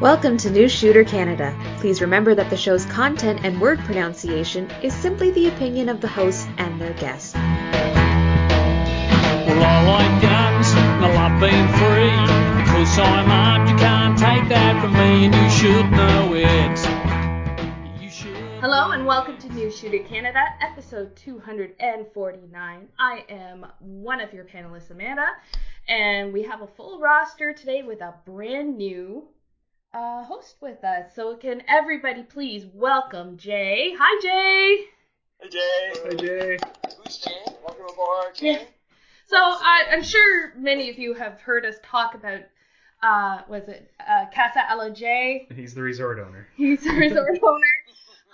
Welcome to New Shooter Canada. Please remember that the show's content and word pronunciation is simply the opinion of the hosts and their guests. Well, I like guns, and I love being free. Cause I'm armed, you can't take that from me, and you should know it. Should. Hello and welcome to New Shooter Canada, episode 249. I am one of your panelists, Amanda, and we have a full roster today with a brand new uh, host with us. So can everybody please welcome Jay? Hi, Jay. Hey Jay. Hey Jay. Who's Jay? Welcome aboard, Yeah. Jay. So I, I'm sure many of you have heard us talk about, uh, was it uh, Casa Ella J? He's the resort owner. He's a resort owner.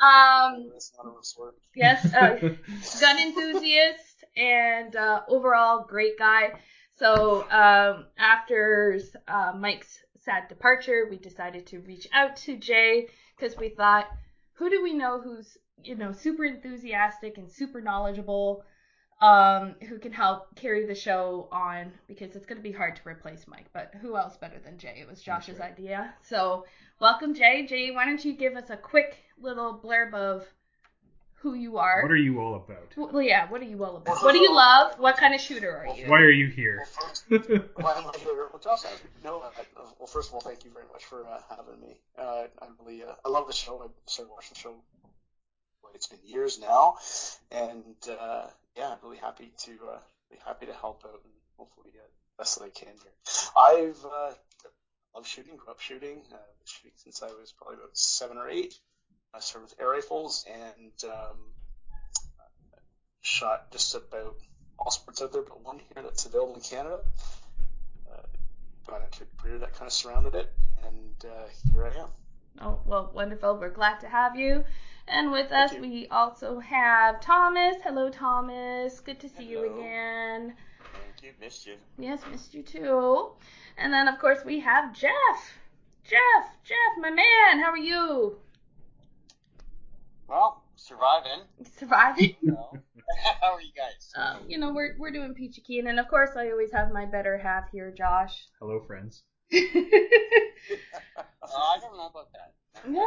Um, That's not a resort. yes, uh, gun enthusiast and uh, overall great guy. So um, after uh, Mike's sad departure, we decided to reach out to Jay because we thought, who do we know who's you know super enthusiastic and super knowledgeable, um, who can help carry the show on because it's going to be hard to replace Mike. But who else better than Jay? It was Josh's right. idea. So welcome, Jay. Jay, why don't you give us a quick little blurb of who you are? What are you all about? Well, yeah, what are you all about? What do you love? What kind of shooter are you? Why are you here? Well, first, why am I here? Well, Josh, I, no, I, well, first of all, thank you very much for uh, having me. Uh, I really, uh, I love the show. I started watching the show. well, It's been years now, and uh, yeah, I'm really happy to uh, be happy to help out and hopefully uh, best that I can here. I've uh, loved shooting, grew up shooting, uh, shooting since I was probably about seven or eight. I started with air rifles and um, shot just about all sports out there, but one here that's available in Canada. Uh, got into a career that kind of surrounded it, and uh, here I am. Oh, well, wonderful. We're glad to have you. And with us, you. we also have Thomas. Hello, Thomas. Good to see you again. Thank you, missed you. Yes, missed you too. And then, of course, we have Jeff. Jeff, Jeff, my man, how are you? Well, surviving. Surviving? How are you guys? Um, you know, we're, we're doing peachy keen. And of course, I always have my better half here, Josh. Hello, friends. Uh, I don't know about that. No.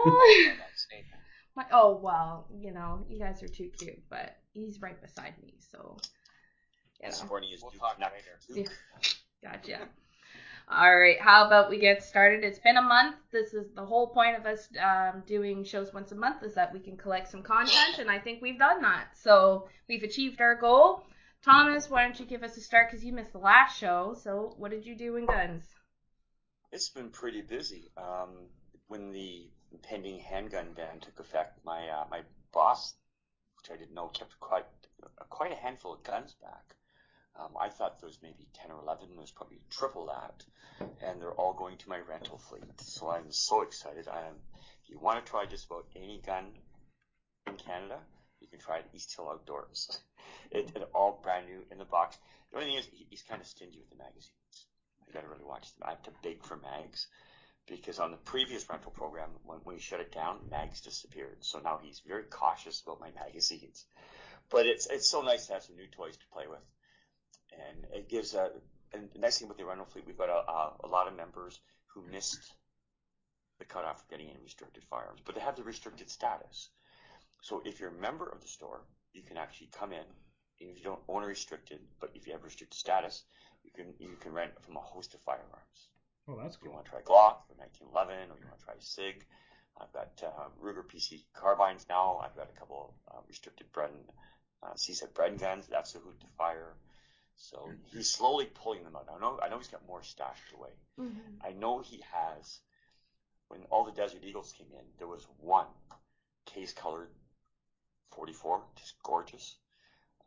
My, oh well, you know, you guys are too cute, but he's right beside me, so you know. Sporting is we'll talk later. Yeah. Gotcha. All right, how about we get started? It's been a month. This is the whole point of us um, doing shows once a month is that we can collect some content, and I think we've done that. So we've achieved our goal. Thomas, why don't you give us a start because you missed the last show. So what did you do in guns? It's been pretty busy. Um, when the impending handgun ban took effect, my uh, my boss, which I didn't know, kept quite quite a handful of guns back. Um, I thought there was maybe ten or eleven. There's probably triple that, and they're all going to my rental fleet. So I'm so excited. I am. If you want to try just about any gun in Canada, you can try it at East Hill Outdoors. It, it all brand new in the box. The only thing is he, he's kind of stingy with the magazines. I got to really watch them. I have to beg for mags because on the previous rental program, when we shut it down, mags disappeared. So now he's very cautious about my magazines. But it's it's so nice to have some new toys to play with, and it gives a. And the nice thing about the rental fleet, we've got a, a, a lot of members who missed the cutoff for getting any restricted firearms, but they have the restricted status. So if you're a member of the store, you can actually come in, And if you don't own a restricted, but if you have restricted status, you can you can rent from a host of firearms. Oh, that's If you want to try Glock for 1911, or you want to try SIG, I've got uh, Ruger PC carbines now. I've got a couple uh, restricted Bren, uh, CZ Bren guns. That's a hoot to fire. So he's slowly pulling them out. I know I know he's got more stashed away. Mm-hmm. I know he has. When all the Desert Eagles came in, there was one case colored 44, just gorgeous.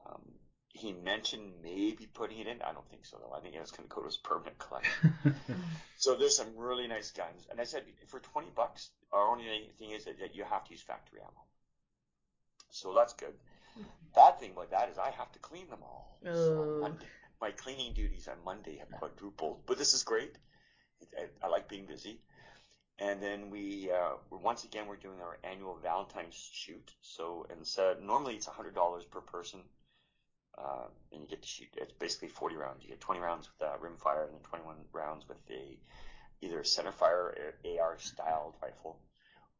Um, he mentioned maybe putting it in. I don't think so though. I think it's going to go to his permanent collection. So there's some really nice guns. And I said, for 20 bucks, our only thing is that that you have to use factory ammo. So that's good. Bad thing about that is I have to clean them all. So Oh. Monday, my cleaning duties on Monday have quadrupled, but this is great. I, I like being busy. And then we, uh, once again, we're doing our annual Valentine's shoot. So, instead, so normally it's $100 per person. Uh, and you get to shoot, it's basically 40 rounds. You get 20 rounds with uh, rimfire and then 21 rounds with the either a centerfire AR styled rifle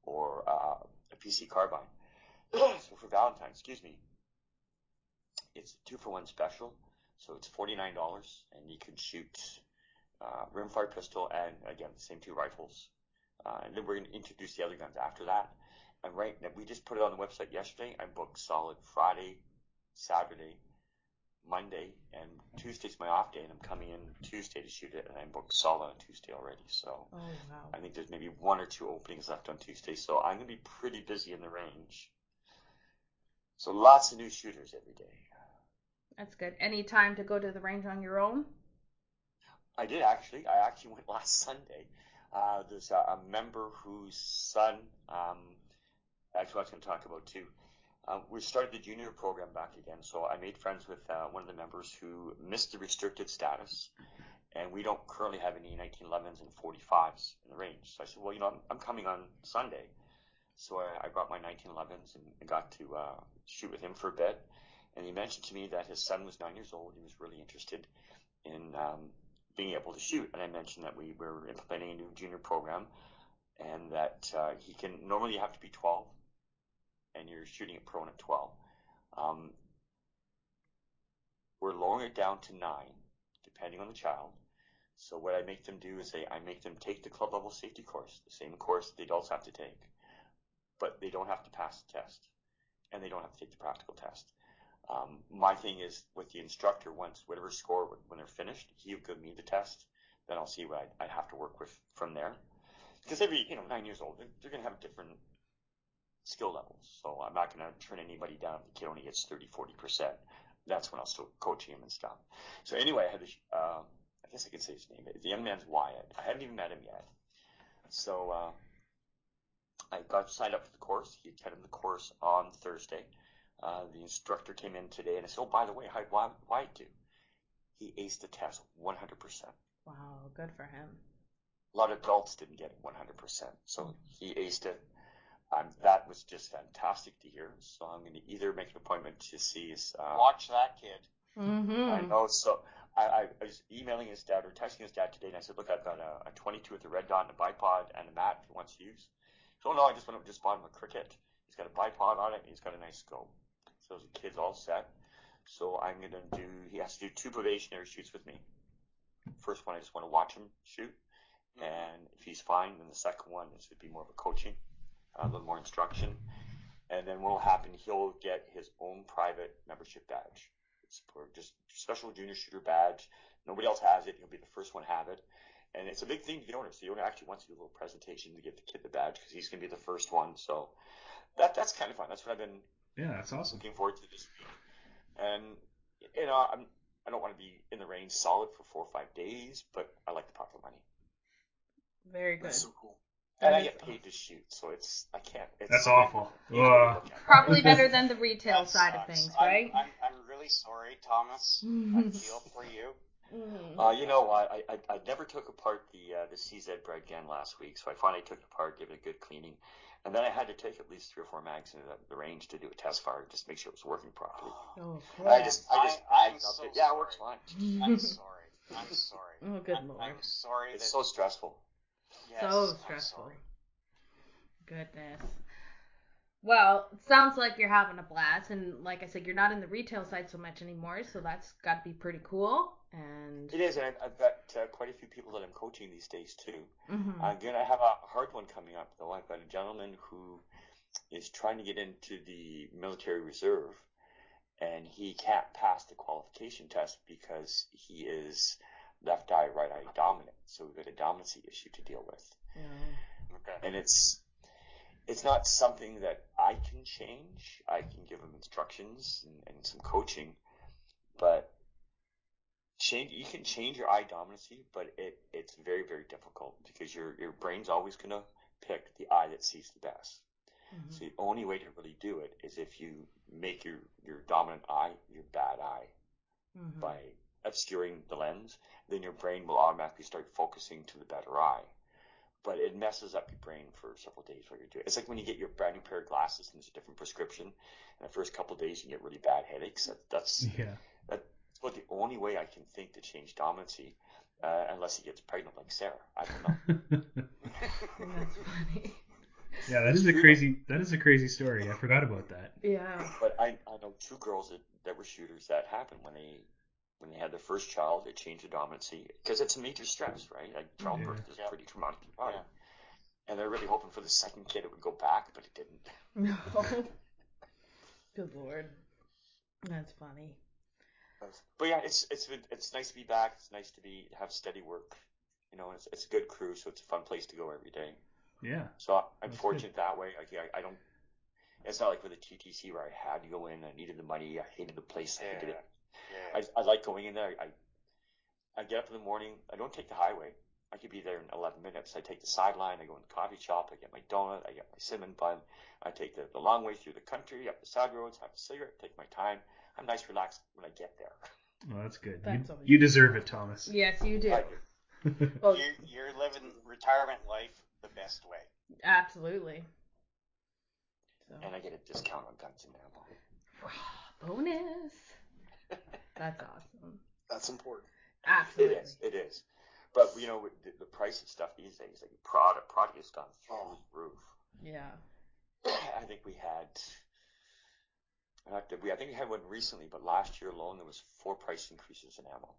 or uh, a PC carbine. so for Valentine, excuse me, it's a two for one special. So it's forty nine dollars, and you can shoot uh, rimfire pistol and again the same two rifles. Uh, and then we're going to introduce the other guns after that. And right now, we just put it on the website yesterday. I'm booked solid Friday, Saturday, Monday, and Tuesday's my off day, and I'm coming in Tuesday to shoot it, and I'm booked solid on Tuesday already. So Oh wow. I think there's maybe one or two openings left on Tuesday, so I'm gonna be pretty busy in the range. So lots of new shooters every day. That's good. Any time to go to the range on your own? I did actually. I actually went last Sunday. Uh, there's a, a member whose son, um, actually, I was going to talk about too. Um, we started the junior program back again, so I made friends with uh, one of the members who missed the restricted status, and we don't currently have any 1911s and 45s in the range. So I said, well, you know, I'm, I'm coming on Sunday, so I, I brought my 1911s and, and got to uh, shoot with him for a bit. And he mentioned to me that his son was nine years old. He was really interested in um, being able to shoot. And I mentioned that we were implementing a new junior program and that uh, he can normally you have to be 12 and you're shooting at prone at 12. Um, we're lowering it down to nine, depending on the child. So what I make them do is I make them take the club level safety course, the same course the adults have to take, but they don't have to pass the test, and they don't have to take the practical test. Um, my thing is with the instructor, once whatever score when they're finished, he'll give me the test. Then I'll see what I, I have to work with from there. Because every you know nine years old, they're, they're going to have different skill levels. So I'm not going to turn anybody down if the kid only gets 30, 40 percent. That's when I'll still coach him and stuff. So anyway, I had this. Um, I guess I could say his name. The young man's Wyatt. I hadn't even met him yet. So uh, I got signed up for the course. He attended the course on Thursday. Uh, the instructor came in today and I said, oh, by the way, how did Wyatt do? He aced the test 100%. Wow, good for him. A lot of adults didn't get it 100%. So he aced it. Um, that was just fantastic to hear. So I'm going to either make an appointment to see his. Uh, Watch that kid. Mm-hmm. I know. So I, I, I was emailing his dad or texting his dad today, and I said, "Look, I've got a, a 22 with a red dot and a bipod and a mat if he wants to use." So no, I just went up and just bought him a cricket. He's got a bipod on it. and He's got a nice scope. So the kid's all set. So I'm gonna do. He has to do two probationary shoots with me. First one, I just want to watch him shoot, mm-hmm. and if he's fine, then the second one is would be more of a coaching, a little more instruction, and then what will happen? He'll get his own private membership badge. It's for just special junior shooter badge. Nobody else has it. He'll be the first one to have it. And it's a big thing to the owner. So the owner actually wants to do a little presentation to give the kid the badge because he's going to be the first one. So that that's kind of fun. That's what I've been Yeah, that's awesome. looking forward to this week. And you know, I'm I don't want to be in the rain solid for four or five days, but I like the pocket money. Very good. That's so cool. And I get paid to shoot, so it's I can't. It's, That's awful. you know, Ugh. look at it. Probably better than the retail That side of sucks. things, I'm- right? I'm, I'm, really sorry, Thomas. I feel for you. Mhm. Uh, you know what? I, I, I never took apart the uh, the CZ Bren gun last week, so I finally took it apart, gave it a good cleaning, and then I had to take at least three or four mags into the, the range to do a test fire, just to make sure it was working properly. Oh, And I just I just I- I'm bagged so it. Yeah, it works fine. I'm sorry. I'm sorry. Oh, good I'm, lord. I'm sorry It's that. so stressful. yes, so stressful. Goodness. Well, it sounds like you're having a blast, and like I said, you're not in the retail side so much anymore, so that's got to be pretty cool. And It is, and I've, I've got uh, quite a few people that I'm coaching these days too. Mhm. I'm gonna have a hard one coming up though. I've got a gentleman who is trying to get into the military reserve, and he can't pass the qualification test because he is left eye, right eye dominant. So we've got a dominancy issue to deal with, Yeah. Okay. and it's it's not something that I can change. I can give him instructions and, and some coaching, but change you can change your eye dominancy, but it it's very very difficult because your your brain's always gonna pick the eye that sees the best. Mhm. So the only way to really do it is if you make your your dominant eye your bad eye Mhm. by obscuring the lens, then your brain will automatically start focusing to the better eye. But it messes up your brain for several days while you're doing it. It's like when you get your brand new pair of glasses and there's a different prescription, and the first couple of days you get really bad headaches. That, that's Yeah. that's about the only way I can think to change dominancy. uh, unless he gets pregnant like Sarah. I don't know. That's funny. yeah, that is a crazy. That is a crazy story. I forgot about that. Yeah. But I, I know two girls that, that were shooters that happened when they when they had their first child. It changed the dominancy because it's a major stress, right? Like childbirth is Yeah. pretty traumatic to your body. Yeah. And they're really hoping for the second kid it would go back, but it didn't. No. Good lord. That's funny. But yeah, it's it's been- it's nice to be back. It's nice to be have steady work. You know, it's it's a good crew, so it's a fun place to go every day. Yeah. So I- I'm That's fortunate that way. Like I, I don't. It's not like with the TTC where I had to go in. I needed the money. I hated the place. I hated it. Yeah. I, I like going in there. I I get up in the morning. I don't take the highway. I could be there in 11 minutes. I take the sideline. I go in the coffee shop. I get my donut. I get my cinnamon bun. I take the, the long way through the country, up the side roads, have a cigarette, take my time. I'm nice, relaxed when I get there. Well, that's good. That's you, you deserve it, Thomas. Yes, you do. I do. Well, You're, you're living retirement life the best way. absolutely. So. And I get a discount on guns and ammo. Bonus. That's awesome. That's important. It Absolutely. is. It is. But you know, the, the price of stuff these days, like product, product has gone through the roof. Yeah. I think we had. Not that we, I think we had one recently, but last year alone there was four price increases in ammo.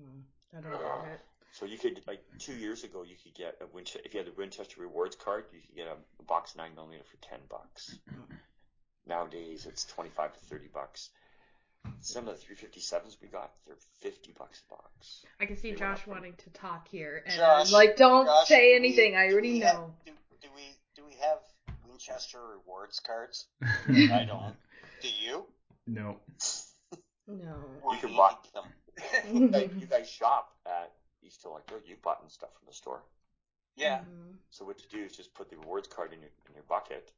Hmm. I don't get it. So you could like two years ago you could get a Winchester if you had the Winchester Rewards card you could get a box nine millimeter for ten bucks. Nowadays it's twenty five to thirty bucks. Some of the three fifty sevens we got they're fifty bucks a box. I can see They Josh wanting to talk here, and Josh, I'm like, don't Josh, say do we- anything. I do already we have- know. do, do we do we have Winchester rewards cards? I don't. Do you? No. No. We You can need buy- them. You guys, you guys shop at East Hill Electro. You've bought and stuff from the store. Yeah. Mhm. So what you do is just put the rewards card in your in your bucket,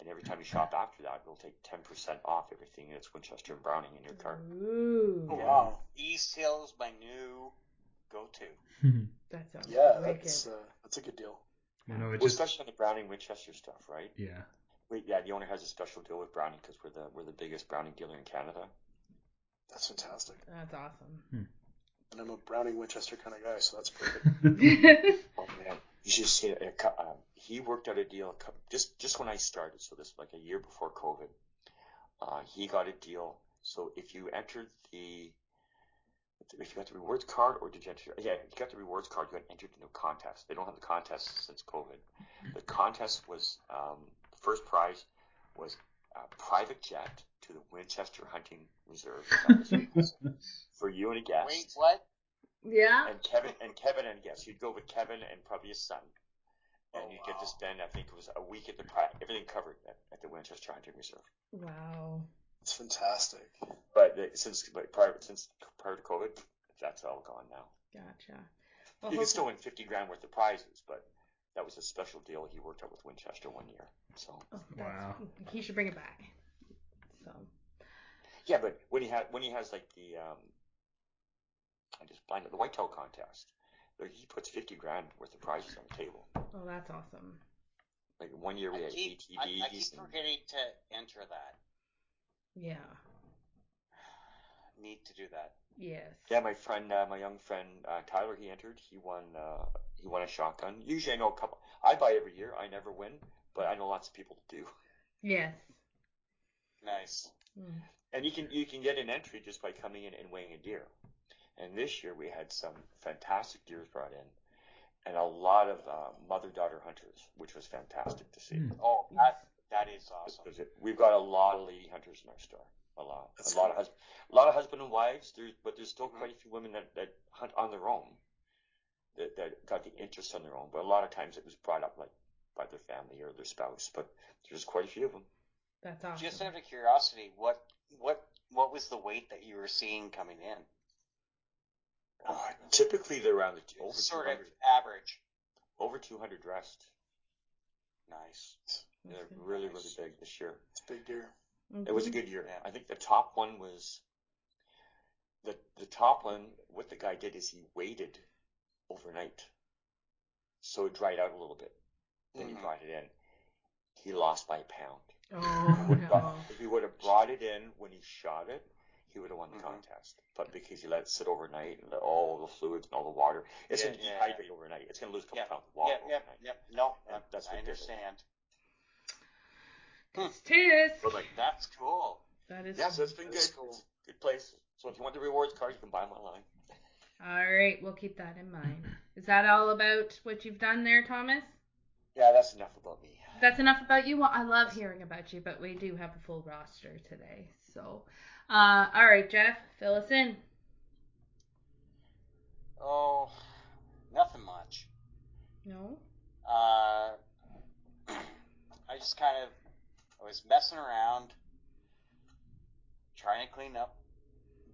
and every time you shop after that, it'll take ten percent off everything that's Winchester and Browning in your cart. Ooh. Oh, Yeah. wow. East Hill's my new go-to. That sounds Yeah, wicked. that's uh, that's a good deal. you know, it Well, just especially on the Browning Winchester stuff, right? yeah. Wait, yeah, the owner has a special deal with Browning because we're the we're the biggest Browning dealer in Canada. That's fantastic. That's awesome. And I'm a Browning Winchester kind of guy, so that's perfect. Oh man, you should see it. it Um, he worked out a deal just just when I started, so this was like a year before COVID. Uh, he got a deal. So if you entered the if you got the rewards card or did you enter? Yeah, if you got the rewards card, you got entered into a contest. They don't have the contest since COVID. The contest was um, the first prize was a private jet to the Winchester Hunting Reserve for you and a guest. Wait, what? yeah. And Kevin and Kevin and guest. You'd go with Kevin and probably his son, and Oh, you'd get to spend I think it was a week at the pri- everything covered at, at the Winchester Hunting Reserve. Wow. It's fantastic. But the, since but prior since prior to COVID, that's all gone now. Gotcha. Well, you can still win fifty grand worth of prizes, but that was a special deal he worked out with Winchester one year. So oh, Wow. He should bring it back. So. yeah, but when he had when he has like the um, I just blinded the whitetail contest. like, He puts fifty grand worth of prizes on the table. Oh, that's awesome. Like one year we I had keep, ATVs. I, I keep forgetting to enter that. Yeah. Need to do that. Yes. Yeah, my friend, uh, my young friend uh, Tyler, he entered. He won. Uh, he won a shotgun. Usually, I know a couple. I buy every year. I never win, but I know lots of people do. Yes. Nice. Mm. And you can you can get an entry just by coming in and weighing a deer. And this year we had some fantastic deers brought in, and a lot of uh, mother daughter hunters, which was fantastic to see. Hmm. Oh, that that is awesome. Because it- We've got a lot of lady hunters in our store. A lot, That's a lot of hus- a lot of husband and wives. There's but there's still Mhm. quite a few women that, that hunt on their own. That that got the interest on their own. But a lot of times it was brought up like by their family or their spouse. But there's quite a few of them. That's awesome. Just out of curiosity, what what what was the weight that you were seeing coming in? Uh, typically they're around the over sort of average. over 200 dressed. Nice. They're That's good. really really big this year. It's a big deer. It was a Mhm. good year. Yeah. I think the top one was the the top one. What the guy did is he waited overnight, so it dried out a little bit. Then he Mhm. brought it in. He lost by a pound. Oh Would no. brought- if he would have brought it in when he shot it, he would have won the Mhm. contest. But because he let it sit overnight and let all the fluids and all the water, it's Yeah, going to yeah. dehydrate overnight. It's going to lose a couple Yep. pounds of water Yep, yep, overnight. yep. No, Yeah, that's I what did understand. Tis, tis. But like, That's cool. That is. yeah, so it's been good. cool. It's good place. So if you want the rewards card, you can buy them online. All right, we'll keep that in mind. Is that all about what you've done there, Thomas? Yeah, that's enough about me. That's enough about you. Well, I love hearing about you, but we do have a full roster today. So, uh, all right, Jeff, fill us in. Oh, nothing much. No. Uh, I just kind of I was messing around, trying to clean up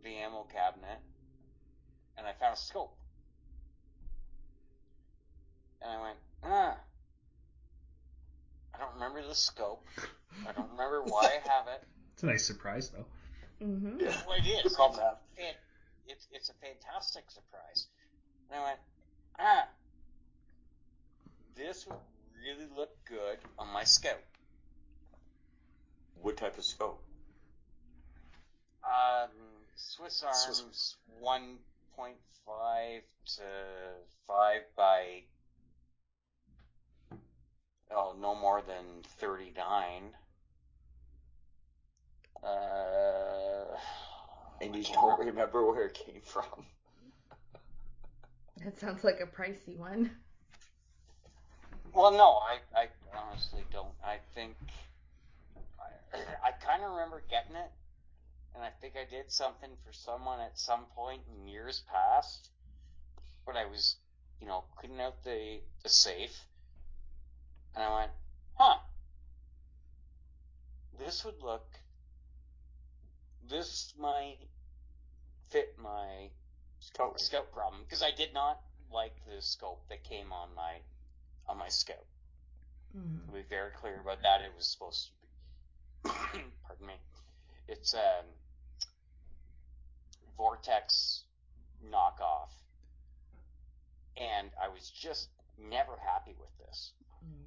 the ammo cabinet, and I found a scope. And I went, ah, I don't remember the scope. I don't remember why I have it. It's a nice surprise, though. Mm-hmm. Yeah. Well, it is. Good problem to have. It, it's it's a fantastic surprise. And I went, ah, this would really look good on my scout. What type of scope? Um, Swiss Arms Swiss- 1.5 to 5 by oh no more than 39. Uh, And you can't don't remember. remember where it came from. That sounds like a pricey one. Well, no, I, I honestly don't. I think I, I kind of remember getting it, and I think I did something for someone at some point in years past. But I was, you know, cleaning out the the safe, and I went, "Huh, this would look. This might fit my scope, scout problem because I did not like the scope that came on my on my scout." Mm. to be very clear about that. It was supposed to be, pardon me, it's um, Vortex knockoff, and I was just never happy with this. Mm.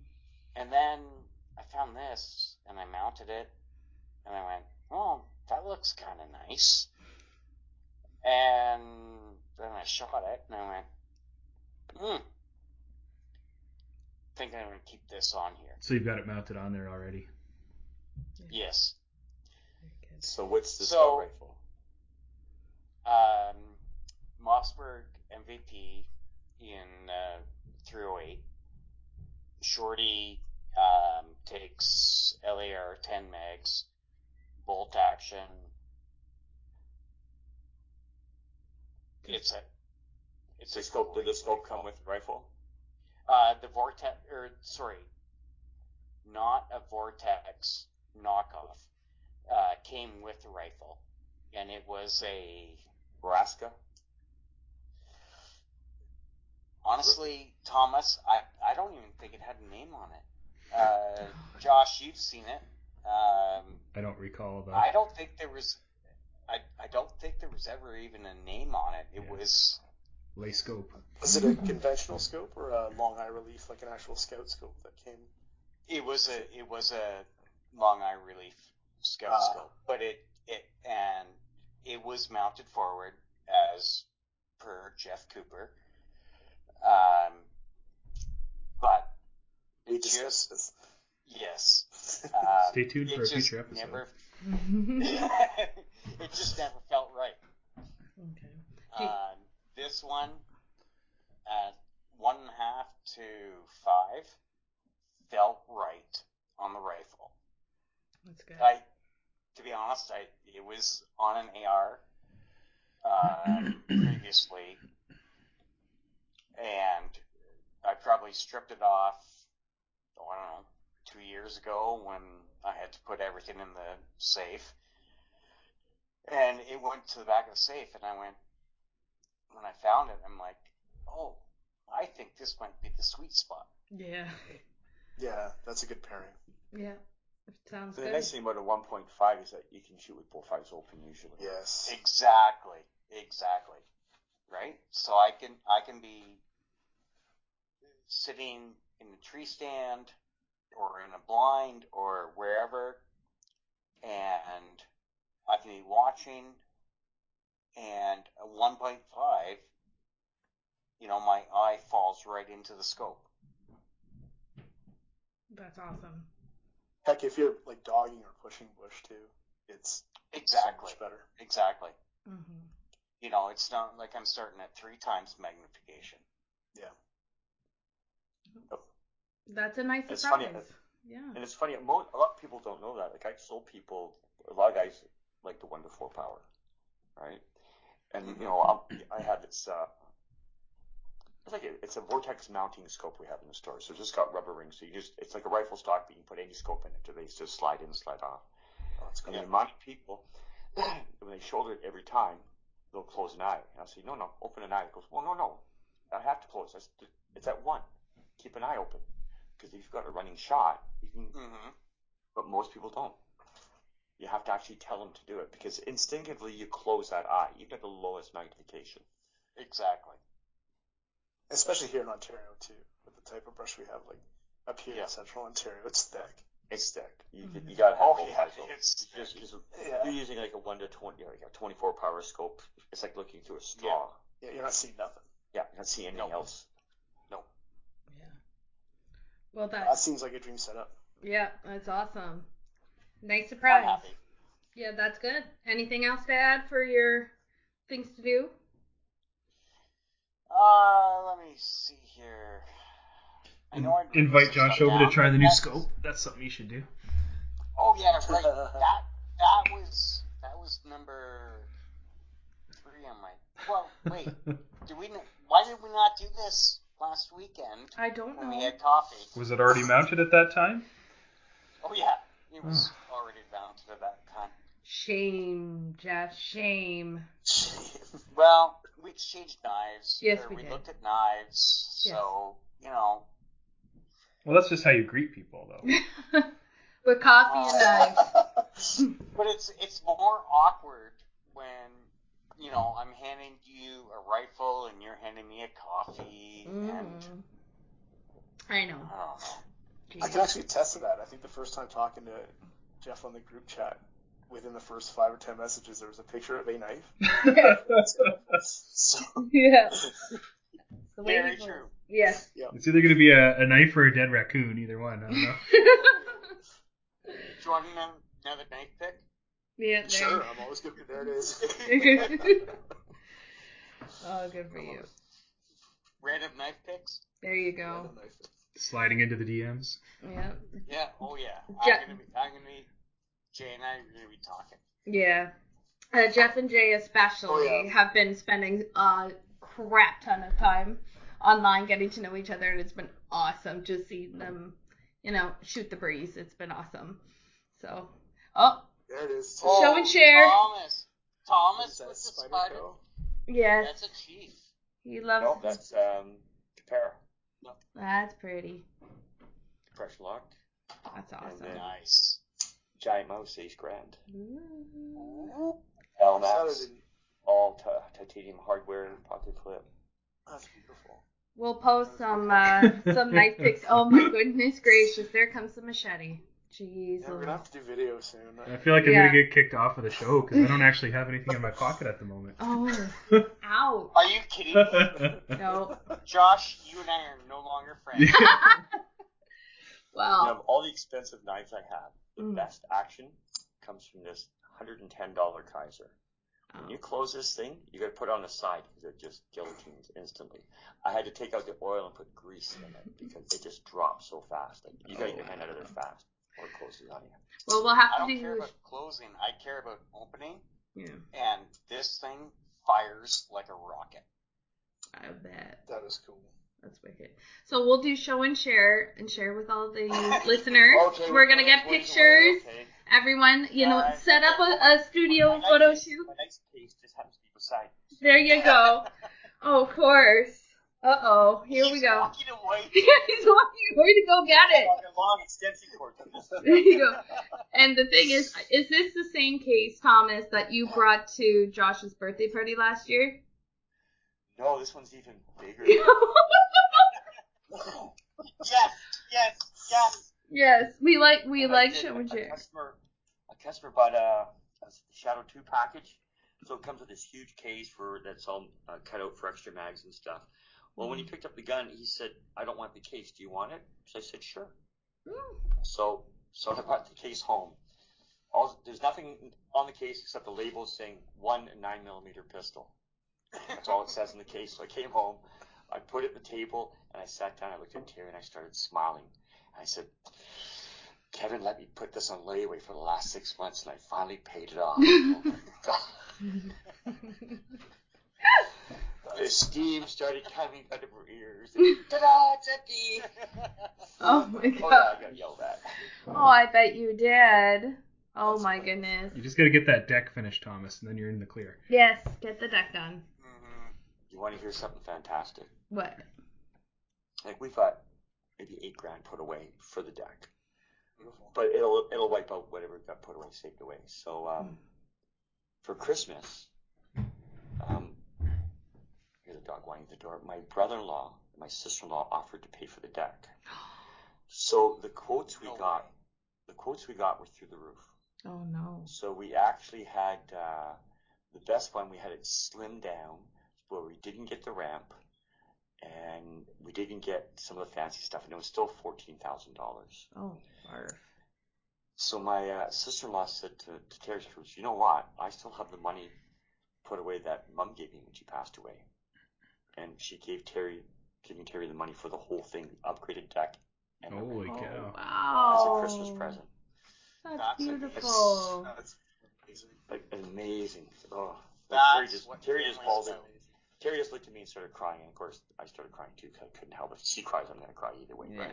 And then I found this, and I mounted it, and I went, "Oh, that looks kind of nice." And then I shot it, and I went, "Hmm." Thinking I'm gonna keep this on here. So you've got it mounted on there already. Yes. So what's the So- scout rifle? Um, Mossberg MVP in uh, 308. Shorty um, takes LAR 10 megs, bolt action. It's a it's The a scope, did the scope come with the rifle? Uh, the Vortex, or sorry, not a Vortex knockoff. Uh, came with the rifle, and it was a Nebraska? Honestly, Thomas, I, I don't even think it had a name on it. Uh, Josh, you've seen it. Um, I don't recall that. I don't think there was. I, I don't think there was ever even a name on it. It Yeah. was. lay scope. Was it a conventional scope or a long eye relief, like an actual scout scope that came? It was a. It was a long eye relief scout Ah. scope, but it it and it was mounted forward as per Jeff Cooper. Um, but We it just discussed this. yes. Um, Stay tuned for a future episode. Never, it just never felt right. Do- Um, this one at one and a half to five felt right on the rifle. That's good. I, to be honest, I it was on an AR um, previously, and I probably stripped it off. Oh, I don't know, two years ago when I had to put everything in the safe, and it went to the back of the safe, and I went when I found it, I'm like, oh, I think this might be the sweet spot. Yeah. Yeah, that's a good pairing. Yeah. Sounds The good. nice thing about a 1.5 is that you can shoot with both eyes open usually. Yes. Exactly. Exactly. Right? So I can I can be sitting in a tree stand or in a blind or wherever and I can be watching and a 1.5, you know, my eye falls right into the scope. That's awesome. Heck, if you're like dogging or pushing bush too, it's Exactly. so much better. Exactly. hmm You know, it's not like I'm starting at three times magnification. Yeah. That's a nice It's surprise. funny, yeah. And it's funny, mo- a lot of people don't know that. Like I sold people, a lot of guys like the one to four power, right? And you know, I'm, I have this. Uh, it's like a, it's a vortex mounting scope we have in the store. So it's just got rubber rings. So you just it's like a rifle stock, but you can put any scope in it. They just slide in, slide off. Oh, that's And the amount of people when they shoulder it every time, they'll close an eye. And I'll say, no, no, open an eye. It goes, well, no, no, I have to close. That's, it's at one. Keep an eye open. Because if you've got a running shot, you can Mm-hmm. but most people don't. You have to actually tell them to do it because instinctively you close that eye, even at the lowest magnification. Exactly. Especially here in Ontario too, with the type of brush we have, like up here Yeah. in Central Ontario, it's thick. It's thick. You, Mhm. you gotta have Oh, yeah, it's Just, just, Yeah. you're using like a one to twenty, like a twenty-four power scope. It's like looking through a straw. Yeah, you're not seeing nothing. Yeah, you're not seeing anything Nope. else. No. Yeah. Well, That that seems like a dream setup. yeah, that's awesome. Nice I'm surprise. happy. Yeah, that's good. Anything else to add for your things to do? Uh, let me see here. I know I'd Invite Josh some over to try the new that's- scope. That's something you should do. Oh yeah, right. that that was that was number three on my. Well, wait. Do we? Why did we not do this last weekend I don't when we know. had coffee? Was it already mounted at that time? Oh yeah, it was already mounted at that time. Shame, Jeff. Shame. Well, we exchanged knives. Yes, or we we did. looked at knives. Yes. So you know, Well, that's just how you greet people, though. With coffee and knives. but it's it's more awkward when you know I'm handing you a rifle and you're handing me a coffee and Mm. I know. oh, I can actually attest to that. I think the first time talking to Jeff on the group chat, within the first five or ten messages, there was a picture of a knife. So, yeah. The way very people- true. Yes. it's either going to be a, a knife or a dead raccoon, either one. I don't know. Do you want another, another knife pick? yeah. There. sure, I'm always good. There it is. Oh, good for you. Random knife picks? There you go. Sliding into the DMs. Yeah. Yeah. Oh yeah. Je- I'm gonna be. I'm gonna be. Jay and I are gonna be talking. Yeah. Uh, Jeff and Jay especially Oh, yeah. have been spending a crap ton of time online getting to know each other, and it's been awesome just seeing them, you know, shoot the breeze. It's been awesome. So, oh, There it is. Oh. Show and share. Thomas. Thomas is that, with the Spider spider. Co? yes, That's a chief. he loves. No, that's um, Capera. That's pretty. Fresh locked. That's awesome. then- Nice. GiantMouse, ace grand. Ooh. Elmax, all ti- titanium hardware, pocket clip. That's beautiful. We'll post some uh, some knife pics. Oh my goodness gracious! There comes the machete. Jeez. Yeah, we're gonna have to do video soon. I feel like I'm Yeah. going to get kicked off of the show because I don't actually have anything in my pocket at the moment. Oh, ouch. Are you kidding me? No. Josh, you and I are no longer friends. You Well. know, of all the expensive knives I have, the Mm. best action comes from this $110 Kizer. When you close this thing, you got to put it on the side because it just guillotines instantly. I had to take out the oil and put grease in it because it just drops so fast. Like you got to get your hand out of there fast or it closes on you. Well, we'll have I to don't do. care about closing. I care about opening, Yeah, and this thing fires like a rocket. I bet That is cool. That's wicked. So we'll do show and share and share with all the listeners. Okay, We're gonna get pictures. okay. Everyone, you know, set up a, a studio photo case- shoot. My nice case just happens to be beside me. There you go. Oh, of course. Uh oh. Here we go. Walking away. He's walking away to go get it. Long extension cord. There you go. And the thing is, is this the same case, Thomas, that you brought to Josh's birthday party last year? No, this one's even bigger. Yes, yes, yes. yes, we like we And like a customer, a customer bought a, a Shadow 2 package So it comes with this huge case for that's all uh, cut out for extra mags and stuff. Well, when he picked up the gun, he said, "I don't want the case. Do you want it?" So I said, "Sure." So so I brought the case home. All, there's nothing on the case except the label saying one nine millimeter pistol. That's all it says in the case. So I came home, I put it at the table, and I sat down. I looked at Terry and I started smiling. I said, Kevin let me put this on layaway for the last six months, and I finally paid it off. Oh the steam started coming out of her ears. Ta-da! It's empty. Oh my god. Oh yeah, god. I got yelled at. Oh, I bet you did. Oh my goodness. You just got to get that deck finished, Thomas, and then you're in the clear. Yes, get the deck done. You want to hear something fantastic? What? Like we've got maybe eight grand put away for the deck, Beautiful. but it'll it'll wipe out whatever got put away, saved away. So um, for Christmas, um, here's a dog whining at the door. My brother-in-law, my sister-in-law offered to pay for the deck. So the quotes we No got, way. the quotes we got were through the roof. Oh no. So we actually had uh, the best one. We had it slimmed down where we didn't get the ramp, and we didn't get some of the fancy stuff, and it was still fourteen thousand dollars. Oh, barf. So my uh, sister-in-law said to, to Terry Cruz, "You know what? I still have the money put away that Mum gave me when she passed away, and she gave Terry, giving Terry the money for the whole thing, the upgraded deck, and Holy ramp cow. Wow. as a Christmas present. That's, That's a- beautiful. That's amazing. Like amazing. Oh, like That's Terry just what Terry just families bawled do. it. Terry just looked at me and started crying, and of course I started crying too because I couldn't help it. If she cries, I'm gonna cry either way, Yeah.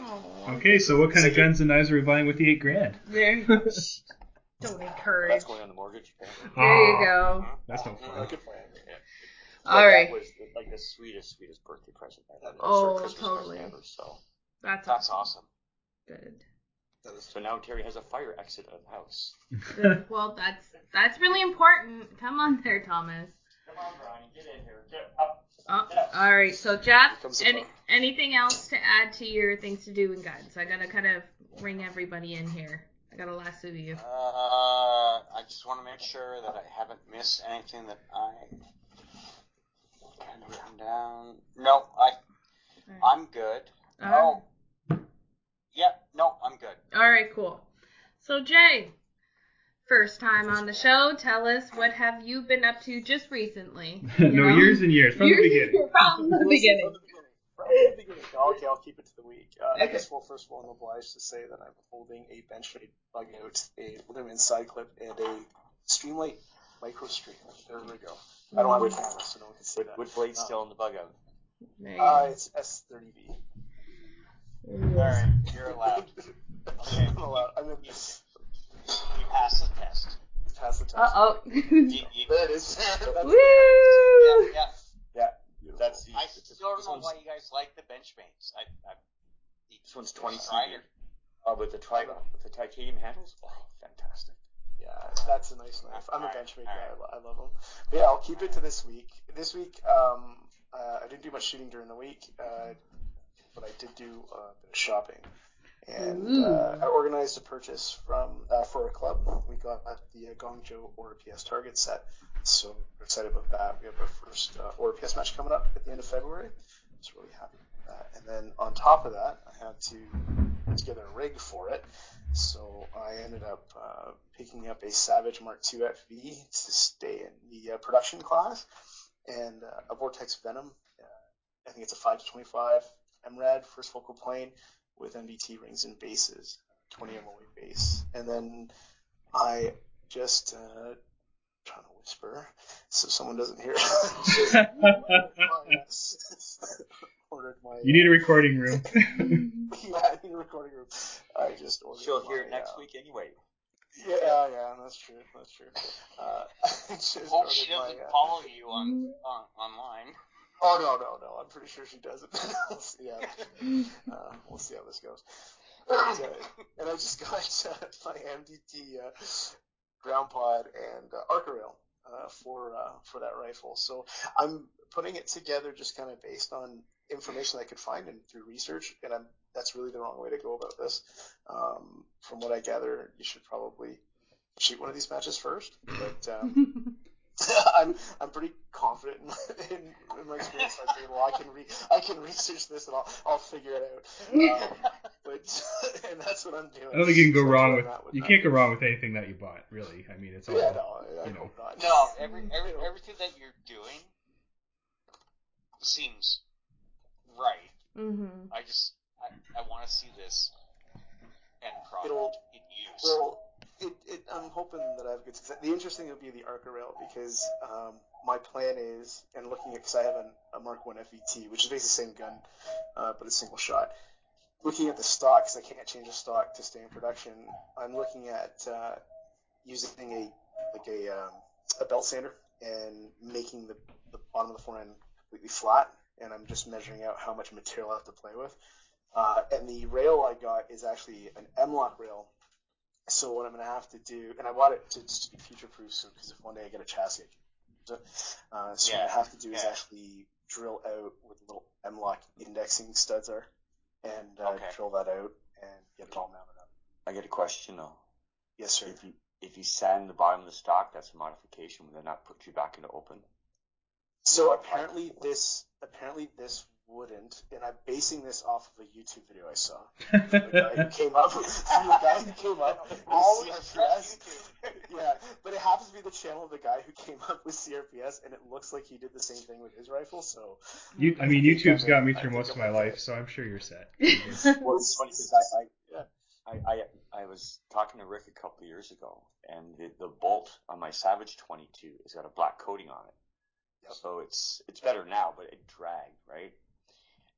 right? Okay, so what kind of guns and knives are we buying with the eight grand? There you go. Don't encourage. That's going on the mortgage. apparently. There you Aw, go. That's no Uh, fun. good plan. Yeah. But All right. That was the, like the sweetest, sweetest birthday present I've ever. Oh, Sorry, Christmas totally. ever. So, That's, That's awesome. good. So now Terry has a fire exit of the house. Well, that's that's really important. Come on there, Thomas. Come on, Brian, get in here. Get up. Oh, all right. So, Jeff, Here comes the any, anything else to add to your things to do and guides? I gotta kind of bring everybody in here. I gotta lasso you. Uh, I just want to make sure that I haven't missed anything that I kind of written down. No, I I'm good. All right. Oh, yeah, no, I'm good. All right, cool. So, Jay, first time on the show. Tell us what have you been up to just recently? no, know? years and years from the Years- beginning. From the beginning. From the beginning. From the beginning. Okay, I'll keep it to the week. Uh, I Okay. guess, well, first of all, I'm obliged to say that I'm holding a Benchmade bug out, a Lumen side clip, and a Streamlight micro stream. There we go. I don't have a camera, so no one can see With, that. with blades still in the bug out. There Uh, it's S30V. All right, you're allowed. Okay. I'm allowed. I'm in. You passed the test. Pass the test. Uh oh. You, you, There it is. That's Woo! yeah, yeah. Yeah. That's the. I still don't know why you guys like the Benchmades. I, I This one's 20 Tried CV. Oh, with the tri with the titanium handles. Oh, fantastic. Yeah, that's a nice knife. I'm a Alright, benchmade guy. alright. I, I love them. But yeah, I'll keep it to this week. This week, um, uh, I didn't do much shooting during the week, uh, but I did do uh, a bit of shopping. And uh, I organized a purchase from uh, for a club. We got the uh, Gongjo Aura PS Target set, so we're excited about that. We have our first uh, Aura PS match coming up at the end of February. Just really happy with that. And then on top of that, I had to put together a rig for it. So I ended up uh, picking up a Savage Mark II FV to stay in the uh, production class, and uh, a Vortex Venom. Uh, I think it's a 5 to 25 MRAD first focal plane with MDT rings and bases, 20 MOA base, and then I just uh, trying to whisper so someone doesn't hear. my. You need a recording room. yeah, I need a recording room. I just ordered. She'll hear it next uh, week anyway. Yeah, yeah, yeah, that's true. That's true. Uh, I just hope she doesn't my, uh, follow you on, on online. Oh no, no, no! I'm pretty sure she doesn't. we'll see how, uh, we'll see how this goes. But, uh, and I just got uh, my MDT uh, ground pod and uh, Arca rail uh, for uh, for that rifle. So I'm putting it together just kind of based on information I could find and through research. And I'm that's really the wrong way to go about this. Um, from what I gather, you should probably shoot one of these matches first. But um, I'm I'm pretty confident in, in, in my experience. I say, well, I can re- I can research this and I'll I'll figure it out. Um, but and that's what I'm doing. I don't think you can go So wrong with with you that. can't go wrong with anything that you bought, really. I mean, it's all Yeah, no, I, I you know. No, every, every everything that you're doing seems right. Mm-hmm. I just I, I want to see this end product It'll- in use. Well, it, it, I'm hoping that I have good success. The interesting will be the Arca rail because um, my plan is, and looking at, because I have an, a Mark One FET, which is basically the same gun, uh, but a single shot. Looking at the stock, because I can't change the stock to stay in production, I'm looking at uh, using a like a um, a belt sander and making the, the bottom of the forend completely flat, and I'm just measuring out how much material I have to play with. Uh, and the rail I got is actually an M-LOK rail. So what I'm going to have to do, and I want it to just be future-proof, so because if one day I get a chassis, I can use it. Uh, so what I have to do is actually drill out where the little M-LOK indexing studs are, and uh, Okay. drill that out and get it all mounted up. I get a question though. Yes, sir. If you if you sand the bottom of the stock, that's a modification. Would that not put you back into open? So apparently this apparently this wouldn't, and I'm basing this off of a YouTube video I saw. The guy who came up, from the guy who came up with Always CRPS. yeah, but it happens to be the channel of the guy who came up with CRPS, and it looks like he did the same thing with his rifle. So, You, I mean, I think YouTube's I'm got me through most of my life, so I'm sure you're set. well, It's funny because I, I yeah. I, I, I was talking to Rick a couple of years ago, and the, the bolt on my Savage 22 has got a black coating on it. Yep. So it's it's better now, but it dragged, right?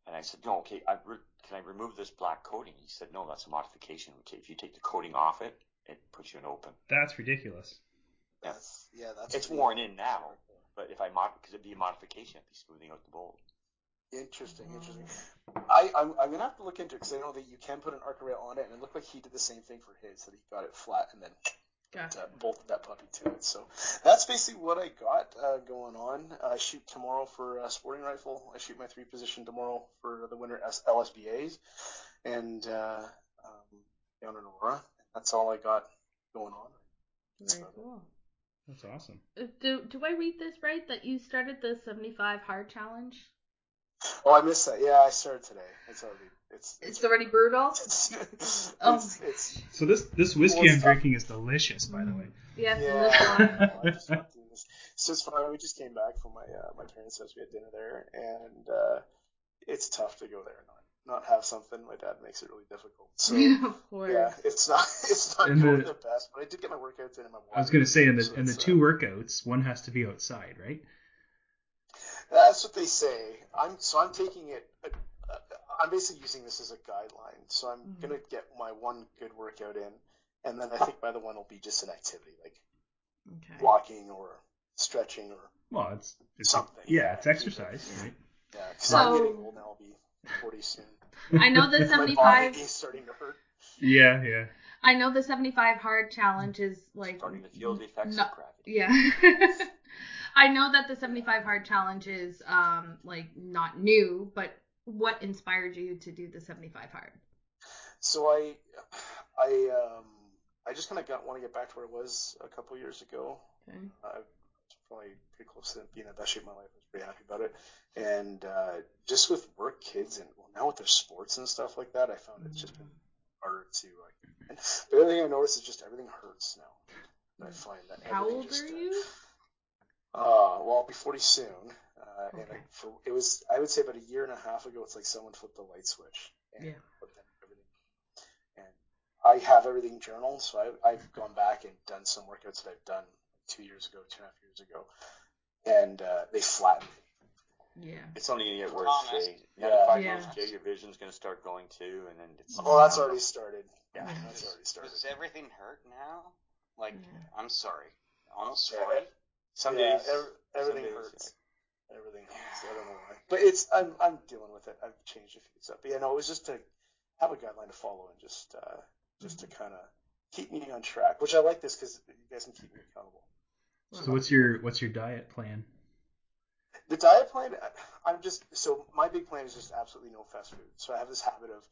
And I said, no, okay, I re- can I remove this black coating? He said, no, that's a modification. Okay, if you take the coating off it, it puts you in open. That's ridiculous. Yeah. That's yeah, that's It's pretty- worn in now, but if I mod, because it'd be a modification, I'd be smoothing out the bolt. Interesting, interesting. Mm-hmm. I, I'm, I'm gonna have to look into it because I know that you can put an Arca rail on it, and it looked like he did the same thing for his, that he got it flat and then Gotcha. uh, bolted that puppy to it. So that's basically what I got uh, going on. I shoot tomorrow for a sporting rifle. I shoot my three position tomorrow for the winter S- LSBA's, and uh, um, down in Aurora. That's all I got going on. Very cool. That's awesome. Uh, Do do I read this right that you started the 75 hard challenge? Oh, I missed that. Yeah, I started today. It's already it's It's already brutal. it's it's, Oh it's, it's So this this whiskey Well, I'm tough. drinking is delicious, by the way. Yes, Yeah. and this one. I just went through this. So it's funny. We just came back from my uh, my parents' house. We had dinner there, and uh, it's tough to go there and not not have something. My dad makes it really difficult. So of course. yeah, it's not it's not And going the- the best, but I did get my workouts in and my. I was gonna say, in the so in the two uh, workouts, one has to be outside, right? That's what they say. I'm so I'm taking it. I'm basically using this as a guideline. So I'm Mhm. gonna get my one good workout in, and then I think my other one will be just an activity like Okay. walking or stretching or Well, it's, it's Something, Yeah, yeah. it's exercise, right? yeah. Because So- I'm getting old now. I'll be 40 soon. I know the 75. is starting to hurt. Yeah, yeah. I know the 75 hard challenge is like Starting to feel the effects no- of gravity. Yeah. I know that the 75 hard challenge is um like not new, but what inspired you to do the 75 hard? So I, I, um, I just kind of got want to get back to where it was a couple years ago. Okay. I was probably pretty close to being in the best shape of my life. I was pretty happy about it. And uh, just with work, kids, and well, now with their sports and stuff like that, I found it's just been harder to like. And the other thing I noticed is just everything hurts now. I find that How old just, are uh, you? Uh, well, I'll be 40 soon. Uh, and Okay. I, for, it was, I would say about a year and a half ago, it's like someone flipped the light switch. And Yeah. put them everything. And I have everything journaled, so I, I've gone back and done some workouts that I've done two years ago, two and a half years ago. And uh, they flattened me. Yeah. It's only gonna get worse, Jay. Yeah. 95 Yeah. years, Jay, your vision's gonna start going too, and then it's. Oh, that's already started. Yeah. That's already started. Does everything hurt now? Like, Yeah. I'm sorry. Almost Yeah. 40? Some Yeah, days. ev- everything days, hurts. Everything hurts. I don't know why. But it's I'm I'm dealing with it. I've changed a few stuff. But yeah, no, it was just to have a guideline to follow and just uh, just to kind of keep me on track. Which I like this because you guys can keep me accountable. So what's your what's your diet plan? The diet plan, I- I'm just so my big plan is just absolutely no fast food. So I have this habit of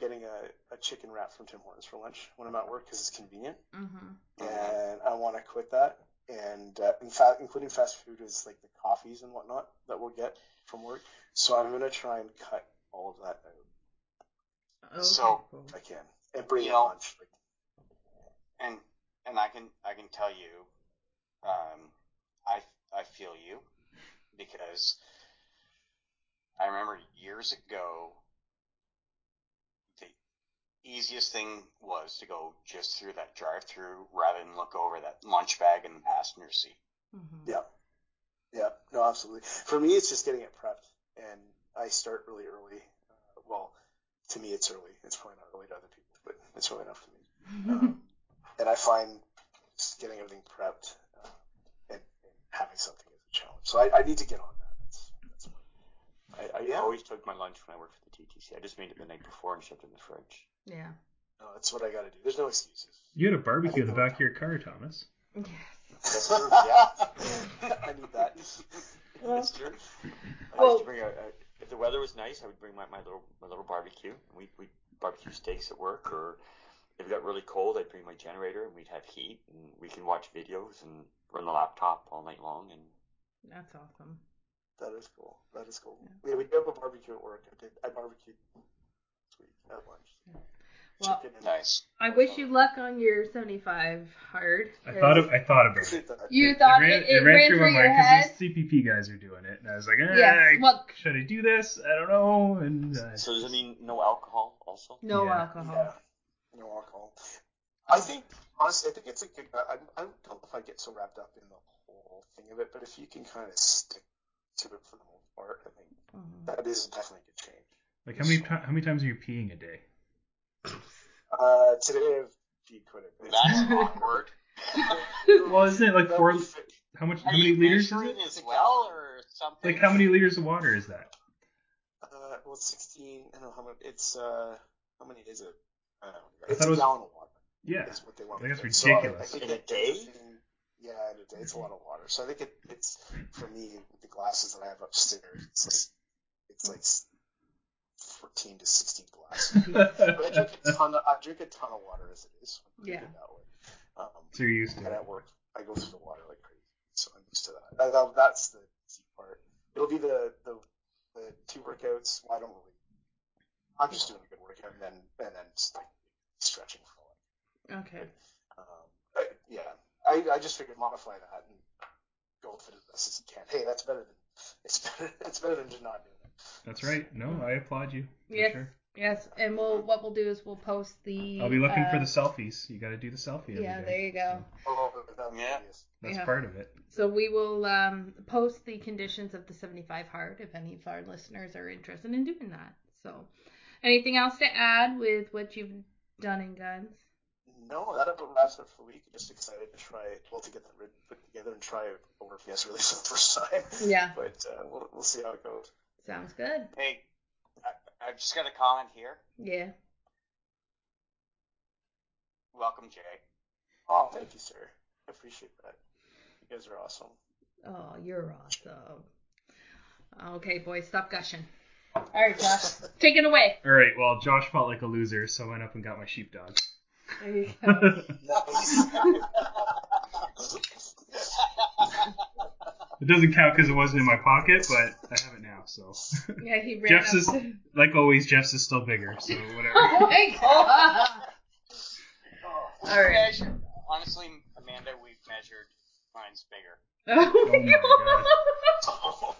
getting a, a chicken wrap from Tim Hortons for lunch when I'm at work because it's convenient, Mhm. and I want to quit that. And uh, in fact, including fast food is like the coffees and whatnot that we'll get from work. So I'm gonna try and cut all of that out Okay, So- cool. I can, and bring You in know- lunch. Like, and and I can I can tell you, um, I I feel you because I remember years ago the easiest thing was to go just through that drive-through rather than look over that lunch bag in the passenger seat. Mhm. yeah, yeah, no, absolutely. For me, it's just getting it prepped, and I start really early. Uh, well, to me, it's early. It's probably not early to other people, but it's early enough to me. Um, and I find just getting everything prepped uh, and, and having something is a challenge. So I, I need to get on that. That's, that's my, I, I Yeah. always took my lunch when I worked for the TTC. I just made it the night before and shoved it in the fridge. yeah. no, that's what I got to do. There's no excuses. You had a barbecue in the back of your car, Thomas. Yes. That's true. Yeah, I need that. that's true. I Well- used to bring a, a. If the weather was nice, I would bring my, my little my little barbecue. We we barbecue steaks at work, or if it got really cold, I'd bring my generator and we'd have heat and we can watch videos and run the laptop all night long. And That's awesome. That is cool. That is cool. Yeah, we do have a barbecue at work. I did. I barbecued this week at lunch. Well, Nice. I wish you luck on your 75 hard. I thought of, I thought about it. Appreciate. You It- thought it it, ran, it, ran through, my your mind head. because these CPP guys are doing it, and I was like, eh, Yes. Well, should I do this? I don't know. And uh, so does it mean no alcohol also? no Yeah. alcohol. Yeah. No alcohol. I think honestly, I think it's a good. I, I don't know if I get so wrapped up in the whole thing of it, but if you can kind of stick to it for the most part, I think Mhm. that is definitely a good change. like how many ti- how many times are you peeing a day? Uh, today I've peed quite a bit. That's awkward. Well, isn't it like four? How much? Are How many liters is measuring it? as well or something? Like how many liters of water is that? Uh, well, 16. I don't know how much. It's uh, how many is it? I don't know. It's thought a it was- gallon of water. Yeah. Is what they want. I think that's to do. So I- ridiculous. I think In a day? Everything- Yeah, in a day. It's a lot of water. So I think it, it's for me the glasses that I have upstairs. It's like it's like 14 to 16 glasses. But I drink a ton. Of, I drink a ton of water as it is. Yeah. good. Um, so you're used and to it. at work, I go through the water like crazy, so I'm used to that. that, that that's the easy part. It'll be the the, the two workouts. Well, I don't really. I'm just doing a good workout and then and then just like stretching for a while. Okay. Um, I, yeah, I I just figured modify that and go with it as best as you can. Hey, that's better than it's better it's better than just not doing it. That's right. No, I applaud you. Yes. sure. Yes, and we'll what we'll do is we'll post the. I'll be looking for uh, the selfies. You got to do the selfie. Yeah, day. there you go. Oh, that would be Yeah. hideous. That's Yeah. part of it. So we will um, post the conditions of the 75 hard if any of our listeners are interested in doing that. So, anything else to add with what you've done in guns? No, that about wraps up for the week. Just excited to try well to get that rid- put together and try a work yes release for the first time. Yeah, But uh, we'll we'll see how it goes. sounds good. Hey, I, I've just got a comment here. Yeah. Welcome, Jay. Oh, thank you, sir. I appreciate that. You guys are awesome. Oh, you're awesome. Okay, boys, stop gushing. All right, Josh, take it away. All right. Well, Josh felt like a loser, so I went up and got my sheepdog. There you go. Nice. It doesn't count because it wasn't in my pocket, but I have it now. So, Yeah, he ran Jeff's up is to- like always. Jeff's is still bigger, so whatever. Oh my god. All right. Measure. Honestly, Amanda, we've measured. Mine's bigger. Oh my oh God. Oh.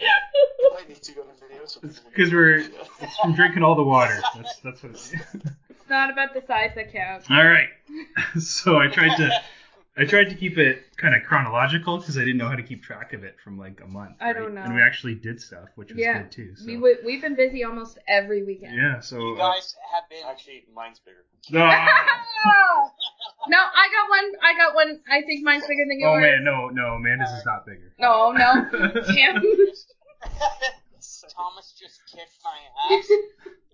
You need to go to video so It's people because we're it's from drinking all the water. That's that's what. It is. It's not about the size that counts. all right. So I tried to I tried to keep it kind of chronological because I didn't know how to keep track of it from like a month. I right? don't know. And we actually did stuff, which was Yeah. good too. So. We w- we've been busy almost every weekend. yeah. So. You uh, guys have been. Actually, mine's bigger. ah! no, I got one. I got one. I think mine's bigger than oh, yours. oh man, no, no, Amanda's is not bigger. No, no. Damn. Thomas just kicked my ass,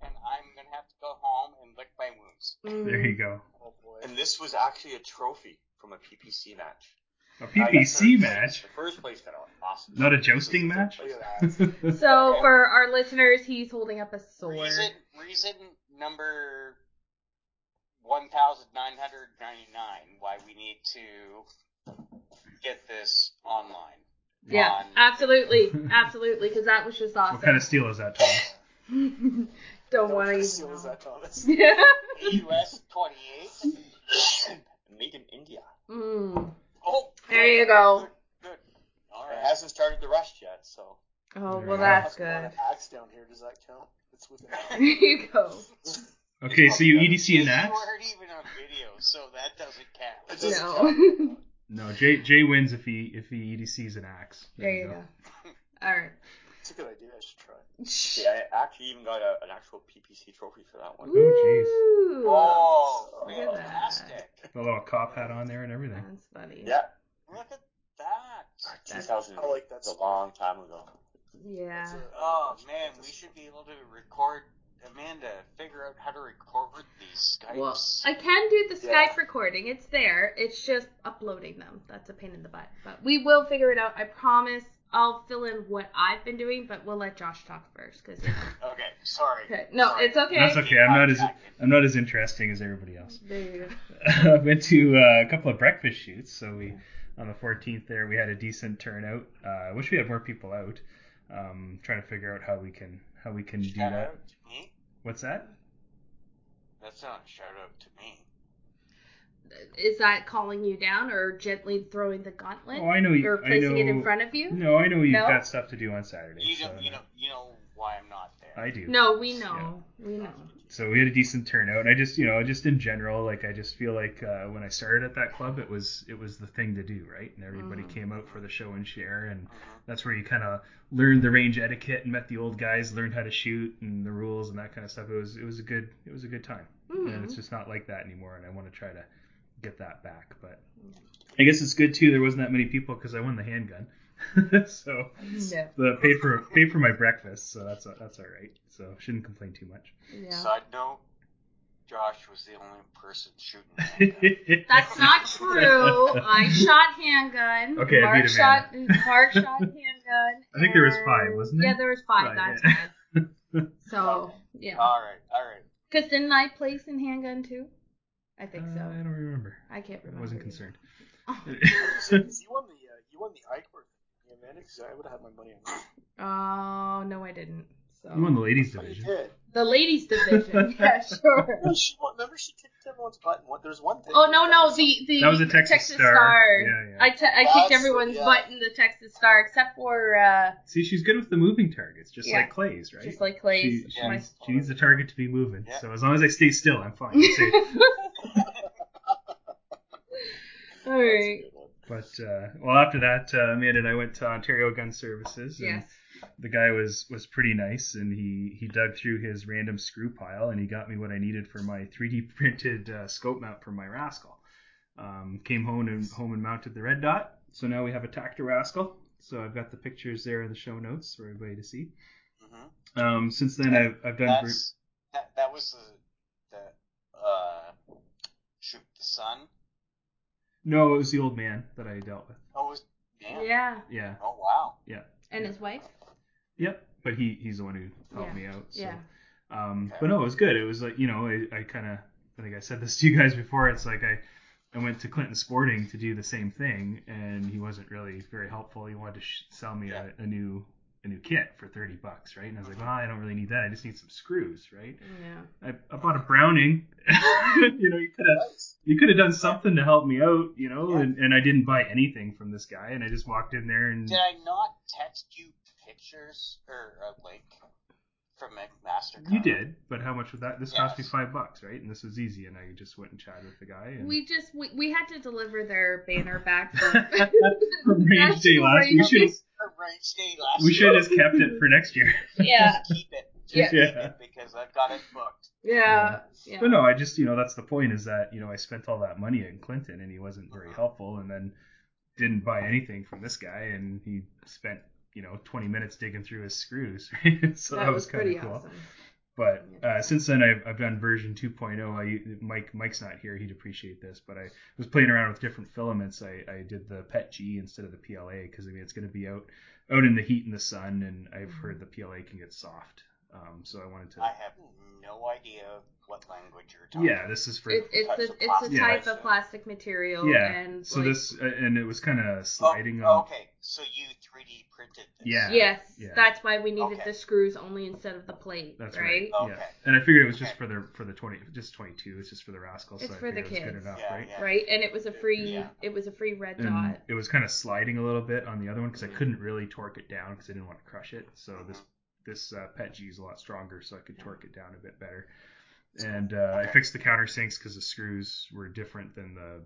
and I'm gonna have to go home and lick my wounds. There you go. Oh boy. And this was actually a trophy from a PPC match. A PPC third match. The first place got awesome. not a This jousting match. place. Look at that. So for our listeners, he's holding up a sword. Reason, reason number 1,999 why we need to get this online. Yeah, On- absolutely, absolutely, because that was just awesome. What kind of steel is that, Thomas? Don't What want kind to of seal is that, Thomas? Yeah. AUS 28. Made in India. mm. Oh, There you go. Good. good. All It hasn't started the rust yet, so. Oh well, you that's good. axe down here. Does that count? It's within. There you go. Okay, so you EDC You an axe? weren't even on video, so that doesn't count. It doesn't No. count. No, Jay Jay wins if he if he EDCs an axe. There you go. All right. It's a good idea. I should try. Yeah, I actually even got a, an actual PPC trophy for that one. Oh, Woo. Oh, Look at that. fantastic. The little cop hat on there and everything. That's funny. Yeah, Look at that. 2000. I like that It's a stuff. long time ago. Yeah. It's a- Oh, man, we should be able to record. Amanda, figure out how to record these Skypes. Well, I can do the Yeah. Skype recording. It's there. It's just uploading them. That's a pain in the butt. But we will figure it out. I promise. I'll fill in what I've been doing, but we'll let Josh talk first because. Okay, sorry. Okay. No, Sorry. it's okay. That's okay. I'm not as I'm not as interesting as everybody else. There you go. I went to uh, a couple of breakfast shoots. So we on the 14th there we had a decent turnout. Uh, I wish we had more people out. Um, trying to figure out how we can how we can do that. out to me. What's that? That's not a shout out to me. Is that calling you down or gently throwing the gauntlet? Oh, I know you. or I placing it in know- front of you? No, I know you've No? got stuff to do on Saturday. You so know, you know, you know why I'm not there. I do. No, we know. We know. So we had a decent turnout. And i just you know just in general like i just feel like uh, when i started at that club it was it was the thing to do right? And everybody Mhm. came out for the show and share. And Mhm. that's where you kind of learned the range etiquette and met the old guys learned how to shoot and the rules and that kind of stuff. It was it was a good it was a good time. Mhm. and it's just not like that anymore and i want to try to get that back. But i guess it's good too there wasn't that many people because i won the handgun. So No. the paid for paid for my breakfast so that's that's all right so shouldn't complain too much Yeah. Side note: Josh was the only person shooting. That's not true. I shot handgun. Okay, I Mark beat shot. Amanda. Mark shot handgun. I think there was five, wasn't there? Yeah, there was five. Five, that's yeah. bad. So yeah. all right, all right. Because didn't I place in handgun too? I think Uh, so. I don't remember. I can't remember. I remember. wasn't either. concerned. Oh. You won the uh, you won the Eichberg, yeah, man. I would have had my money on that. Oh no, I didn't. So You won the ladies division. did. the ladies division. yeah, sure. No, she won. Remember, she kicked everyone's butt. And what? There's one thing. Oh no no the the That was a Texas Star. Yeah, yeah. I, te- I kicked everyone's yeah. butt in the Texas Star except for uh, See, she's good with the moving targets, just Yeah. like Clay's, right? just like Clay's. She, she, Yeah. needs, she needs the target to be moving. Yeah. So as long as I stay still, I'm fine. I'm safe. All right. but uh, well, after that, uh, Amanda and I went to Ontario Gun Services. And Yes. The guy was was pretty nice, and he he dug through his random screw pile, and he got me what I needed for my 3D printed uh, scope mount for my Rascal. Um, came home and home and mounted the red dot. So now we have a Tactor Rascal. So I've got the pictures there in the show notes for everybody to see. hmm Um, since then, I've I've done. ver- That's that. That was the the uh, shoot the sun. No, it was the old man that I dealt with. Oh, it was damn. Yeah. Yeah. Oh wow. Yeah. And his wife. Yep. But he he's the one who helped Yeah. me out. So. Yeah. Um, but no, it was good. It was like you know, I, I kind of I think I said this to you guys before. It's like I I went to Clinton Sporting to do the same thing, and he wasn't really very helpful. He wanted to sh- sell me Yeah. a, a new a new kit for thirty bucks, right? And I was like, well, I don't really need that. I just need some screws, right? Yeah. I, I bought a Browning. you know, you could have you could have done something to help me out, you know, Yeah. and, and I didn't buy anything from this guy, and I just walked in there and Did I not text you pictures or uh, a link from Mastercard? you did, but how much was that? This cost me five bucks, right? And this was easy, and I just went and chatted with the guy. And We just we, we had to deliver their banner back from, from range day last, we should have Range day last we should have just kept it for next year. Yeah. Just keep it. Just Yeah. keep it because I've got it booked. Yeah. Yeah. But no, I just you know that's the point is that you know I spent all that money in Clinton, and he wasn't very uh-huh. helpful, and then didn't buy anything from this guy, and he spent you know 20 minutes digging through his screws, right? so that, was, kind of cool. awesome. But uh, since then, I've, I've done version 2.0. I Mike Mike's not here; he'd appreciate this. But I was playing around with different filaments. I, I did the PET G instead of the PLA because I mean it's going to be out out in the heat and the sun, and I've heard the PLA can get soft Um, so I wanted to. I have no idea what language you're talking. yeah, this is for. It, it's types a it's a type I of plastic material. yeah. And so like, this and it was kind of Oh, sliding oh, on. okay, so you 3D printed this. Yeah. Yes, yeah. that's why we needed Okay. the screws only instead of the plate. That's right. right. Okay. Yeah. And I figured it was just for the for the twenty, just twenty two. It's just for the rascal. So It's I for the figured it was good kids. enough, Yeah, right? yeah. Right, and it was a free Yeah. it was a free red And dot. it was kind of sliding a little bit on the other one because I couldn't really torque it down because I didn't want to crush it. So this this uh, Pet G is a lot stronger, so I could torque it down a bit better. And uh, I fixed the countersinks because the screws were different than the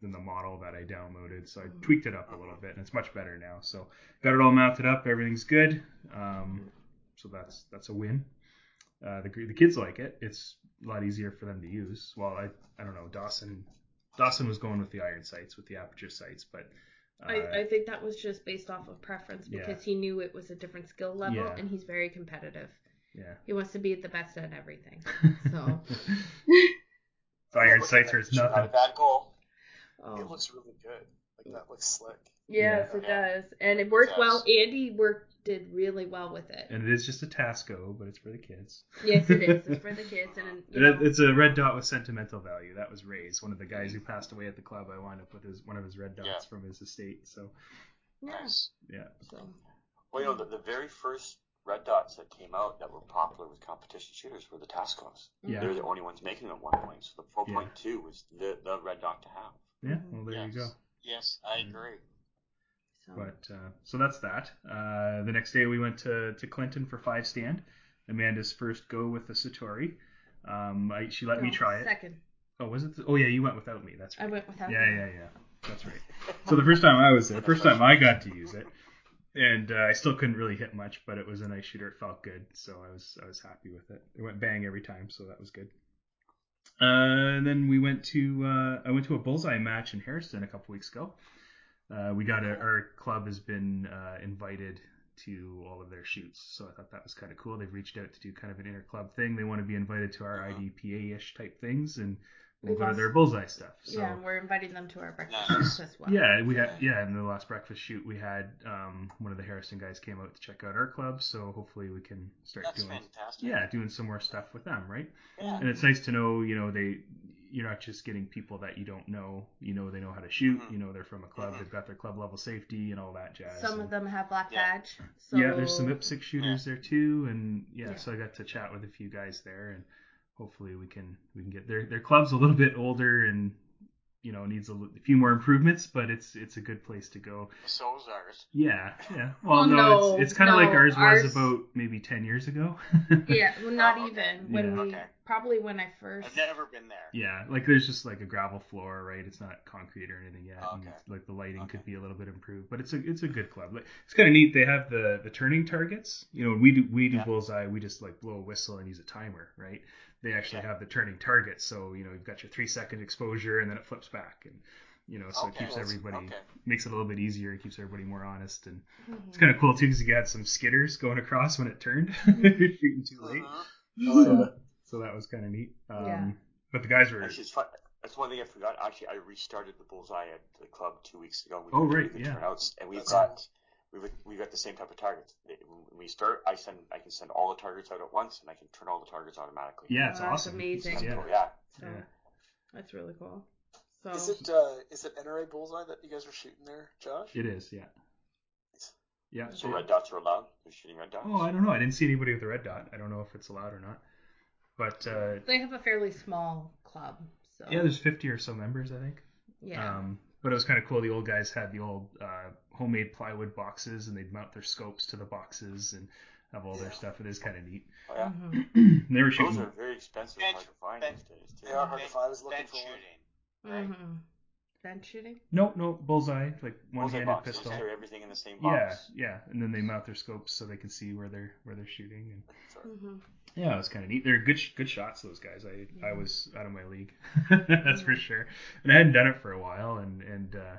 than the model that I downloaded, so I tweaked it up a little bit, and it's much better now. So got it all mounted up, everything's good. Um, so that's that's a win. Uh, the the kids like it. It's a lot easier for them to use. Well, I I don't know Dawson. Dawson was going with the iron sights, with the aperture sights, but uh, I, I think that was just based off of preference Yeah. because he knew it was a different skill level Yeah. and he's very competitive. yeah. He wants to be the best at everything. So iron Look at sights that are it's. Not a nothing. bad goal. It oh, looks really good. Like that looks slick. Yes, Yeah. it does, and it worked does. well. Andy worked did really well with it. And it is just a Tasco, but it's for the kids. Yes, it is. It's for the kids, and you It- It's a red dot with sentimental value. That was Ray's, one of the guys who mm. passed away at the club. I wound up with his one of his red dots Yeah. from his estate. So yeah. Nice. yeah, So Well, you know, the, the very first red dots that came out that were popular with competition shooters were the Tascos. Mm-hmm. yeah, They were the only ones making them at one point. So the 4.2 was the, the red dot to have. yeah. Mm-hmm. Well, there you Yes. go. Yes, I Mm. agree. So But uh, so that's that. Uh, the next day we went to, to Clinton for five stand. Amanda's first go with the Satori. Um, I, she let me try it. Second, Oh, was it? oh yeah, you went without me. That's right. I went without. Yeah, you. yeah, yeah. That's right. So the first time I was there, first time I got to use it, and uh, I still couldn't really hit much, but it was a nice shooter. It felt good, so I was I was happy with it. It went bang every time, so that was good. Uh, and then we went to uh, I went to a bullseye match in Harrison a couple weeks ago. Uh, we got a, our club has been uh, invited to all of their shoots, so I thought that was kind of cool. They've reached out to do kind of an inter club thing. They want to be invited to our IDPA ish type things, and we'll We've go to their bullseye stuff. So Yeah, we're inviting them to our breakfast as well. yeah, we had yeah in the last breakfast shoot we had um, one of the Harrison guys came out to check out our club, so hopefully we can start That's doing fantastic. yeah doing some more stuff with them, right? Yeah. And it's nice to know you know they you're not just getting people that you don't know, you know they know how to shoot, Mhm. you know they're from a club, Mhm. they've got their club level safety and all that jazz. Some and- of them have black Yeah. badge. So yeah, there's some IPSC shooters there too, and yeah, Yeah. so I got to chat with a few guys there, and hopefully we can we can get their their club's a little bit older and you know needs a, a few more improvements, but it's it's a good place to go. So is ours. Yeah, yeah. Well, Well, no, no, it's it's kind of like ours, ours- was about maybe ten years ago. Yeah, well, not Oh, okay. even when Yeah. we Okay. Probably when I first. I've never been there. Yeah, like there's just like a gravel floor, right? It's not concrete or anything yet. and Okay. like the lighting could be a little bit improved, but it's a it's a good club. Like, it's kind of neat. They have the the turning targets. You know, we do we do Yeah. bullseye. We just like blow a whistle and use a timer, right? They actually Yeah. have the turning targets. So you know you've got your three second exposure and then it flips back, and you know so it keeps everybody okay. makes it a little bit easier. It keeps everybody more honest, and Mhm. it's kind of cool too because you got some skitters going across when it turned, shooting too late. Oh, so, yeah. So that was kind of neat. Um, Yeah. But the guys were Actually, it's fun. That's one thing I forgot. Actually, I restarted the bullseye at the club two weeks ago. We Oh, got right, really yeah. Turnouts, and we've That's got we've we've got the same type of targets. When we start, I send I can send all the targets out at once, and I can turn all the targets automatically. Yeah, it's Oh, that's awesome. amazing. That's Yeah. cool, yeah. So, Yeah. That's really cool. So Is it uh, is it NRA bullseye that you guys are shooting there, Josh? It is, yeah. Yeah. So red dots are allowed. They're shooting red dots. Oh, I don't know. I didn't see anybody with a red dot. I don't know if it's allowed or not. But uh, they have a fairly small club. So yeah, there's 50 or so members, I think. yeah. Um, but it was kind of cool. The old guys had the old uh, homemade plywood boxes, and they'd mount their scopes to the boxes and have all their Yeah. stuff. It is kind of neat. Oh, yeah. Mhm. They were shooting. Those are very expensive, Bench- hard to find bench- these days too. They are hard to find. I was looking bench for one. shooting. Right. Mhm. Bench shooting. No, no, bullseye, like Bullseye one-handed box. They pistol. just carry everything in the same Yeah, box. yeah, yeah, and then they mount their scopes so they can see where they're where they're shooting. And Sorry. Yeah, it was kind of neat. They're good, sh- good shots. Those guys. I, I was out of my league. That's for sure. And I hadn't done it for a while, and and uh,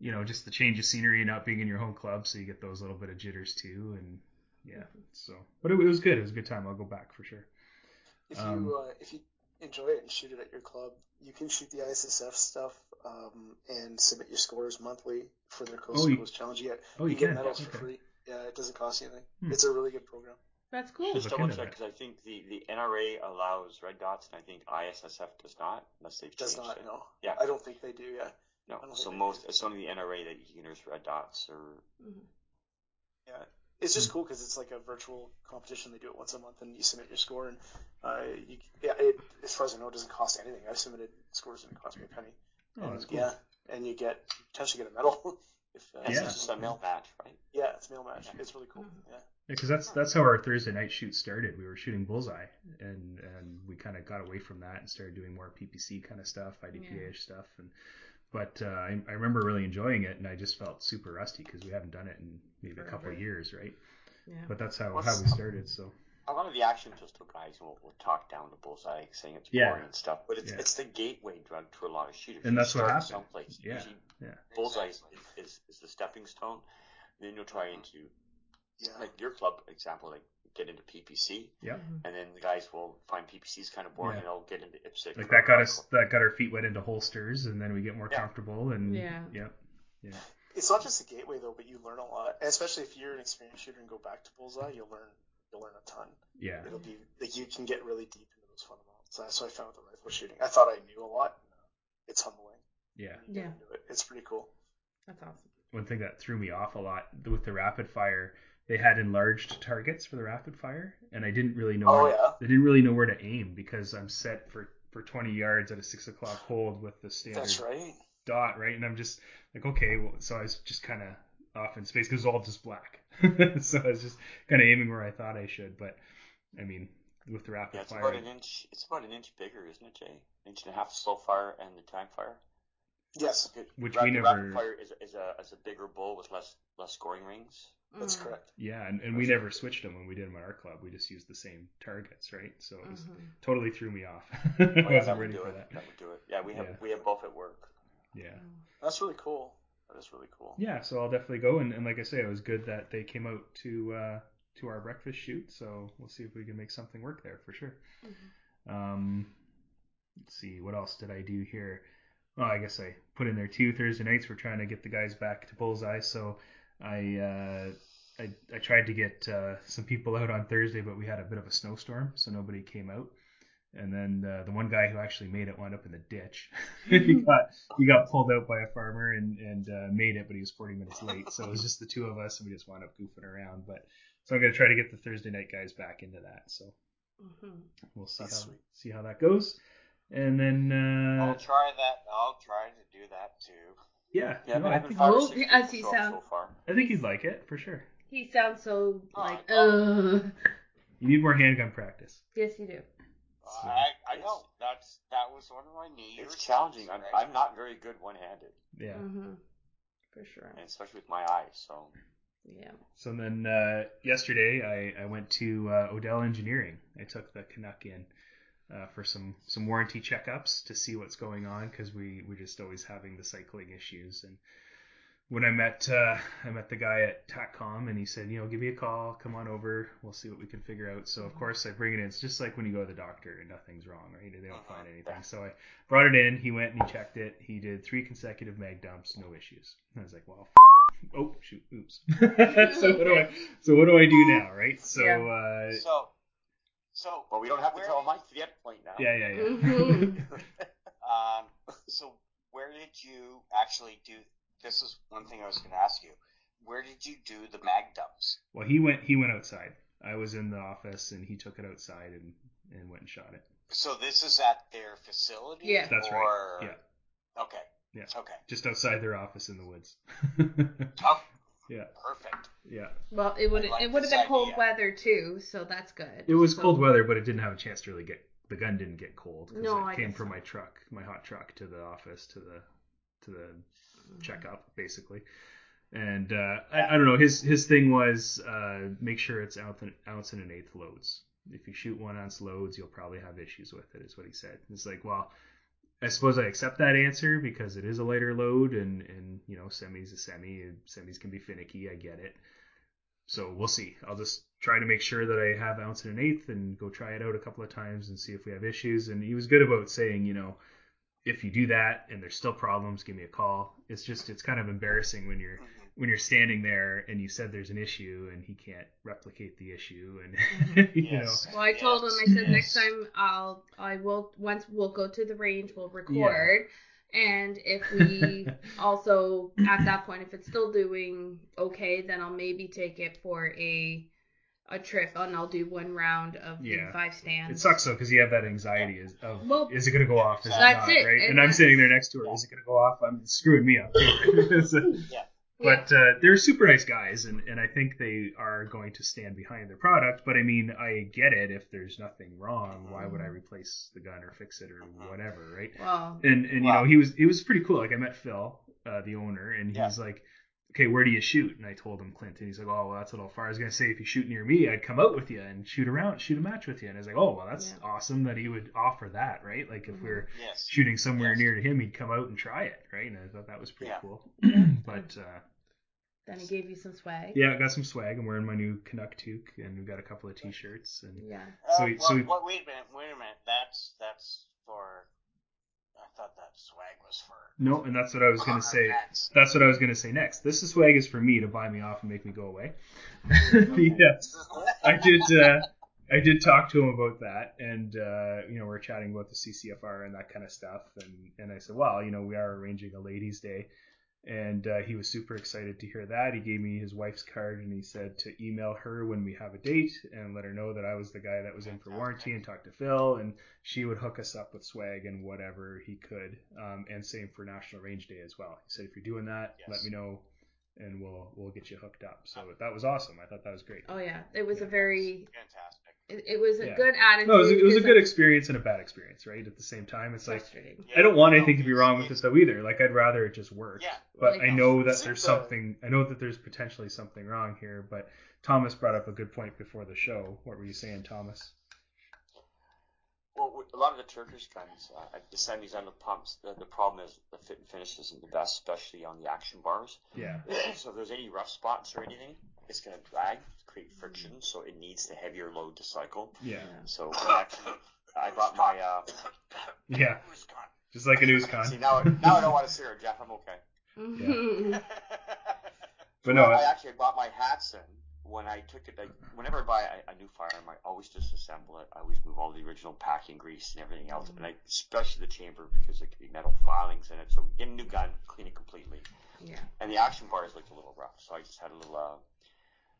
you know, just the change of scenery and not being in your home club, so you get those little bit of jitters too. And yeah, so but it, it was good. It was a good time. I'll go back for sure. If Um, you uh, if you enjoy it and shoot it at your club, you can shoot the ISSF stuff um, and submit your scores monthly for their Coast Oh, to Coast challenge. You get Oh, you you get medals for Okay. free. Yeah, it doesn't cost you anything. Hmm. It's a really good program. That's cool. Just Look double into check because I think the, the NRA allows red dots and I think ISSF does not unless they've Does changed not it. no. Yeah. I don't think they do. Yeah. No, so most do. it's only the NRA that you can use red dots or Yeah, it's just cool because it's like a virtual competition. They do it once a month, and you submit your score. And uh, you, yeah, it, as far as I know, it doesn't cost anything. I've submitted scores and it cost me a penny. Oh, and, that's cool. Yeah, and you get potentially get a medal. if, uh, it's just a mail match, right? Yeah, it's mail match. It's really cool. Yeah. because that's that's how our Thursday night shoot started. We were shooting bullseye, and and we kind of got away from that and started doing more PPC kind of stuff, IDPA ish stuff, and but uh, I, I remember really enjoying it, and I just felt super rusty because we haven't done it in maybe a couple of years, right? Yeah. But that's how What's- how we started. So A lot of the action pistol guys will, will talk down to bullseye, saying it's Yeah. boring and stuff, but it's Yeah. it's the gateway drug to a lot of shooters. And You that's what start happened. Someplace. Yeah, Usually yeah. bullseye is, is, is the stepping stone. Then you'll try into Yeah. like your club example, like get into PPC, Yep. and then the guys will find PPCs kind of boring, Yeah. and they'll get into IPSC. Like that got us that got our feet wet into holsters, and then we get more Yeah. comfortable, and Yeah. yep, It's not just a gateway though, but you learn a lot. Especially if you're an experienced shooter and go back to bullseye, you'll learn you'll learn a ton. yeah, It'll be like you can get really deep into those fundamentals. That's what I found with the rifle shooting. I thought I knew a lot. It's humbling. yeah. when you get Yeah. it. It's pretty cool. That's awesome. One thing that threw me off a lot with the rapid fire, they had enlarged targets for the rapid fire, and I didn't really know. Oh, where, yeah? I didn't really know where to aim because I'm set for for 20 yards at a six o'clock hold with the standard That's right. dot, right? And I'm just like, okay, well, so I was just kind of off in space because it's all just black. so I was just kind of aiming where I thought I should, but I mean, with the rapid Yeah, it's fire, about an inch. It's about an inch bigger, isn't it, Jay? An Inch and a half slow fire and the time fire. Yes, Good. Which Rapid, we Rapid never- fire is, is a is a botally bull with less less scoring rings. that's Mm. correct. yeah, and, and we never switched them when we did them at our club. We just used the same targets, right? So it was Mhm. totally threw me off. I Oh, yeah, that wasn't would ready do for it. that. That would do it. Yeah, we have Yeah. we have both at work. Yeah. That's really cool. That is really cool. Yeah, so I'll definitely go and, and like I say, it was good that they came out to uh, to our breakfast shoot. So we'll see if we can make something work there for sure. Um, let's see, what else did I do here? Well, I guess I put in there two Thursday nights. We're trying to get the guys back to bullseye, so I uh, I, I tried to get uh, some people out on Thursday, but we had a bit of a snowstorm, so nobody came out. And then uh, the one guy who actually made it wound up in the ditch. he got he got pulled out by a farmer and and uh, made it, but he was 40 minutes late. So it was just the two of us, and we just wound up goofing around. But so I'm gonna try to get the Thursday night guys back into that. So Mhm. we'll see how sweet. see how that goes. And then uh, I'll try that. I'll try to do that too. yeah, Yeah, no, I've I think five or Oh, six as he show up sound- so far. I think you'd like it for sure. He sounds so Oh, like, I uh. You need more handgun practice. Yes, you do. So- I I know that's that was one of my New Year's. It's challenging. things, I'm? I'm not very good one handed, Yeah. Mm-hmm. For sure. and especially with my eyes. So Yeah. So then uh, yesterday I, I went to uh, O'Dell Engineering. I took the Canuck in uh, for some some warranty checkups to see what's going on because we we're just always having the cycling issues. And when I met uh, I met the guy at TACCOM and he said, you know, give me a call, come on over, we'll see what we can figure out. So of course I bring it in. It's just like when you go to the doctor and nothing's wrong, right? They don't find anything. So I brought it in. He went and he checked it. He did three consecutive mag dumps, no issues. And I was like, well. Oh shoot! Oops. so what do I? So what do I do now, right? So Yeah. uh, So, so well, we don't have to tell Mike to get point now. yeah, yeah, yeah. Mhm. um, so where did you actually do? This is one thing I was going to ask you. Where did you do the mag dumps? well, he went. He went outside. I was in the office, and he took it outside and and went and shot it. So this is at their facility. Yeah. That's or... right. Yeah, Okay. Yeah. Okay. just outside their office in the woods. Oh, yeah, perfect. yeah. Well, it would like it would have this been cold idea. weather too, so that's good. It was So- cold weather, but it didn't have a chance to really get. The gun didn't get cold because No, it I came from not. my truck, my hot truck, to the office, to the to the checkup basically. And uh, I, I don't know. His his thing was uh, make sure it's ounce and, ounce and an eighth loads. If you shoot one ounce loads, you'll probably have issues with it. Is what he said. It's like, well, I suppose I accept that answer because it is a lighter load, and and you know, semi's a semi. Semis can be finicky. I get it. So we'll see. I'll just try to make sure that I have ounce and an eighth, and go try it out a couple of times and see if we have issues. And he was good about saying, you know, if you do that and there's still problems, give me a call. It's just it's kind of embarrassing when you're when you're standing there and you said there's an issue and he can't replicate the issue and Mm-hmm. you Yes. Well, I told him. I Yes. said next time I'll I will once we'll go to the range, we'll record, and if we also at that point if it's still doing okay, then I'll maybe take it for a a trip and I'll do one round of the Yeah. five stands. it sucks though because you have that anxiety is of Well, is it gonna go off is it not it, right and and I'm sitting there next to her is it gonna go off I'm screwing me up So- Yeah. but uh, they're super nice guys and, and I think they are going to stand behind their product but I mean I get it if there's nothing wrong why would I replace the gun or fix it or whatever right Well, and and you know he was he was pretty cool. Like I met Phil, uh, the owner, and Yeah. he's like, "Okay, where do you shoot?" And I told him Clint, and he's like, "Oh, well, that's a little far." I was gonna say if you shoot near me, I'd come out with you and shoot around, shoot a match with you. And I was like, "Oh, well, that's Yeah. awesome that he would offer that, right? Like if Mhm. we're Yes. shooting somewhere Yes. near to him, he'd come out and try it, right?" And I thought that was pretty Yeah. cool. but uh, then he gave you some swag. yeah, I got some swag. I'm wearing my new Canuck toque, and we got a couple of T-shirts, and Yeah. So Uh, he- well, so he- well, wait a minute. Wait a minute. That's that's for. I thought that swag was for. no, and that's what I was gonna say. That's That's what I was gonna say next. This is swag is for me to buy me off and make me go away. yeah. I did. Uh, I did talk to him about that, and uh, you know, we are chatting about the CCFR and that kind of stuff, and and I said, well, you know, we are arranging a ladies' day, and uh, he was super excited to hear that. He gave me his wife's card, and he said to email her when we have a date and let her know that I was the guy that was in for warranty, and talk to Phil, and she would hook us up with swag and whatever he could, um, and same for National Range Day as well. He said, if you're doing that, Yes. let me know. And we'll we'll get you hooked up. So that was awesome. I thought that was great. Oh yeah, it was a very fantastic. It, it was a Yeah. good attitude. No, it was, a, it was a 'cause good I'm experience and a bad experience, right? At the same time, it's like frustrating. I don't want Yeah, anything to be wrong with this it's- though either. Like I'd rather it just work. Yeah. But Like- I know that Is it there's something. I know that there's potentially something wrong here. But Thomas brought up a good point before the show. What were you saying, Thomas? Well, a lot of the Turkish guns, uh, I send these on the pumps. The, the problem is the fit and finish isn't the best, especially on the action bars. Yeah. so if there's any rough spots or anything, it's going to drag, create friction, so it needs the heavier load to cycle. Yeah. So actually, I brought my. Uh, Yeah. Just like a news con. see now, now I don't want to see her, Jeff. I'm okay. Mhm. But no, I, I- actually bought my hats in when I took it. Like, whenever I buy a, a new firearm, I always disassemble it. I always move all the original packing grease and everything else, and I, especially the chamber because there could be metal filings in it. So get a new gun, clean it completely. yeah. And the action bars looked a little rough, so I just had a little uh,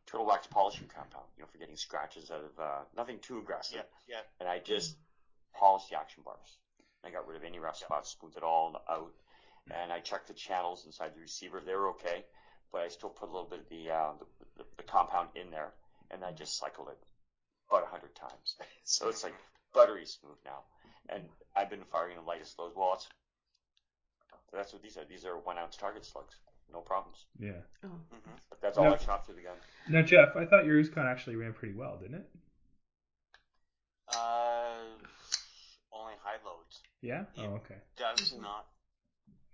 turtle wax polishing compound, you know, for getting scratches out of uh, nothing too aggressive. Yeah, yeah. And I just polished the action bars. I got rid of any rough spots, smoothed it all out, and I checked the channels inside the receiver. They were okay, but I still put a little bit of the uh, the, the, the compound in there, and I just cycled it about a hundred times. so it's like buttery smooth now. And I've been firing the lightest loads. Well, it's, that's what these are. These are one ounce target slugs. No problems. yeah. Oh. hmm But that's all No. I shot through the gun. Now, Jeff, I thought your Uzkon actually ran pretty well, didn't it? Uh, only high loads. Yeah. Yeah. Oh, okay. Does not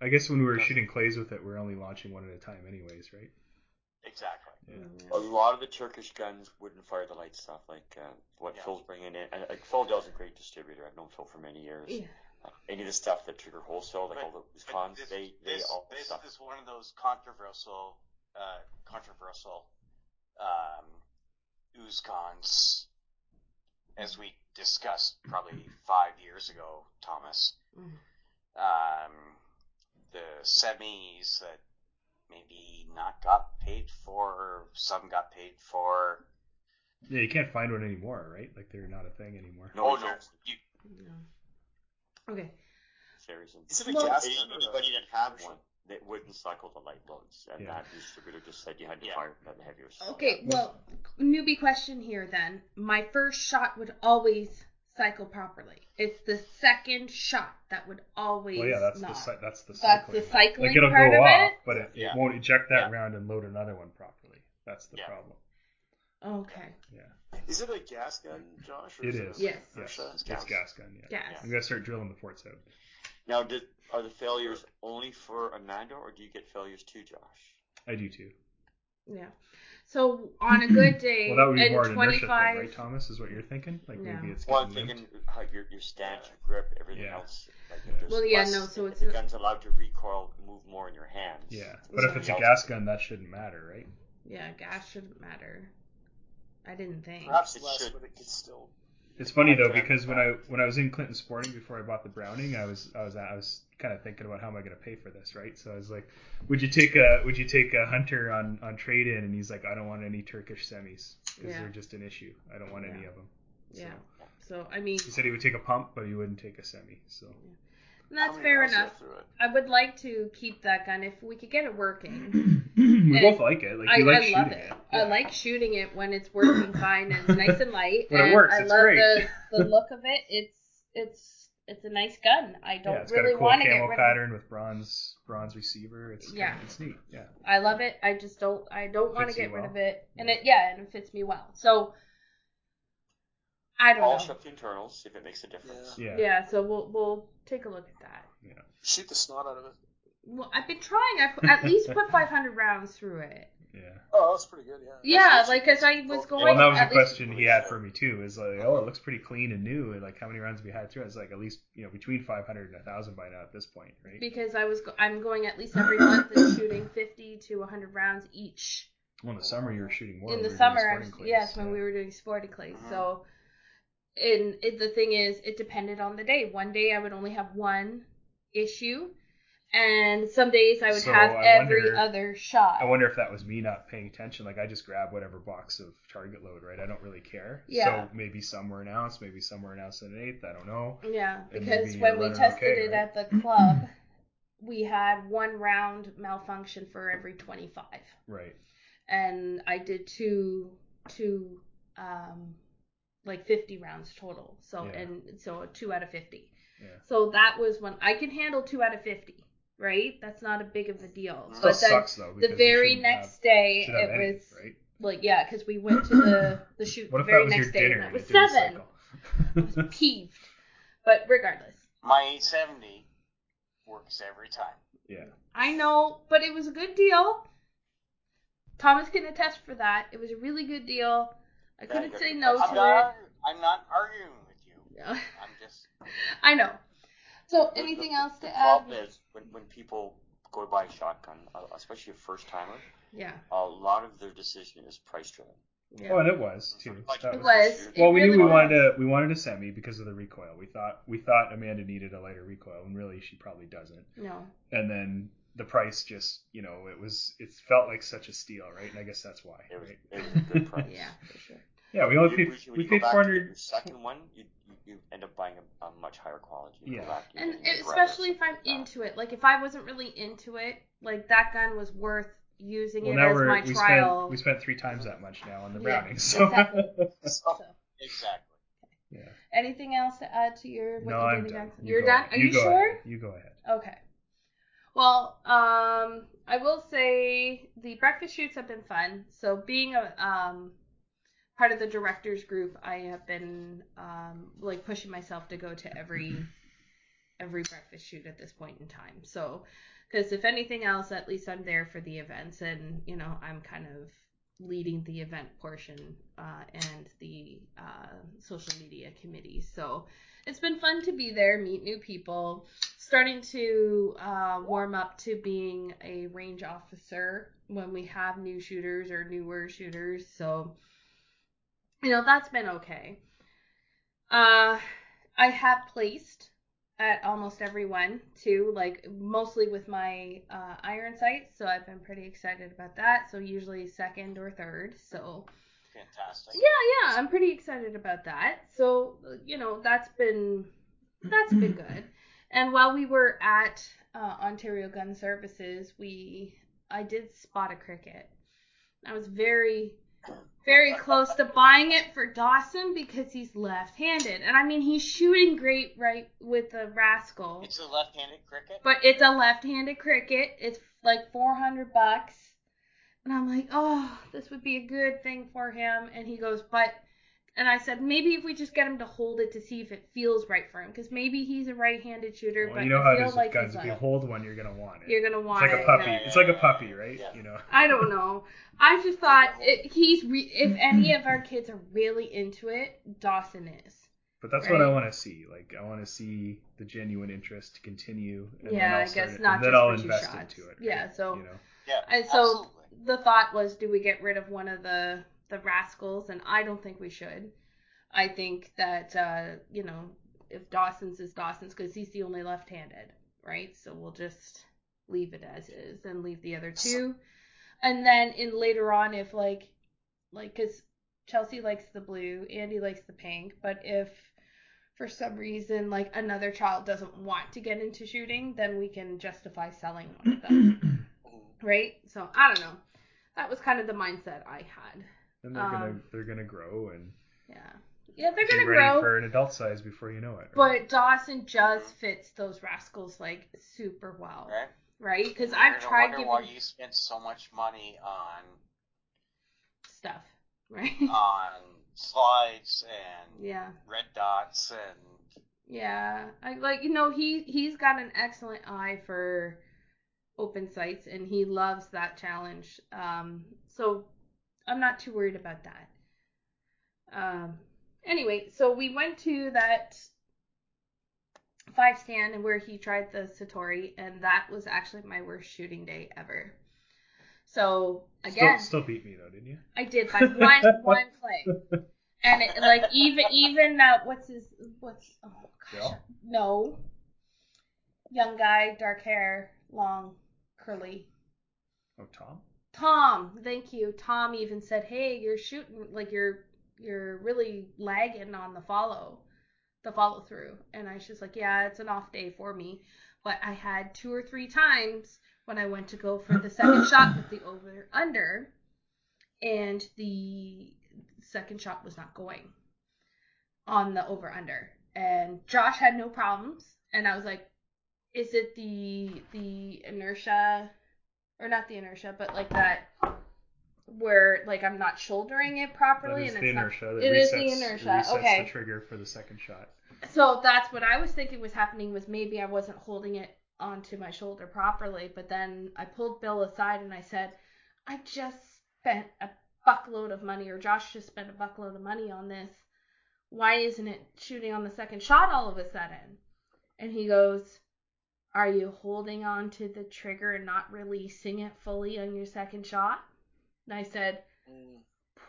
I guess when we were shooting clays with it, we are only launching one at a time, anyways, right? exactly. A lot of the Turkish guns wouldn't fire the light stuff like uh, what Yeah. Phil's bringing in. And like Phil Dell's a great distributor. I've known Phil for many years. Yeah. Any of the stuff that Trigger wholesale, like But- all the But cons, this, they they this, all this stuff. is one of those controversial, uh, controversial, um, Uzkons, as we discussed probably five years ago, Thomas. Mhm. Um, the semis that maybe not got paid for, some got paid for. Yeah, you can't find one anymore, right? Like they're not a thing anymore. No, oh no, you, No. Okay. Fairies and Is a Well- gas Any- gun or a anybody that had one that wouldn't cycle the light loads, and Yeah. that distributor just said you had to Yeah. fire the heavier stuff. Okay. Well, newbie question here then. My first shot would always cycle properly. It's the second shot that would always Well, yeah, that's not. the cy- that's the cycling. That's the cycling like it'll part go of off, it? but it, Yeah. it won't eject that Yeah. round and load another one properly. That's the Yeah. problem. Okay. Yeah, Is it a gas gun, Josh? Or it is is. a Yes. Yes, Versha? it's gas. gas gun. Yeah. Gas. I'm gonna start drilling the forts out. Now, did, are the failures only for Amanda, or do you get failures too, Josh? I do too. Yeah. So on a good day, Well, that would be more an inertia thing, 25, right, Thomas? Is what you're thinking? Like Yeah. maybe it's Well, I'm thinking limped. how your your stance, your grip, everything Yeah. else. Like if Well, yeah, less, no, so it's the not- gun's allowed to recoil, move more in your hands. Yeah, but if it's a gas gun, that shouldn't matter, right? yeah, gas shouldn't matter. I didn't think. Perhaps It less, should. but it could still. It's funny though because when I when I was in Clinton Sporting before I bought the Browning, I was I was I was kind of thinking about how am I going to pay for this, right? So I was like, would you take a would you take a hunter on on trade in? And he's like, I don't want any Turkish semis because Yeah. they're just an issue. I don't want any of them. So Yeah. So I mean, he said he would take a pump, but he wouldn't take a semi. So and that's fair rounds do you enough. have through it? I would like to keep that gun if we could get it working. we And both like it. Like I, you like I shooting love it. it. I like shooting it when it's working fine and it's nice and light. When it and works, I it's love great. the the look of it. It's it's it's a nice gun. I don't yeah, it's really got a cool want to get camo rid of pattern with bronze bronze receiver. It's Yeah. it's neat. Yeah. I love it. I just don't. I don't want to Fits you get rid well. of it. And it, yeah, and it fits me well. So I don't Polish know. up the internals, see if it makes a difference. Yeah. Yeah, so we'll we'll take a look at that. Yeah. Shoot the snot out of it. Well, I've been trying. I put, at least put 500 rounds through it. Yeah. Oh, that's pretty good. Yeah. Yeah, That's like as I was going. Well, and that was a question he had for me too. Is like, oh, it looks pretty clean and new. And like, how many rounds have we had through? it? It's like at least you know between 500 and 1,000 by now at this point, right? because I was go- I'm going at least every month and shooting 50 to 100 rounds each. Well, in the summer you were shooting more. in the we were doing summer, I sporting was, clays, yes, when we were doing sporty clays. Mhm. So, and it, the thing is, it depended on the day. One day I would only have one issue, and some days I would So, have I every wonder- other shot. I wonder if that was me not paying attention. Like I just grab whatever box of target load, right? I don't really care. Yeah. So maybe some were an ounce, maybe some were an ounce an eighth. I don't know. Yeah, And because when we tested okay, it right? at the club, we had one round malfunction for every 25. Right. and I did two two um like 50 rounds total. So Yeah. and so a two out of 50. Yeah. So that was when I can handle two out of 50, right? That's not a big of a deal. Still but then sucks though. the very next have- day it any, was right. like yeah, because we went to the the shoot What the if very that was next your day dinner and it was seven. I was peeved. But regardless. My 870 works every time. yeah. I know, but it was a good deal. Thomas can attest for that. It was a really good deal. I couldn't say no to I'm it. not, I'm not arguing with you. No. I'm just. I know. So The- anything the- else the to add? problem is when, when people go to buy a shotgun, uh, especially a first timer, Yeah. a lot of their decision is price driven. Yeah. Oh, and it was too. Like, That It was- was. It Well, we really knew we was. wanted to we wanted a semi because of the recoil. We thought we thought Amanda needed a lighter recoil, and really she probably doesn't. No. And then the price just you know it was it felt like such a steal, right? And I guess that's why, It was, right? it was a good price. Yeah, for sure. Yeah, we only You- paid when you we go paid back four to get hundred. Your second one, you, you, you end up buying a, a much higher quality. You Yeah. back, And get your Beretta or especially if I'm like into it. Like if I wasn't really into it, like that gun was worth using Well, it now as we're my we trial. spent we spent three times that much now on the Yeah, Browning. So exactly. So, So, exactly. yeah. anything else to add to your what No, you I'm did done. You You're done? ahead. Are you, go sure? ahead. You go ahead. Okay. Well, um, I will say the breakfast shoots have been fun. So being a um part of the directors group, I have been um like pushing myself to go to every every breakfast shoot at this point in time. So because if anything else, at least I'm there for the events, and you know I'm kind of leading the event portion uh, and the uh, social media committee. So it's been fun to be there, meet new people, starting to uh, warm up to being a range officer when we have new shooters or newer shooters. So, you know, that's been okay. Uh, I have placed at almost every one too, like mostly with my uh, iron sights. So I've been pretty excited about that. So usually second or third. So Fantastic. yeah, yeah, I'm pretty excited about that. So, you know, that's been that's been good. And while we were at uh, Ontario Gun Services, we I did spot a Crickett. I was very very close to buying it for Dawson because he's left-handed. And I mean, he's shooting great right with the rascal. It's a left-handed Crickett. But it's a left-handed Crickett. It's like 400 bucks. And I'm like, oh, this would be a good thing for him. And he goes, but And I said maybe if we just get him to hold it to see if it feels right for him, because maybe he's a right-handed shooter, Well, but you know how it feel is with like guns. If you hold one, you're gonna want it. you're gonna want it's want like it. a puppy. yeah. It's like a puppy, right? Yeah. You know. I don't know. I just thought it, he's re- if any of our kids are really into it, Dawson is. But that's what I want to see. Like I want to see the genuine interest continue, and Yeah, then I'll guess not and then just I'll invest shots. into it. Yeah, so- you know. Yeah, And so absolutely. the thought was, do we get rid of one of the the rascals? And I don't think we should. I think that uh, you know, if Dawson's is Dawson's because he's the only left-handed, right? So we'll just leave it as is and leave the other two. And then in later on, if like, like, cause Chelsea likes the blue, Andy likes the pink, but if for some reason like another child doesn't want to get into shooting, then we can justify selling one of them right? So I don't know. That was kind of the mindset I had. And they're gonna Um, they're gonna grow and Yeah, yeah, they're gonna ready grow. for an adult size before you know it. right? But Dawson just fits those rascals like super well, Right? right? Because You're I've gonna tried wonder giving why you spent so much money on stuff, right? on slides and yeah, red dots and yeah. I like you know he he's got an excellent eye for open sights and he loves that challenge. Um, so I'm not too worried about that. Um, anyway, so we went to that five stand where he tried the Citori, and that was actually my worst shooting day ever. So again, still, still beat me though, didn't you? I did by one one play, and it, like even even uh, what's his what's oh gosh Bill? no young guy dark hair long curly Oh, Tom. Tom, thank you. Tom even said, "Hey, you're shooting like you're you're really lagging on the follow, the follow through." And I was just like, "Yeah, it's an off day for me." But I had two or three times when I went to go for the second shot with the over under, and the second shot was not going on the over under. And Josh had no problems, and I was like, "Is it the the inertia?" Or not the inertia, but like that where like I'm not shouldering it properly is and the it's not- inertia. that it is resets, the inertia. resets okay. the trigger for the second shot. So that's what I was thinking was happening was maybe I wasn't holding it onto my shoulder properly, but then I pulled Bill aside and I said, I just spent a buckload of money, or Josh just spent a buckload of money on this. Why isn't it shooting on the second shot all of a sudden? And he goes, Are you holding on to the trigger and not releasing it fully on your second shot? And I said, Mm.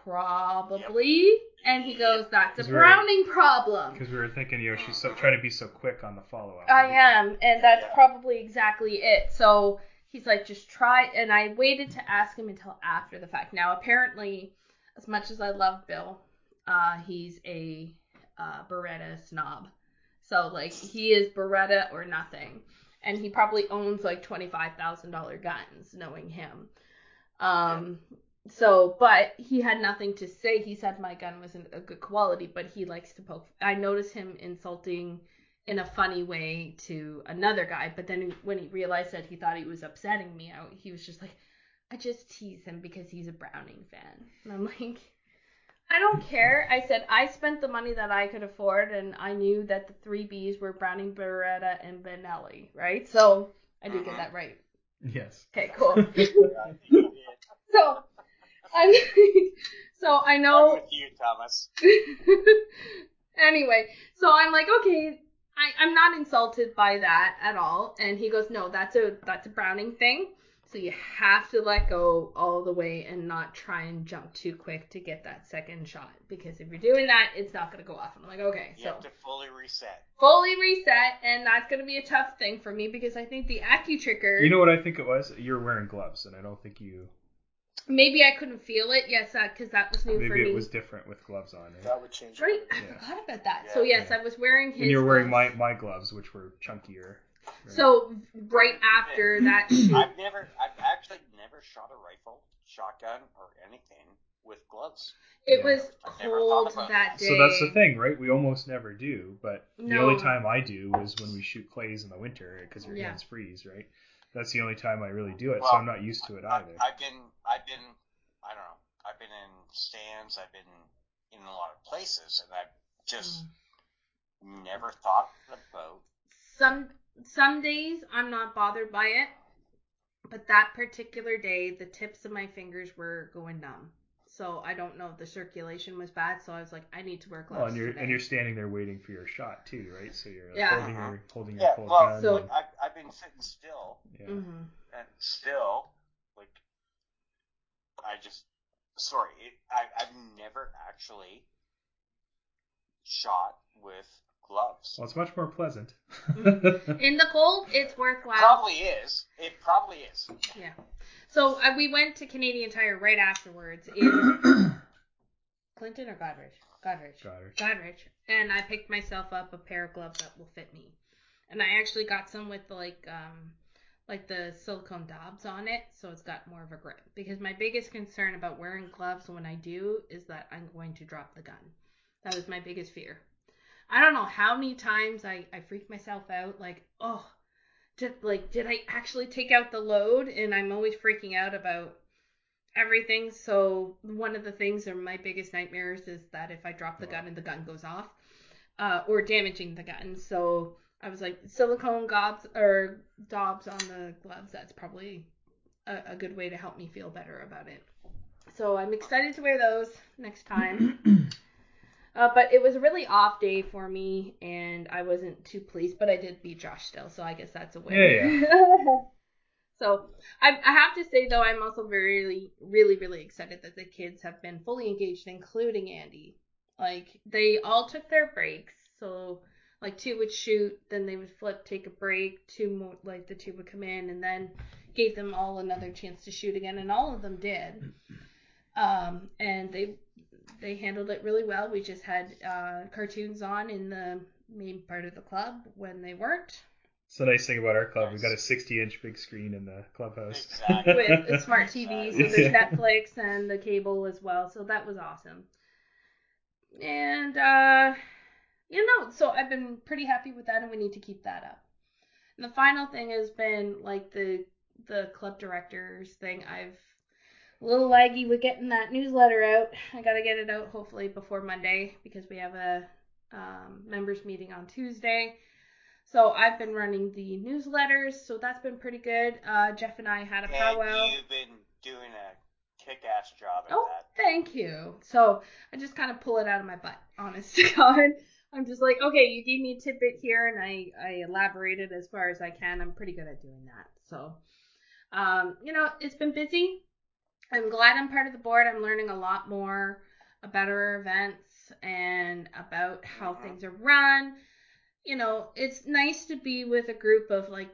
Probably. And he goes, That's a Because we're- Browning problem. Because we were thinking, you know, she's so, trying to be so quick on the follow up. I am, and that's Yeah. probably exactly it. So he's like, just try. And I waited to ask him until after the fact. Now, apparently, as much as I love Bill, uh, he's a uh, Beretta snob. So like, he is Beretta or nothing, and he probably owns like twenty five thousand dollar guns, knowing him. Um. So, but he had nothing to say. He said my gun wasn't a good quality, but he likes to poke. I noticed him insulting in a funny way to another guy, but then when he realized that he thought he was upsetting me, I, he was just like, I just tease him because he's a Browning fan. And I'm like, I don't care. I said I spent the money that I could afford, and I knew that the three Bs were Browning, Beretta, and Benelli, right? So I did get Mhm. that right. Yes. Okay, cool. I think you did. so I'm so I I'm know with you, Thomas. anyway, so I'm like, okay, I, I'm not insulted by that at all. And he goes, no, that's a that's a Browning thing. So you have to let go all the way and not try and jump too quick to get that second shot because if you're doing that, it's not gonna go off. And I'm like, okay, You so have to fully reset. fully reset, and that's gonna be a tough thing for me because I think the AccuTrigger. You know what I think it was? You're wearing gloves, and I don't think you. maybe I couldn't feel it. Yes, because that was new for me. Maybe me. it was different with gloves on. Right? That would change. Right, quite a I. Yeah. forgot about that. Yeah. So yes, Yeah. I was wearing his. and you're wearing my, my gloves, which were chunkier. Right? So right after that shoot, I've never, I've actually never shot a rifle, shotgun, or anything with gloves. it Yeah. was I've cold that that. day. So that's the thing, right? We almost never do, but the only time I do is when we shoot clays in the winter because your Yeah. hands freeze, right? That's the only time I really do it, so I'm not used to it I, either. I've been, I've been, I don't know, I've been in stands, I've been in a lot of places, and I've just mm. never thought about. Some some days I'm not bothered by it, but that particular day the tips of my fingers were going numb. So I don't know if the circulation was bad. So I was like, I need to wear gloves. Well, and you're today. and you're standing there waiting for your shot too, right? So you're like, Yeah. holding Uh-huh. your holding Yeah, your cold well, gun. so- and- I've, I've been sitting still, yeah. Mhm. and still, like, I just, sorry, it, I, I've never actually shot with gloves. Well, it's much more pleasant. In the cold, it's worthwhile. Probably is. It probably is. Yeah. So uh, we went to Canadian Tire right afterwards in Clinton or Goderich? Goderich. Goddard. Goderich. And I picked myself up a pair of gloves that will fit me. And I actually got some with like um like the silicone dobs on it, so it's got more of a grip. Because my biggest concern about wearing gloves when I do is that I'm going to drop the gun. That was my biggest fear. I don't know how many times I, I freak myself out, like, oh, did like did I actually take out the load? And I'm always freaking out about everything. So one of the things or my biggest nightmares is that if I drop the gun and the gun goes off, uh, or damaging the gun. So I was like silicone gobs or dobs on the gloves. That's probably a, a good way to help me feel better about it. So I'm excited to wear those next time. Uh, but it was a really off day for me, and I wasn't too pleased. But I did beat Josh still, so I guess that's a win. Yeah, so I, I have to say though, I'm also very, really, really excited that the kids have been fully engaged, including Andy. Like they all took their breaks, so like two would shoot, then they would flip, take a break. Two more, like the two would come in, and then gave them all another chance to shoot again, and all of them did. Um, and they they handled it really well. We just had uh, cartoons on in the main part of the club when they weren't It's the nice thing about our club. We've got a 60 inch big screen in the clubhouse. Exactly. with a smart TV. So there's Yeah. Netflix and the cable as well. So that was awesome. And uh, you know, so I've been pretty happy with that, and we need to keep that up. And the final thing has been like the the club directors thing. I've a little laggy with getting that newsletter out. I got to get it out hopefully before Monday because we have a um, members meeting on Tuesday. So I've been running the newsletters, so that's been pretty good. Uh, Jeff and I had a powwow. And you've been doing a kick-ass job at Oh, that. thank you. So I just kind of pull it out of my butt, honest to God. I'm just like, okay, you gave me a tidbit here, and I I elaborated as far as I can. I'm pretty good at doing that. So, um, you know, it's been busy. I'm glad I'm part of the board. I'm learning a lot more about our events and about how things are run. You know, it's nice to be with a group of like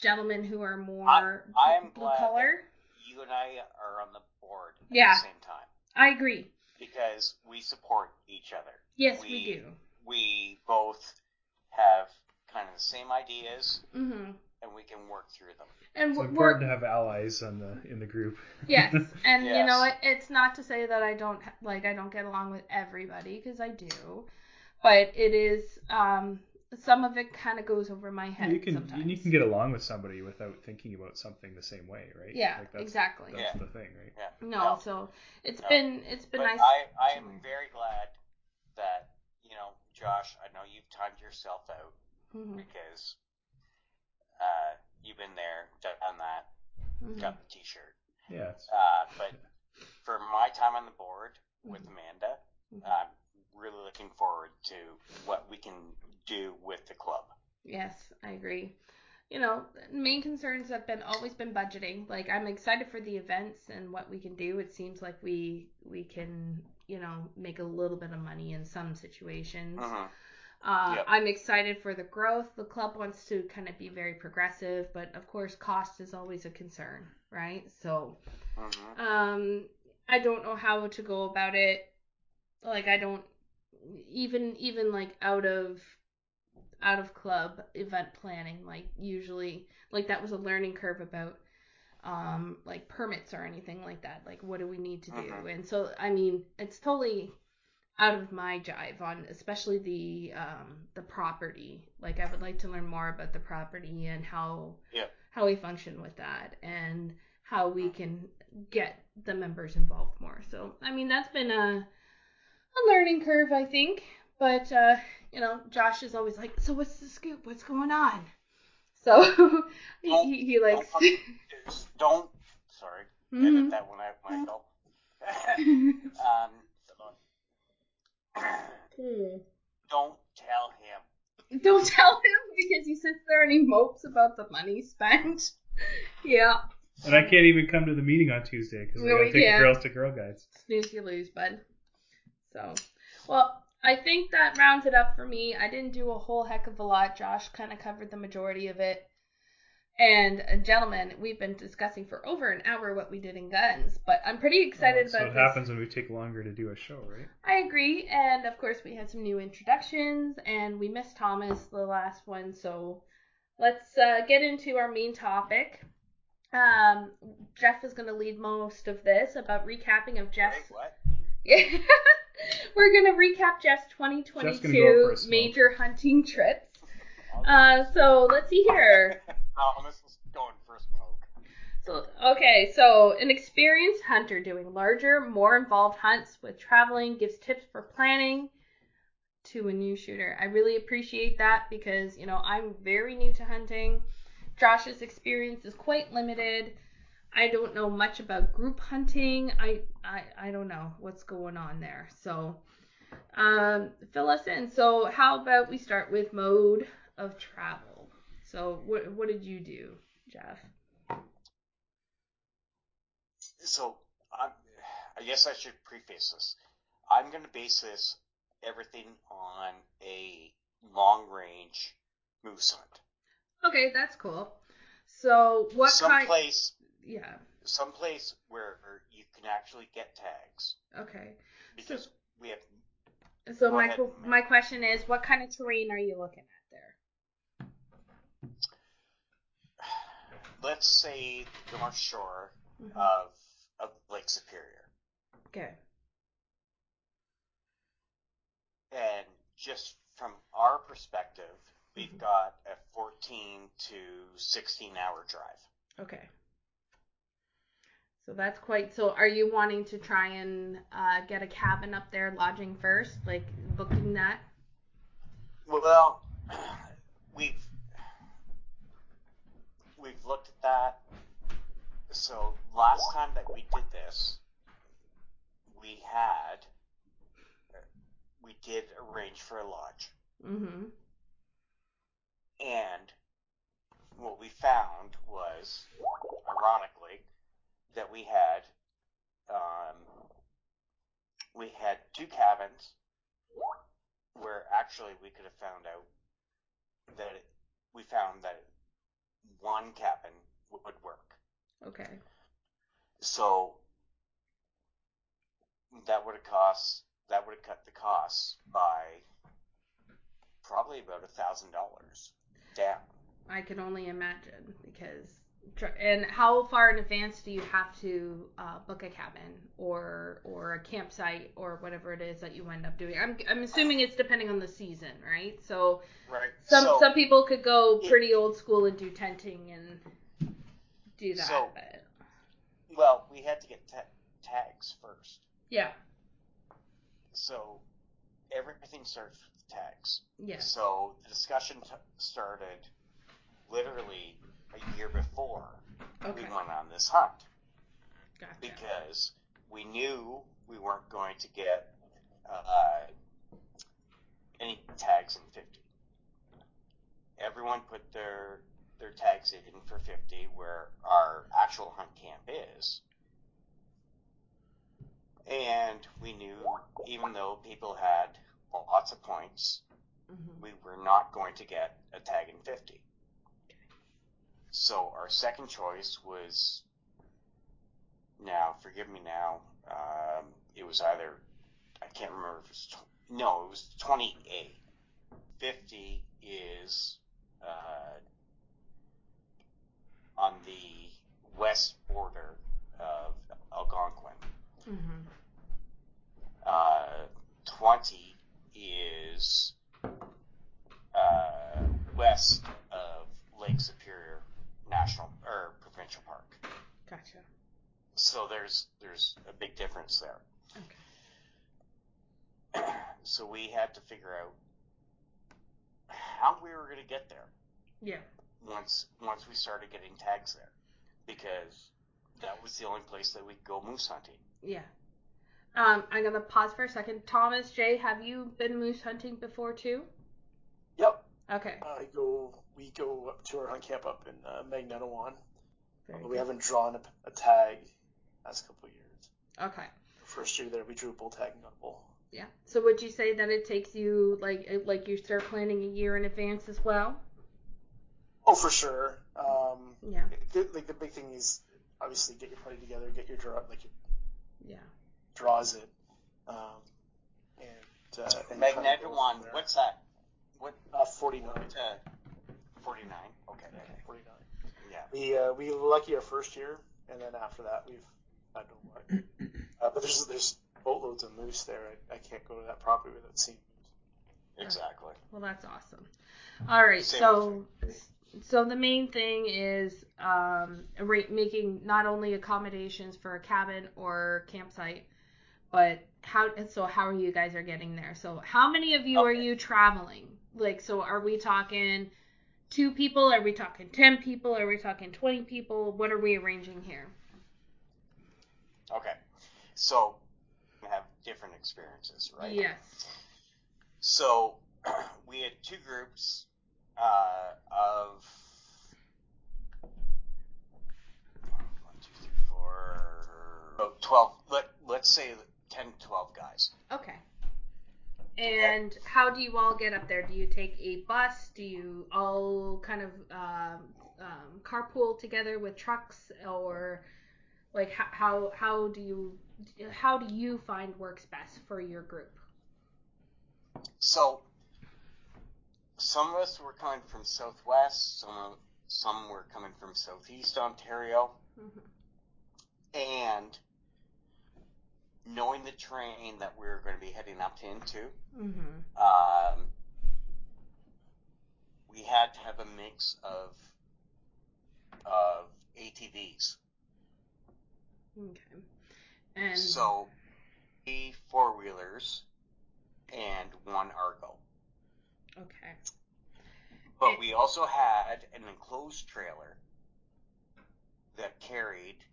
gentlemen who are more I am blue glad collar. You and I are on the board at Yeah. the same time I agree. because we support each other. Yes, we, We- do. We both have kind of the same ideas, hmm and we can work through them. And It's we're, important to have allies on the in the group. yes, and you know, it, it's not to say that I don't like I don't get along with everybody because I do, but it is um some of it kind of goes over my head you can sometimes. you can get along with somebody without thinking about something the same way, right? Yeah, Like that's, exactly. That's Yeah. the thing, right? Yeah. no, No. so it's No. been it's been but nice. I, I am learn. very glad that, you know, Josh, I know you've timed yourself out Mhm, because uh, you've been there, done that, mhm. got the t-shirt. Yeah. Uh, but for my time on the board with Mhm. Amanda, Mhm. I'm really looking forward to what we can do with the club. Yes, I agree. You know, main concerns have been always been budgeting. Like I'm excited for the events and what we can do. It seems like we we can, you know, make a little bit of money in some situations. Mhm. Uh, Yep. I'm excited for the growth. The club wants to kind of be very progressive, but of course, cost is always a concern, right? So, Mhm. um, I don't know how to go about it. Like, I don't even even like out of out of club event planning. Like usually, like that was a learning curve about um like permits or anything like that. Like, what do we need to do? Mhm. And so, I mean, it's totally out of my jive on especially the um the property like i would like to learn more about the property and how Yep. how we function with that and how we can get the members involved more so i mean that's been a a learning curve, I think. But uh, you know, Josh is always like, "So what's the scoop? What's going on?" So he, he, he likes. Don't, don't sorry, Mhm. edit that one out, Michael. um, Hmm. don't tell him. Don't tell him because he sits there and he mopes about the money spent. yeah, And I can't even come to the meeting on Tuesday because No, I we gotta take can't. the girls to Girl Guides. snooze you lose, bud. So, well, I think that rounds it up for me. I didn't do a whole heck of a lot. Josh kind of covered the majority of it. And uh, gentlemen, we've been discussing for over an hour what we did in guns, but I'm pretty excited Oh, so about it this. happens when we take longer to do a show, right? I agree, and of course we had some new introductions, and we missed Thomas the last one, so let's uh, get into our main topic. Um, Jeff is going to lead most of this about recapping of Wait, Jeff's. what? We're going to recap Jeff's Jeff's go 2022 for a smoke. major hunting trips. Uh, so let's see here. Thomas is going for smoke. So, okay, so an experienced hunter doing larger, more involved hunts with traveling gives tips for planning to a new shooter. I really appreciate that because, you know, I'm very new to hunting. Josh's experience is quite limited. I don't know much about group hunting. I I, I don't know what's going on there. So, um, fill us in. So, how about we start with mode of travel? So, what what did you do, Jeff? So, I'm, I guess I should preface this. I'm going to base this everything on a long range moose hunt. Okay, that's cool. So what kind? Someplace, Yeah. someplace where you can actually get tags Okay. because we have. So my ahead, qu- Mary. my question is, what kind of terrain are you looking at there? Let's say the North Shore Mhm. of of Lake Superior, Okay. and just from our perspective, we've Mhm. got a 14 to 16 hour drive. Okay. So that's quite. So are you wanting to try and uh, get a cabin up there, lodging first, like booking that? Well, we've we've looked at that. So last time that we did this, we had we did arrange for a lodge, Mm-hmm. and what we found was, ironically, that we had um, we had two cabins where actually we could have found out that it, we found that one cabin would work. Okay. So that would have cost that would have cut the costs by probably about a thousand dollars down. I can only imagine because. And how far in advance do you have to uh, book a cabin or or a campsite or whatever it is that you end up doing? I'm I'm assuming it's depending on the season, right? So Right. some so, some people could go pretty old school and do tenting and do that. So- but well, we had to get ta- tags first. yeah, So everything starts with tags. yes, So the discussion t- started literally a year before okay, we went on this hunt. gotcha. because we knew we weren't going to get uh, any tags in 50. Everyone put their their tags in for 50, where our actual hunt camp is. And we knew, even though people had lots of points, Mhm. we were not going to get a tag in 50. So our second choice was, now forgive me now, um, it was either, I can't remember if it was, tw- no, it was 28. 50 is uh, on the west border of Algonquin. Mhm. Uh, 20 is uh, west of Lake Superior National or Provincial Park. Gotcha. So there's there's a big difference there. Okay. so we had to figure out how we were going to get there Yeah. once once we started getting tags there, because that was the only place that we could go moose hunting. Yeah. Um, I'm gonna pause for a second. Thomas J, have you been moose hunting before too? Yep. Okay. I go. We go up to our hunt camp up in uh, Magnetawan. Very we good. haven't drawn a, a tag last couple of years. Okay. First year there, we drew a bull tag and got a bull. Yeah. So would you say that it takes you like like you start planning a year in advance as well? Oh, for sure. Um, Yeah. it- like the big thing is obviously get your party together, get your draw, like your Yeah. draws it, um, and, uh, and kind of go Magnetawan, from there. what's that? What? uh, 49? Uh, Forty-nine. Okay. Okay. 49. Yeah. We uh, we lucky our first year, and then after that we've had no luck. Uh, but there's there's boatloads of moose there. I, I can't go to that property without seeing moose. Exactly. Well, that's awesome. All right. Same so so the main thing is um making not only accommodations for a cabin or campsite, but how so how are you guys are getting there? So how many of you are you traveling? Like so are we talking two people? Are we talking 10 people? Are we talking 20 people? What are we arranging here? Okay. So we have different experiences, right? Yes. So we had two groups uh, of one, two, three, four, about twelve. Let let's say 10, 12 guys. Okay. And how do you all get up there? Do you take a bus? Do you all kind of um, um, carpool together with trucks, or like how, how how do you how do you find works best for your group? So some of us were coming from Southwest. Some of- some were coming from Southeast Ontario. Mhm. and knowing the terrain that we were going to be heading up into, Mhm. um, we had to have a mix of of ATVs. Okay. And So, three four wheelers and one Argo. okay. But Eh. we also had an enclosed trailer that carried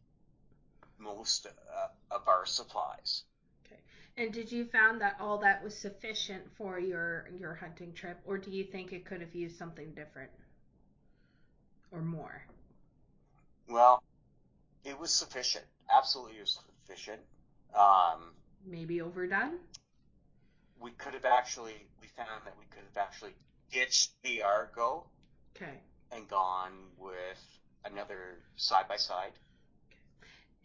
most uh, of our supplies. Okay. And did you found that all that was sufficient for your your hunting trip, or do you think it could have used something different or more? Well, it was sufficient. Absolutely, it was sufficient. Um, Maybe overdone? we could have actually, we found that we could have actually ditched the Argo Okay. and gone with another side by side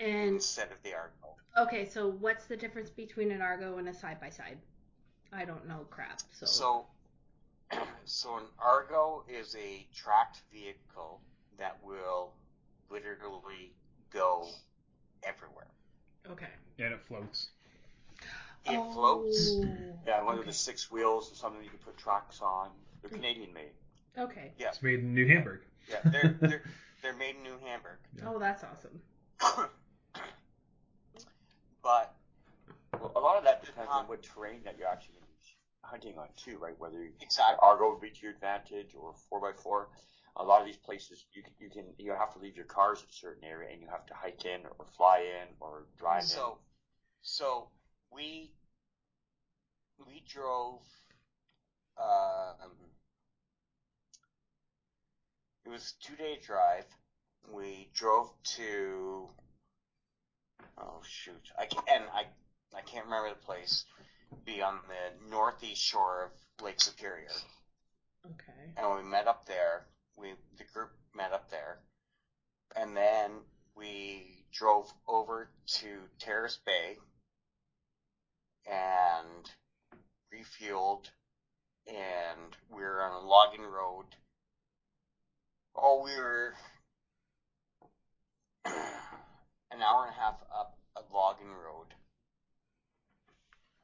And instead of the Argo. okay, so what's the difference between an Argo and a side by side? I don't know crap. So, So, so an Argo is a tracked vehicle that will literally go everywhere. okay. And it floats. It Oh, floats. Yeah, one of the six wheels is something you can put tracks on. They're Canadian made. Okay. Yeah, It's made in New Hamburg. yeah, they're they're they're made in New Hamburg. Oh, that's awesome. but Well, a lot of that depends on what terrain that you're actually going to be hunting on too, right? Whether you, exactly. Argo would be to your advantage or four x four. A lot of these places you can, you can you have to leave your cars in a certain area and you have to hike in or fly in or drive in So, so we we drove. Um, it was a two day drive. We drove to. Oh shoot! I can, and I I can't remember the place. Be on the northeast shore of Lake Superior, Okay. and we met up there. We the group met up there, and then we drove over to Terrace Bay and refueled, and we were on a logging road. Oh, we were an hour and a half up a logging road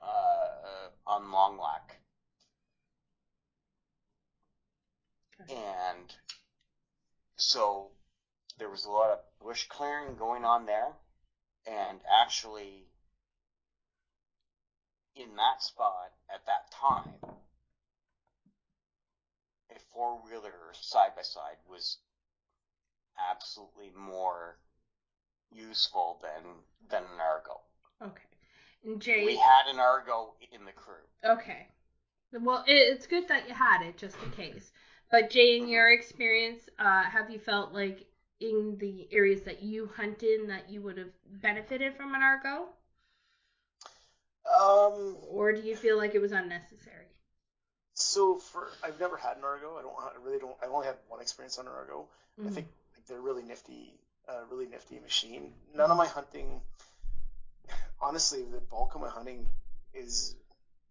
uh, on Long Lac. Okay. And so there was a lot of bush clearing going on there, and actually in that spot at that time, a four wheeler side by side was absolutely more useful than than an Argo. Okay. And Jay. We had an Argo in the crew. Okay. Well, it, it's good that you had it just in case. But Jay, in your experience, uh, have you felt like in the areas that you hunt in that you would have benefited from an Argo, Um, or do you feel like it was unnecessary? so for I've never had an Argo. I don't. I really don't. I've only had one experience on an Argo. I think they're really nifty, uh, really nifty machine. None of my hunting, honestly, the bulk of my hunting is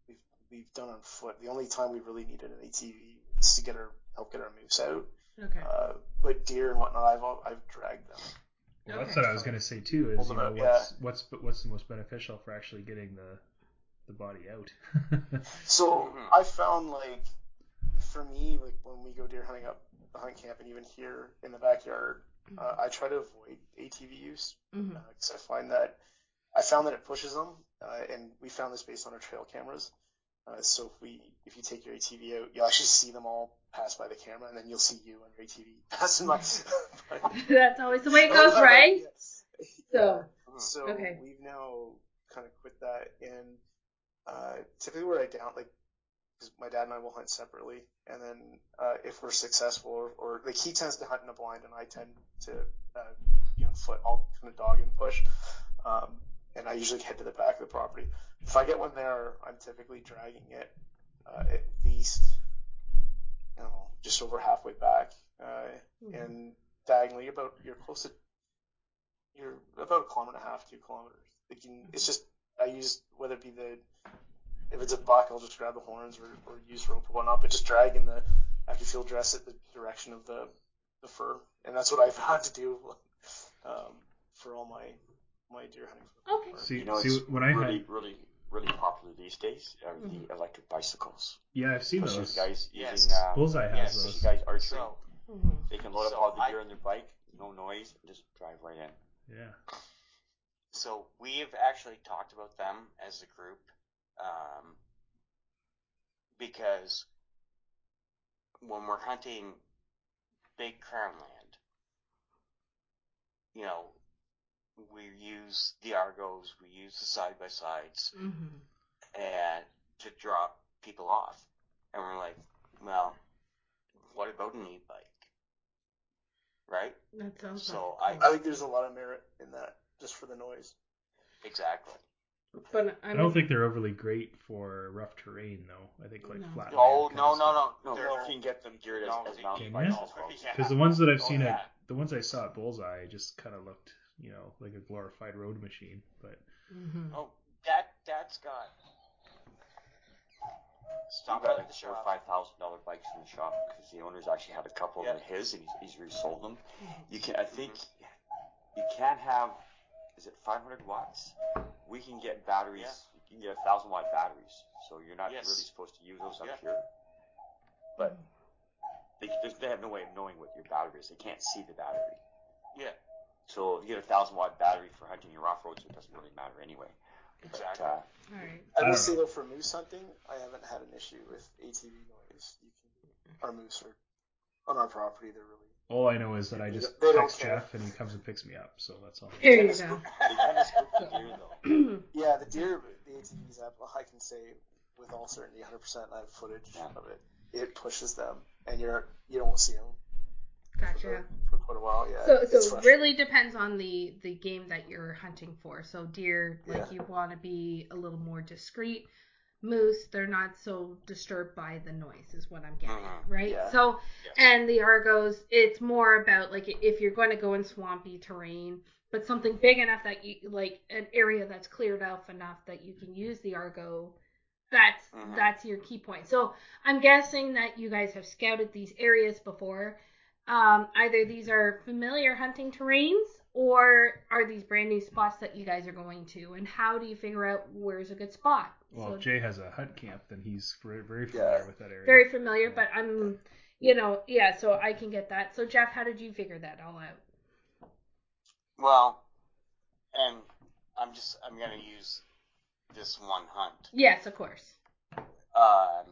we've we've done on foot. The only time we really needed an ATV is to get our help get our moose out. Okay. Uh, but deer and whatnot, I've I've dragged them. Well, that's what I was gonna say too. Is you know out, what's what's what's the most beneficial for actually getting the the body out. So Mhm. I found like for me, like when we go deer hunting up the hunt camp and even here in the backyard, uh, I try to avoid ATV use because I find that I found that it pushes them, uh, and we found this based on our trail cameras. Uh, so if we if you take your ATV out, you'll actually see them all pass by the camera, and then you'll see you on your ATV passing by. That's always the way it goes, right? So. So Okay. we've now kind of quit that, and uh, typically where I down like, because my dad and I will hunt separately, and then uh, if we're successful, or, or like he tends to hunt in a blind, and I tend to you know foot. I'll kind of dog and push, um, and I usually head to the back of the property. If I get one there, I'm typically dragging it uh, at least, you know, just over halfway back, uh, Mhm. and diagonally about you're close to you're about a kilometer and a half, two kilometers. Can, it's just I use whether it be the if it's a buck, I'll just grab the horns or, or use rope or whatnot, but just drag in the active field dress at the direction of the the fur, and that's what I've had to do um, for all my my deer hunting. for the most Okay. part. see, You know, see it's when I really, had really, really popular these days are the electric bicycles. yeah, I've seen Especially those. guys Yes. using uh, Bullseye has Yes, those. especially guys archery. So, hmm they can load So up all the I- gear on their bike, no noise, and just drive right in. Yeah. so we have actually talked about them as a group, um, because when we're hunting big crown land, you know, we use the Argos, we use the side by sides, hmm and to drop people off. And we're like, well, what about an e-bike? Right? That sounds So like I think there's a lot of merit in that just for the noise. Exactly. But I don't think they're overly great for rough terrain though. I think like No. flat. Oh land no no no No, They're- you can get them geared as, as mountain bikes well. Because the ones that I've Oh, seen yeah. at the ones I saw at Bullseye just kind of looked, you know, like a glorified road machine. But hmm Oh, that that's got. Stop We've got at like the four or five thousand dollar bikes in the shop because the owners actually had a couple Yeah. of his and he's, he's resold them. You can, I think, you can't have, is it 500 watts? We can get batteries. Yeah. You can get a thousand watt batteries, so you're not Yes. really supposed to use those up Yeah. here. But they, they- they have no way of knowing what your battery is. They can't see the battery. Yeah, So if you get a thousand watt battery for hunting your off roads, it doesn't really matter anyway. But, exactly. uh, All right. I I will say though, for moose hunting, I haven't had an issue with ATV noise. You can, our moose are on our property. They're really all I know is that I just they text. Jeff and he comes and picks me up. So that's all. There you go. spook- They kind of spook the deer though. yeah. The deer, the ATVs app, I can say with all certainty, 100. percent I have footage Yeah. of it. It pushes them, and you're you don't see them for, Gotcha. for quite a while. Yeah. So, so it really depends on the the game that you're hunting for. So deer, like Yeah. you want to be a little more discreet. Moose, they're not so disturbed by the noise, is what I'm getting, Mhm. right? Yeah. So, Yes. and the Argos, it's more about like if you're going to go in swampy terrain, but something big enough that you like an area that's cleared off enough that you can use the Argo. That's Mhm. that's your key point. So I'm guessing that you guys have scouted these areas before. Um, either these are familiar hunting terrains or are these brand new spots that you guys are going to? And how do you figure out where's a good spot? Well, So if Jay has a hunt camp, then he's very, very familiar Yeah. with that area. very familiar, but I'm, you know, yeah. So I can get that. So Jeff, how did you figure that all out? Well, and I'm just I'm gonna use this one hunt. Yes, of course. um,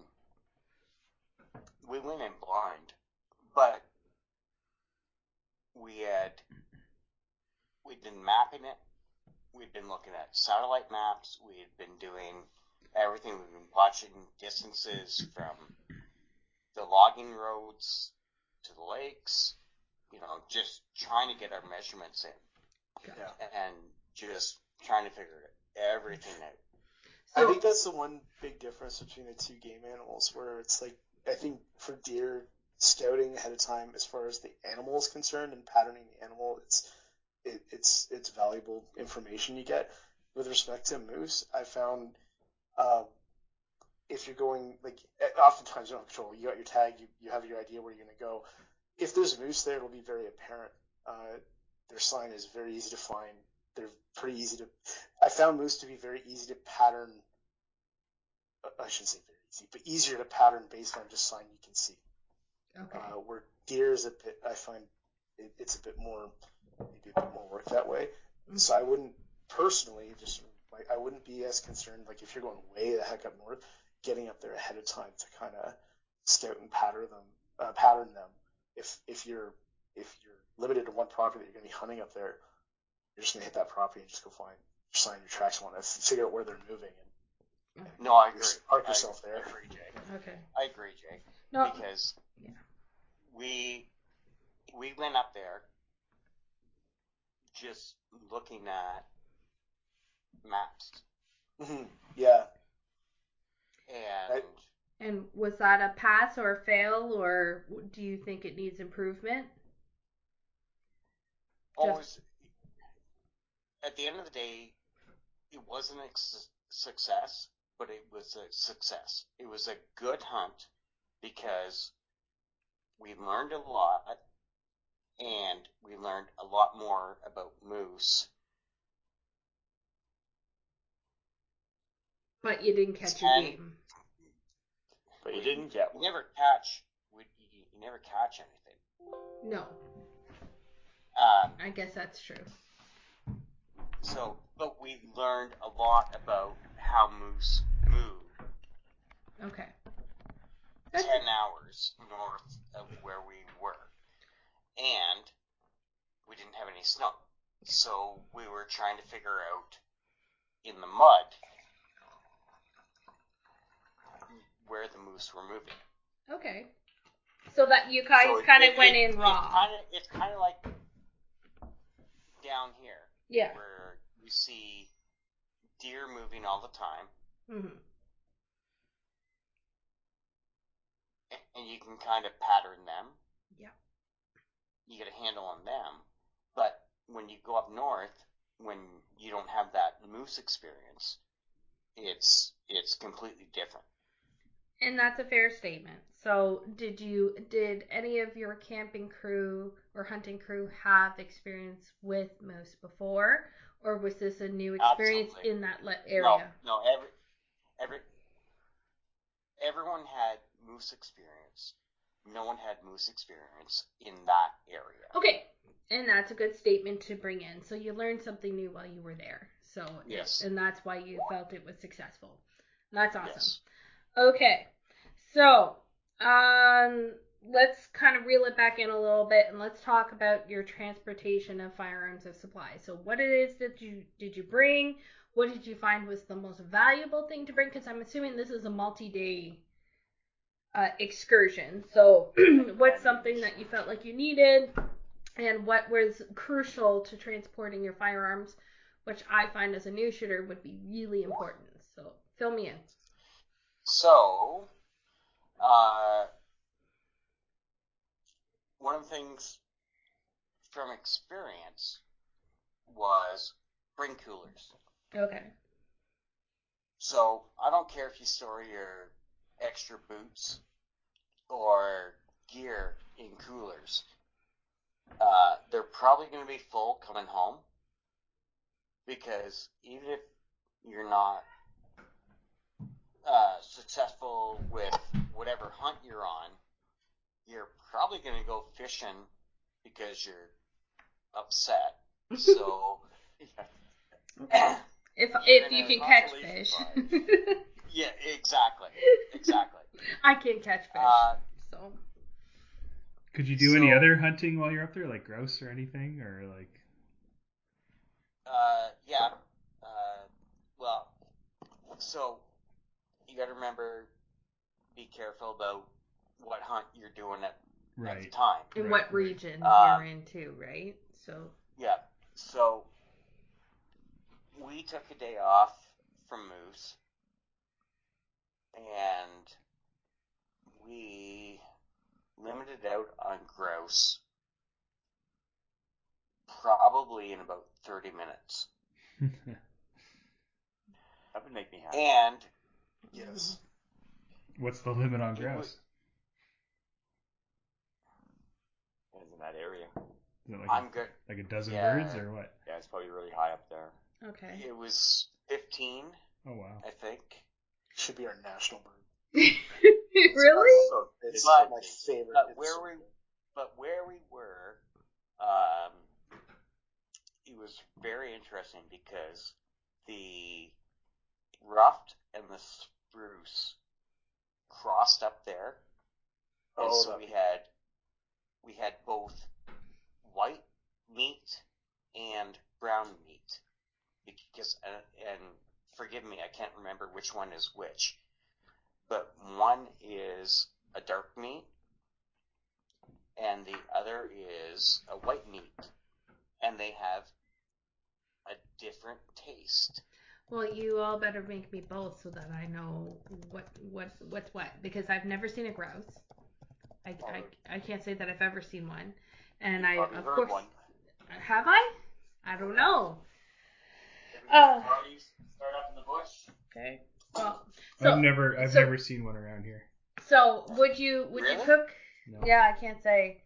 we went in blind, but we had we'd been mapping it. We'd been looking at satellite maps. We had been doing everything. We've been watching distances from the logging roads to the lakes. You know, just trying to get our measurements in Yeah. and just trying to figure everything out. I think that's the one big difference between the two game animals, where it's like I think for deer scouting ahead of time, as far as the animal is concerned and patterning the animal, it's it, it's it's valuable information you get. With respect to moose, I found um, if you're going like eh, oftentimes you don't control. You got your tag, you, you have your idea where you're gonna go. If there's a moose there, it'll be very apparent. Uh, their sign is very easy to find. They're pretty easy to. I found moose to be very easy to pattern. I shouldn't say very easy, but easier to pattern based on just sign you can see. Okay. Uh, where deer is a bit, I find it, it's a bit more, maybe a bit more work that way. So I wouldn't personally just like I wouldn't be as concerned like if you're going way the heck up north, getting up there ahead of time to kind of scout and pattern them, uh, pattern them. If if you're if you're limited to one property that you're going to be hunting up there, you're just going to hit that property and just go find sign, your tracks on it, figure out where they're moving, and No, I agree. Park yourself agree. there. I agree, Jay. Okay. I agree, Jay. No. because Yeah. we we went up there just looking at maps Mhm. yeah, and Right. And was that a pass or a fail, or do you think it needs improvement? always at the end of the day it wasn't a success but it was a success it was a good hunt because we learned a lot and we learned a lot more about moose But you didn't catch your And- game. But you didn't get you one. never catch we, you, you never catch anything No, um, I guess that's true. So, but we learned a lot about how moose move Okay. That's 10 hours north of where we were. And we didn't have any snow. So we were trying to figure out in the mud where the moose were moving. okay. So that you guys So kind of went it- in raw. It's kind of it's kind of like down here yeah. where you see deer moving all the time hmm and you can kind of pattern them. Yeah. You get a handle on them. But when you go up north, when you don't have that moose experience, it's it's completely different. And that's a fair statement. So, did you did any of your camping crew or hunting crew have experience with moose before, or was this a new experience Absolutely. in that le- area? No, no, every every everyone had moose experience. No one had moose experience in that area. Okay, and that's a good statement to bring in. So you learned something new while you were there. So Yes. and that's why you felt it was successful. That's awesome. Yes. Okay, so um, let's kind of reel it back in a little bit and let's talk about your transportation of firearms of supply. So what it is that you did you bring? What did you find was the most valuable thing to bring? Because I'm assuming this is a multi-day uh, excursion. So what's something that you felt like you needed, and what was crucial to transporting your firearms, which I find as a new shooter would be really important. So fill me in. So, uh, one of the things from experience was bring coolers. Okay. So I don't care if you store your extra boots or gear in coolers. Uh, they're probably going to be full coming home because even if you're not uh, successful with whatever hunt you're on, you're probably going to go fishing because you're upset. So, If You're if you can catch believe fish. yeah, exactly, exactly. I can't catch fish, Uh, so Could you do any other hunting while you're up there, like grouse or anything, or like? Uh, yeah. Uh, well, so you got to remember, be careful about what hunt you're doing at, at the time. in Right, what region Um, you're in too, right? So Yeah. So we took a day off from moose, and we limited out on grouse probably in about 30 minutes. That would make me happy. And Yes. What's the limit on grass? grouse? It's in that area. Is it like I'm a, good. like a dozen Yeah. birds or what? Yeah, it's probably really high up there. okay. It was 15, Oh wow. I think. Should be our national bird. really? So it's It's so my favorite. But It's where so we, but where we were, um, it was very interesting because the ruffed and the spruce crossed up there, and Oh, so that- we had we had both white meat and brown meat. Because uh, and forgive me, I can't remember which one is which, but one is a dark meat and the other is a white meat, and they have a different taste. Well, you all better make me both so that I know what what what's what because I've never seen a grouse. I, I, I can't say that I've ever seen one, and I of heard course one. have I? I don't know. Uh, start up in the bush. okay. Well, so I've never I've so- never seen one around here. so would you would you cook? No. Yeah, I can't say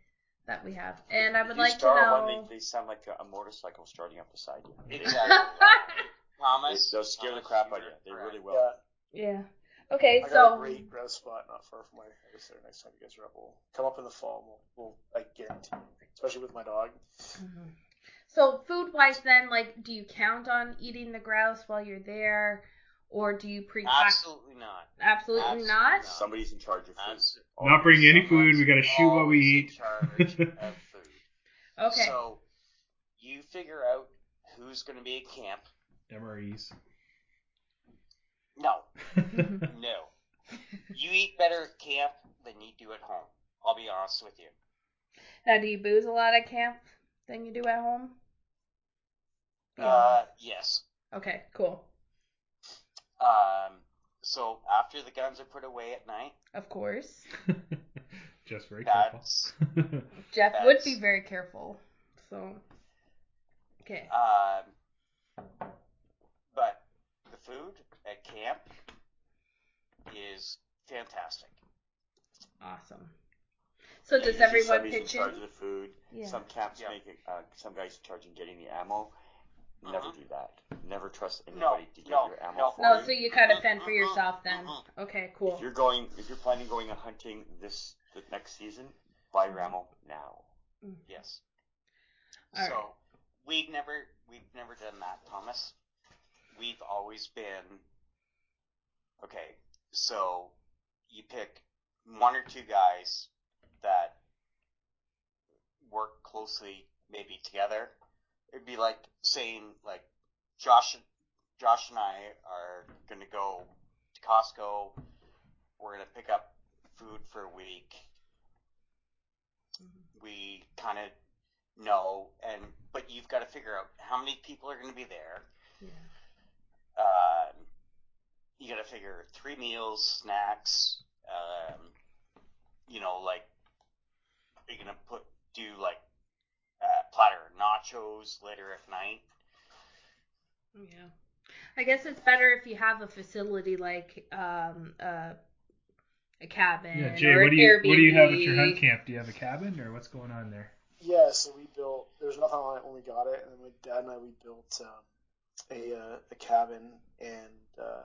that we have, and I would you like to start know. one, they, they sound like a, a motorcycle starting up beside you. Exactly. They, Thomas, they'll scare the Thomas, crap out of you're. They correct. really will. Yeah, yeah. Okay, I got so a great grouse spot not far from my house there. Next time you guys are up, we'll come up in the fall. And we'll, we'll I guarantee, especially with my dog. Mhm. So food wise, then, like, do you count on eating the grouse while you're there, or do you pre-pack? Absolutely not. Absolutely, Absolutely not. not. Somebody's in charge of food. Abs- Not bring any food. We gotta shoot what we always in eat. charge of food. Okay. So you figure out who's going to be at camp. MREs. No, no. You eat better at camp than you do at home. I'll be honest with you. now, do you booze a lot at camp than you do at home? Uh, yes. Okay. Cool. Um, so after the guns are put away at night, Of course. Just very careful. that's Jeff would be very careful. So. Okay. um, but the food at camp is fantastic. Awesome. So does Usually everyone somebody's pitch in charge in? of the food. Yeah. Some camps Yeah. make it. Uh, some guys in charge of getting the ammo. Never Uh-huh. do that. Never trust No, anybody to get no, your ammo no. for No, you. so you kind of fend for yourself then. Okay. Cool. If you're going, if you're planning going on hunting this the next season, buy your Mm-hmm. now. Yes. All so right. we've never we've never done that, Thomas. We've always been okay. So you pick one or two guys that work closely, maybe together. It'd be like saying like Josh, Josh and I are gonna go to Costco. We're gonna pick up food for a week. Mm-hmm. We kind of know, and but you've got to figure out how many people are going to be there. Yeah. Um, you got to figure three meals, snacks. Um, you know, like are you going to put do like a platter of nachos later at night? Yeah. I guess it's better if you have a facility like um uh, a cabin Yeah, Jay, or what do you Airbnb. what do you have at your hunt camp? Do you have a cabin or what's going on there? Yeah, so we built. There's nothing on it when we got it, and then my dad and I we built um, a uh, a cabin, and uh,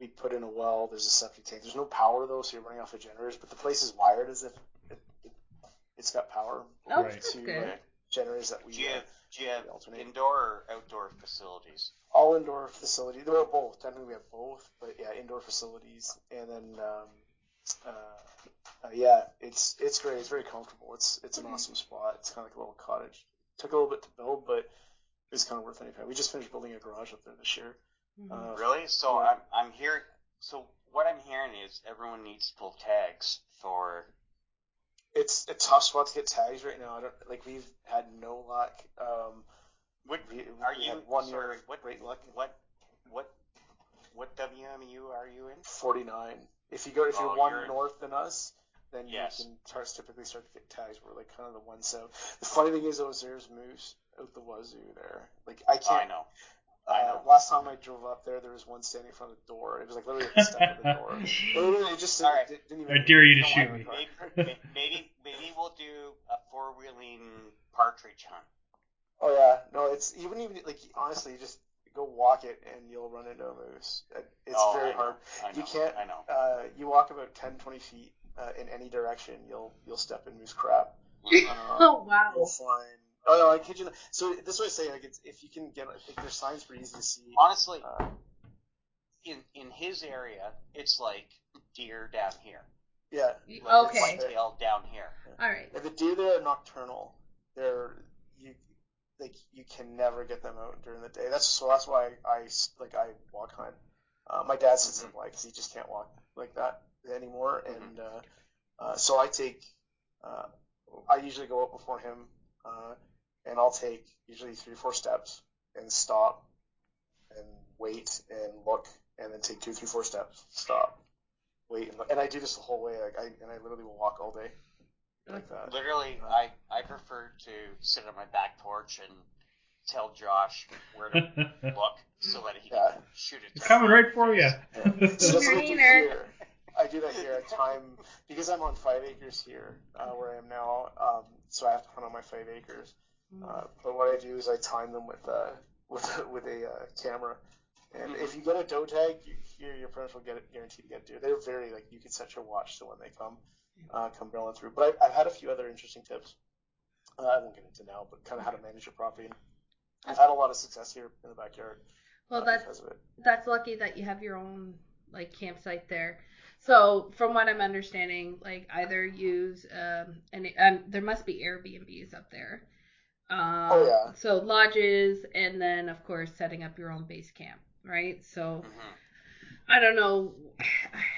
we put in a well. There's a septic tank. There's no power though, so you're running off of generators. But the place is wired as if it, it, it's got power. Oh, Right. that's to, good. uh, generators that we Do you uh, have, do you have alternate. indoor or outdoor facilities? all indoor facility. There are both. Technically, we have both, but yeah, indoor facilities, and then um, uh, uh, yeah, it's it's great. It's very comfortable. It's it's an Mhm. awesome spot. It's kind of like a little cottage. Took a little bit to build, but it's kind of worth any penny. We just finished building a garage up there this year. Mhm. Uh, Really? So Yeah. I'm I'm hearing. So what I'm hearing is everyone needs to pull tags for. it's a tough spot to get tags right now. I don't like we've had no luck. Um, What we, are we you? one sorry, year what great luck. What what what WMU are you in? 49. If you go, if you're one you're- north than us, then Yes. you can start, typically start to get tags. We're like kind of the one south. The funny thing is, though, is there's moose out the wazoo there. Like I I can't. I know. I Uh, know. last time I drove up there, there was one standing in front of the door. It was like literally at the step of the door. Literally, it just All right. it didn't even. I dare you to shoot me. Maybe, maybe maybe we'll do a four wheeling partridge hunt. Oh yeah, no, it's even even like honestly, you just go walk it and you'll run into a moose. It's Oh, very I hard. I know. You can't. I know. Uh, you walk about 10, 20 feet uh, in any direction, you'll you'll step in moose crap. Um, Oh wow. You'll find. Oh no, I kid you not. So this is what I say. Like, it's, if you can get, like, there's signs pretty easy to see. Honestly, Uh, in in his area, it's like deer down here, yeah. like Okay. whitetail down here. All right. And the deer there are nocturnal. They're you like you can never get them out during the day. That's so that's why I like I walk hunt. Uh, my dad sits in because he just can't walk like that anymore, and uh, uh, so I take. Uh, I usually go up before him, uh, and I'll take usually three or four steps and stop, and wait and look, and then take two, three, four steps, stop, wait, and look. And I do this the whole way. Like I and I literally will walk all day like that. Literally, I I prefer to sit on my back porch and tell Josh where to look so that he can shoot it. It's coming right for you. So that's what I do here. I do that here. at time because I'm on five acres here uh, where I am now. Um, so I have to hunt on my five acres. Uh, but what I do is I time them with uh, with with a uh, camera. And if you get a doe tag, you, you're pretty much will get it, guaranteed to get a deer. They're very like you can set your watch to when they come uh, come barreling through. But I've, I've had a few other interesting tips. Uh, I won't get into now, but kind of how to manage your property. I've had a lot of success here in the backyard Well, uh, that's because of it. that's lucky that you have your own like campsite there. So from what I'm understanding, like either use um and um, there must be Airbnbs up there. Um, Oh, yeah. So lodges and then of course setting up your own base camp, right? So Mhm. I don't know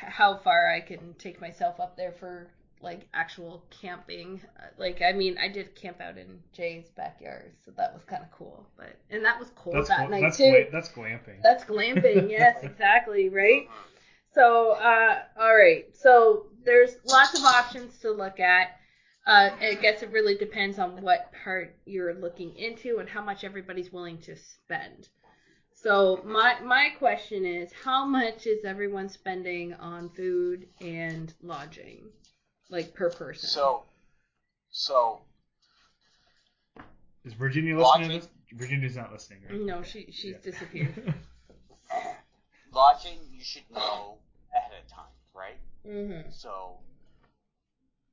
how far I can take myself up there for like actual camping. Uh, Like I mean, I did camp out in Jay's backyard, so that was kind of cool. But and that was cold That's that gla- night that's too. gla- that's glamping. That's glamping, yes, exactly, right? Mhm. So, uh, all right. So there's lots of options to look at. Uh, I guess it really depends on what part you're looking into and how much everybody's willing to spend. So my my question is, how much is everyone spending on food and lodging, like per person? So, so Is Virginia listening to Lodging. this? Virginia's not listening, right? no, she she's Yeah. disappeared. lodging you should know ahead of time, right? hmm So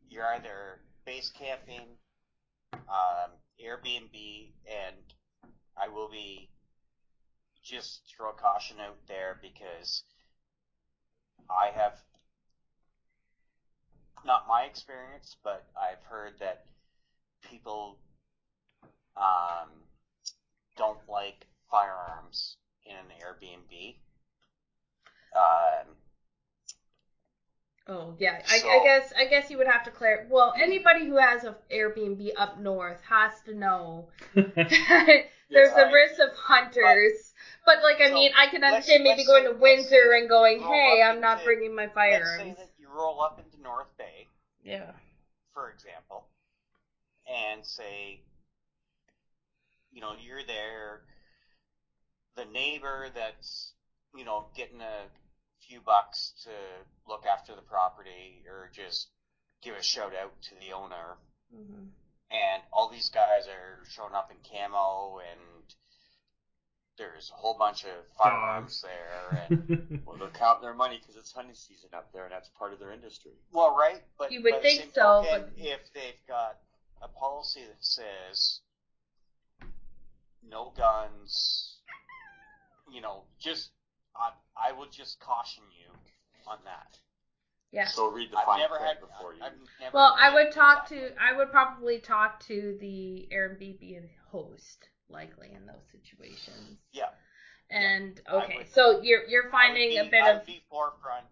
you're either base camping, um, Airbnb, and I will be just throw a caution out there because I have not my experience, but I've heard that people um, don't like firearms in an Airbnb. Um, Oh yeah, I, I guess I guess you would have to clear. Well, anybody who has a Airbnb up north has to know there's Right. a risk of hunters. But, like, I So, mean, I can understand maybe going to let's Windsor say and going, hey, I'm not into- bringing my let's say firearms. that you roll up into North Bay, Yeah. for example, and say, you know, you're there, the neighbor that's, you know, getting a few bucks to look after the property or just give a shout out to the owner, hmm and all these guys are showing up in camo and there's a whole bunch of firearms there and Well, they're counting their money because it's hunting season up there, and that's part of their industry. Well, right, but You would by think so, token, but- if they've got a policy that says no guns, you know, just I, I would just caution you on that. Yeah. So read the I've fine never print had. before you. I've never Well, I would talk exactly. to. I would probably talk to the Airbnb host, likely in those situations. Yeah. And I okay, would- so you're you're finding be- a bit I of would be forefront.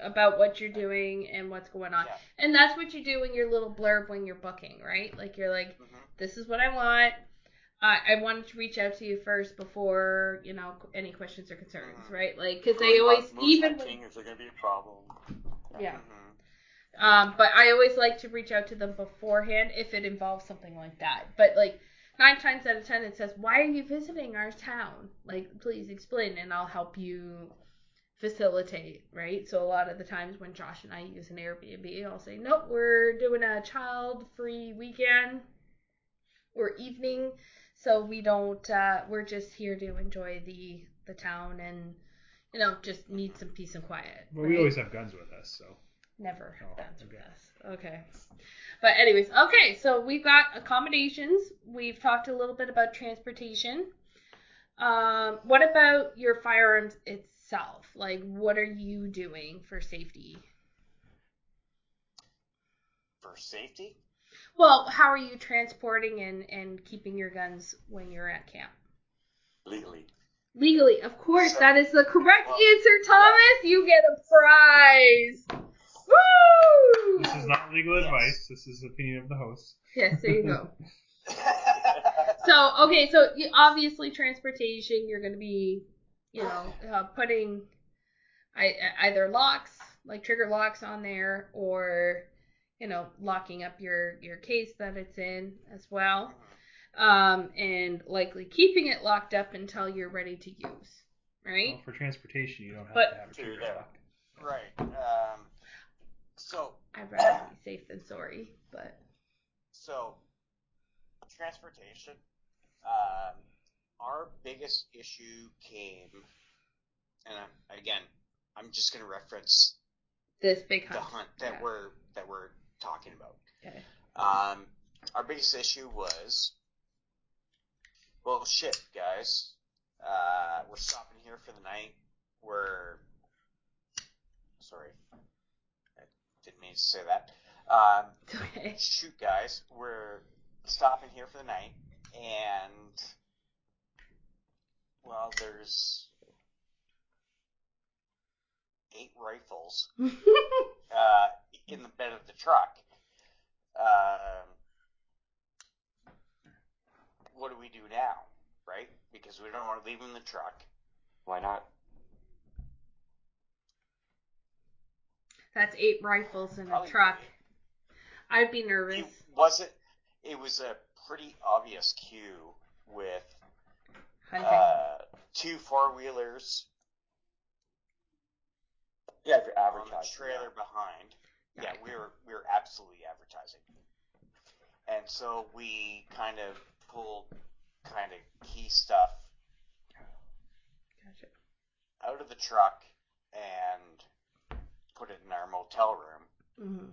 about what you're doing and what's going on. Yeah. And that's what you do in your little blurb when you're booking, right? Like you're like, hmm this is what I want. I I wanted to reach out to you first before you know any questions or concerns, Mhm. right? Like because they always even when, is there going to be a problem? yeah. hmm Um, but I always like to reach out to them beforehand if it involves something like that. But like nine times out of ten, it says, "Why are you visiting our town? Like, please explain, and I'll help you facilitate." Right. So a lot of the times when Josh and I use an Airbnb, I'll say, "Nope, we're doing a child-free weekend or evening, so we don't. Uh, we're just here to enjoy the the town and." You know, just need some peace and quiet. Well, right? we always have guns with us, so. Never have Oh, guns with okay. us. Okay. But anyways, okay, so we've got accommodations. We've talked a little bit about transportation. Um, what about your firearms itself? Like, what are you doing for safety? For safety, Well, how are you transporting and, and keeping your guns when you're at camp? Legally. Legally, of course, So- that is the correct well, answer, Thomas. You get a prize. Woo! This is not legal Yes. advice. This is opinion of the host. Yes, there you go. So okay, so you, obviously transportation, you're going to be, you know, uh, putting I, either locks, like trigger locks on there, or you know, locking up your your case that it's in as well, um, and likely keeping it locked up until you're ready to use, right? Well, for transportation, you don't have But- to have a True trigger lock. right. Um, so I'd rather be safe than sorry, but So, transportation. Um, our biggest issue came, and I'm, again, I'm just going to reference this big hunt. the hunt that yeah. we're that we're talking about. Okay. Um, our biggest issue was, well, shit, guys. Uh, we're stopping here for the night. We're sorry, I didn't mean to say that. Um, Okay. shoot, guys, we're stopping here for the night, and well, there's eight rifles uh, in the bed of the truck. Um, what do we do now, right? Because we don't want to leave them in the truck. Why not? That's eight rifles in a Probably- truck. I'd be nervous. It wasn't. It was a pretty obvious cue with uh, two four wheelers Yeah, if you're on the advertising. trailer behind. Yeah, we were we were absolutely advertising, and so we kind of pulled kind of key stuff Gotcha. out of the truck and put it in our motel room. Hmm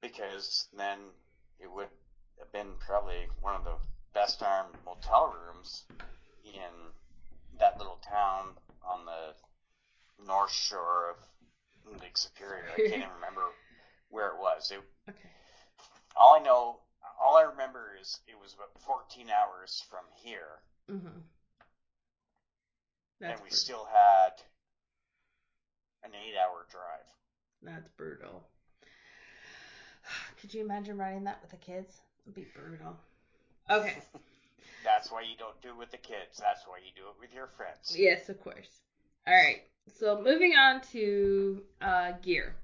because then it would have been probably one of the best armed motel rooms in that little town on the north shore of Lake Superior. I can't even remember where it was. It, Okay. all I know, all I remember is it was about 14 hours from here, hmm That's and we brutal. still had an eight-hour drive. That's brutal. Could you imagine riding that with the kids? It'd be brutal. Okay. That's why you don't do it with the kids. That's why you do it with your friends. Yes, of course. All right. So moving on to uh, gear.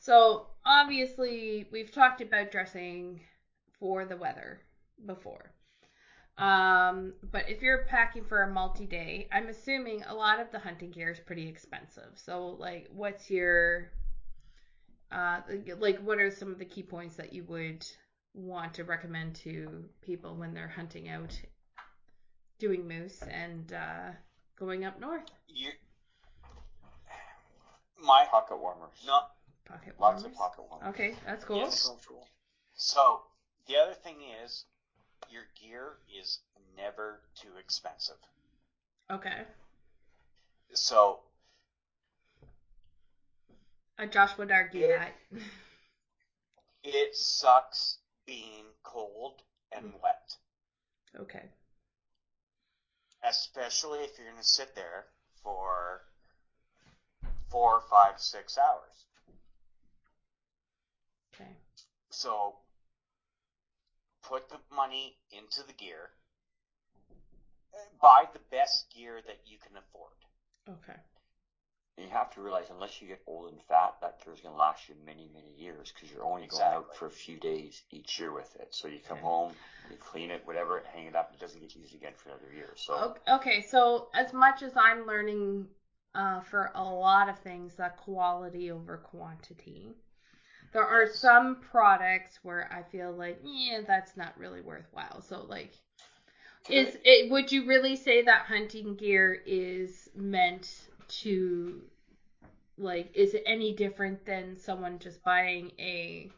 So obviously we've talked about dressing for the weather before. Um, but if you're packing for a multi-day, I'm assuming a lot of the hunting gear is pretty expensive. So like, what's your uh, like what are some of the key points that you would want to recommend to people when they're hunting out, doing moose and uh, going up north? My Pocket warmers. No, Pocket Lots warmers. of pocket warmers. Okay, that's cool. Yes. Comfortable. So the other thing is, your gear is never too expensive. Okay. So Uh, Josh would argue Yeah. that. It sucks being cold and wet, okay. especially if you're going to sit there for four, five, six hours. Okay. So put the money into the gear. Buy the best gear that you can afford. Okay. You have to realize, unless you get old and fat, that gear's going to last you many, many years because you're only going out for a few days each year with it. So you come Okay. home, you clean it, whatever, hang it up, it doesn't get used again for another year. So O- Okay, so as much as I'm learning uh, for a lot of things that quality over quantity, there are some products where I feel like, yeah, that's not really worthwhile. So like, is it? Would you really say that hunting gear is meant to, like, is it any different than someone just buying a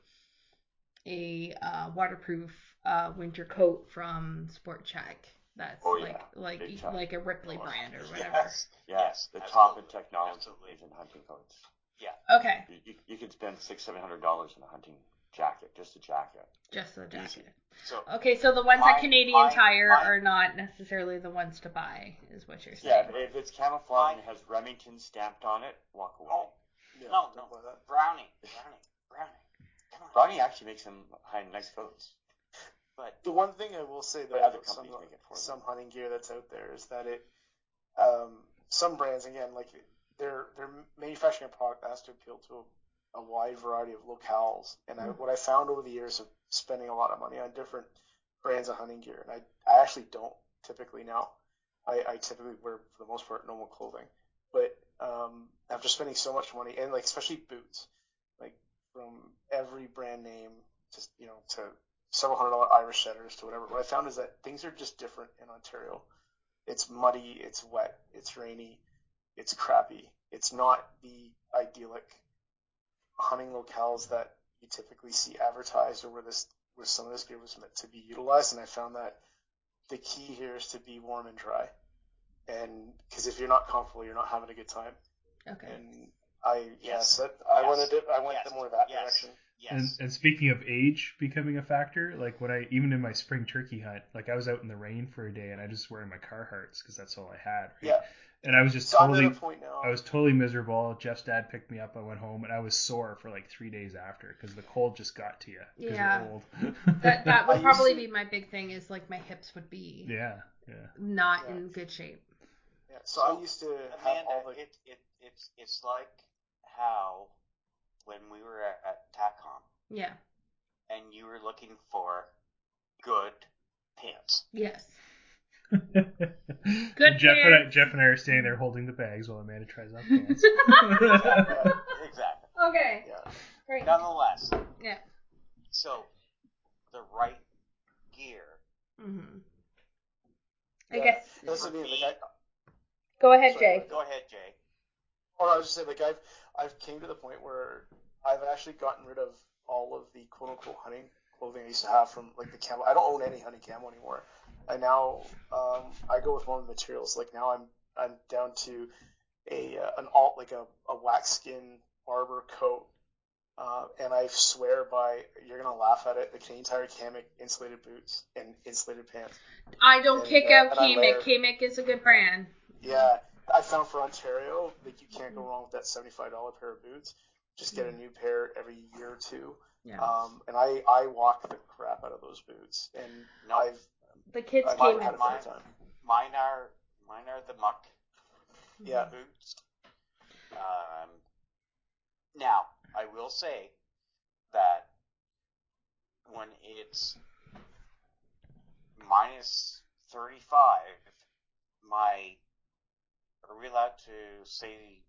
a uh, waterproof uh, winter coat from Sport Chek? That's Oh, yeah, like like time. a Ripley Oh, brand or whatever. Yes. yes, the absolutely, top in technology absolutely. is in hunting coats. Yeah. Okay, You, you, you can spend six, seven hundred dollars on a hunting jacket, just a jacket. just the Easy. jacket. So Okay, so the ones My- at Canadian my- Tire my- are not necessarily the ones to buy, is what you're saying. Yeah, if it's camouflage and has Remington stamped on it, walk away. Oh, Yeah, no, don't no, buy that. Brownie, Brownie, Brownie. Brownie actually makes some high, nice coats. But The one thing I will say though other some, make it for some hunting gear that's out there is that it, um, some brands again like they're they're manufacturing a product that has to appeal to a, a wide variety of locales. And I, what I found over the years of spending a lot of money on different brands of hunting gear, and I I actually don't typically now. I, I typically wear for the most part normal clothing, but um, after spending so much money and like especially boots, like from every brand name just you know to several hundred dollar Irish setters to whatever. What I found is that things are just different in Ontario. It's muddy, it's wet, it's rainy, it's crappy. It's not the idyllic hunting locales that you typically see advertised or where this where some of this gear was meant to be utilized. And I found that the key here is to be warm and dry. And because if you're not comfortable, you're not having a good time. Okay. And I Yes. yes, that, I Yes. went into, I went Yes. more that Yes. direction. Yes, And and speaking of age becoming a factor, like when I even in my spring turkey hunt, like I was out in the rain for a day and I just wearing my Carhartts because that's all I had. Right? Yeah. And I was just So I'm totally at a point now. I was totally miserable. Jeff's dad picked me up. I went home and I was sore for like three days after because the cold just got to you Yeah. old. That that would probably be my big thing is like my hips would be yeah, yeah. not Yeah. in good shape. yeah, so, So, I used to have all the it, it it's it's like how when we were at, at TACCOM Yeah. and you were looking for good pants. Yes. Good Jeff and I, pants. Jeff and I are standing there holding the bags while Amanda tries on pants. Exactly. exactly. Okay. yeah. Great. Nonetheless, Yeah. so the right gear. hmm I Yeah. guess. That's the For thing. me- Like I, Go ahead, Sorry, Jay. Go ahead, Jay. or I was just saying, like I've I've came to the point where I've actually gotten rid of all of the quote unquote hunting clothing I used to have from like the camo. I don't own any hunting camo anymore. I now um, I go with more materials. Like now I'm I'm down to a uh, an alt like a, a wax skin Barbour coat. Uh, and I swear by you're gonna laugh at it. The Canadian Tire Kamik insulated boots and insulated pants. I don't And, kick uh, out Kamik. layer- Kamik is a good brand. Yeah, I found for Ontario, like you can't go wrong with that seventy-five dollar pair of boots. Just get a new pair every year or two. Yeah. Um, and I I walk the crap out of those boots, and No. I've the kids I've came had in. a better time. Mine are mine are the muck Yeah, boots. Um, now I will say that when it's minus thirty-five, my are we allowed to say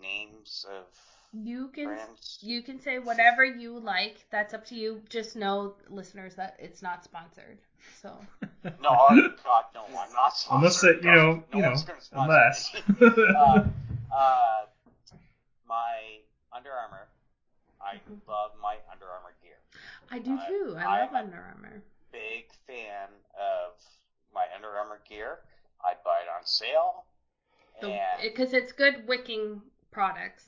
names of You can brands? you can say whatever you like. That's up to you. Just know, listeners, that it's not sponsored. So No, oh, God, no, I'm not. Unless sponsored. that, you know, No you know, one's gonna sponsor unless. me. uh, uh, my Under Armour. I love my Under Armour gear. I do I- too. I, I love am a- Under Armour. Big fan of my Under Armour gear. I buy it on sale, Because it's good wicking products.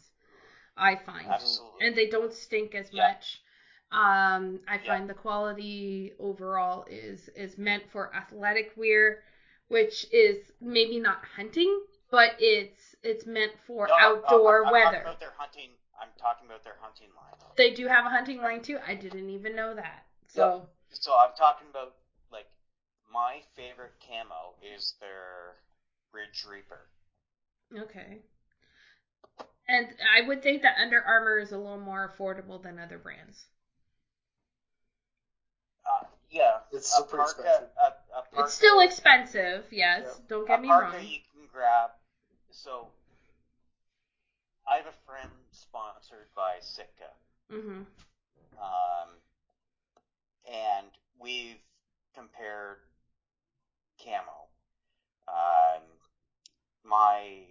I find. Absolutely. And they don't stink as Yeah. much. Um, I Yeah. find the quality overall is is meant for athletic wear, which is maybe not hunting, but it's it's meant for No, outdoor I'm, I'm weather. Talking about their hunting. I'm talking about their hunting line. They do have a hunting line too. I didn't even know that. So So I'm talking about like my favorite camo is their Ridge Reaper. Okay. And I would think that Under Armour is a little more affordable than other brands. Uh, yeah, It's a still pretty parka, expensive. A, a parka, It's still expensive, yes. Yeah. Don't get a me parka wrong. you can grab. So I have a friend sponsored by Sitka. hmm Um, and we've compared camo. Um, my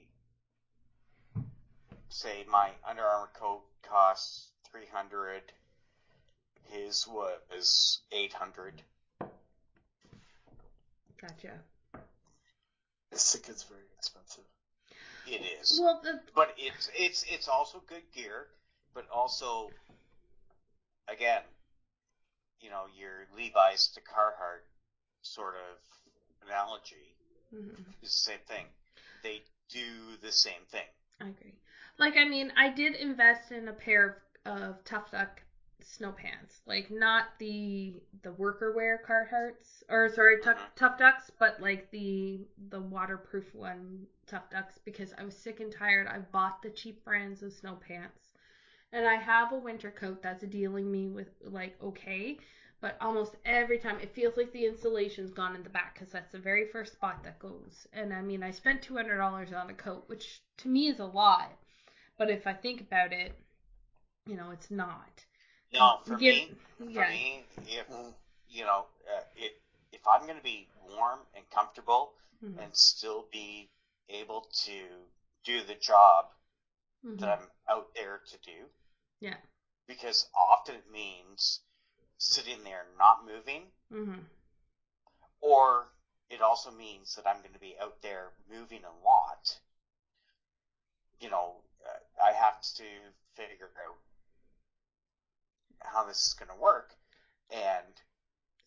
say my Under Armour coat costs three hundred. His was eight hundred. Gotcha. Sitka's very expensive. It is, Well, the, but it's it's it's also good gear, but also again, you know, your Levi's to Carhartt sort of analogy mhm. is the same thing. They do the same thing. I agree. Like, I mean, I did invest in a pair of, of Tough Duck snow pants, like not the the worker wear Carhartts, or sorry, tuck, Mhm. Tough Ducks, but like the the waterproof one Tough Ducks because I was sick and tired. I bought the cheap brands of snow pants, and I have a winter coat that's dealing me with like okay. But almost every time it feels like the insulation's gone in the back because that's the very first spot that goes. And I mean, I spent two hundred dollars on a coat, which to me is a lot. But if I think about it, you know, it's not. No, for Yeah, me, for yeah. me, if you know, uh, if if I'm going to be warm and comfortable Mhm. and still be able to do the job Mhm. that I'm out there to do, Yeah. because often it means sitting there not moving, Mhm. or it also means that I'm going to be out there moving a lot. You know, I have to figure out how this is going to work, and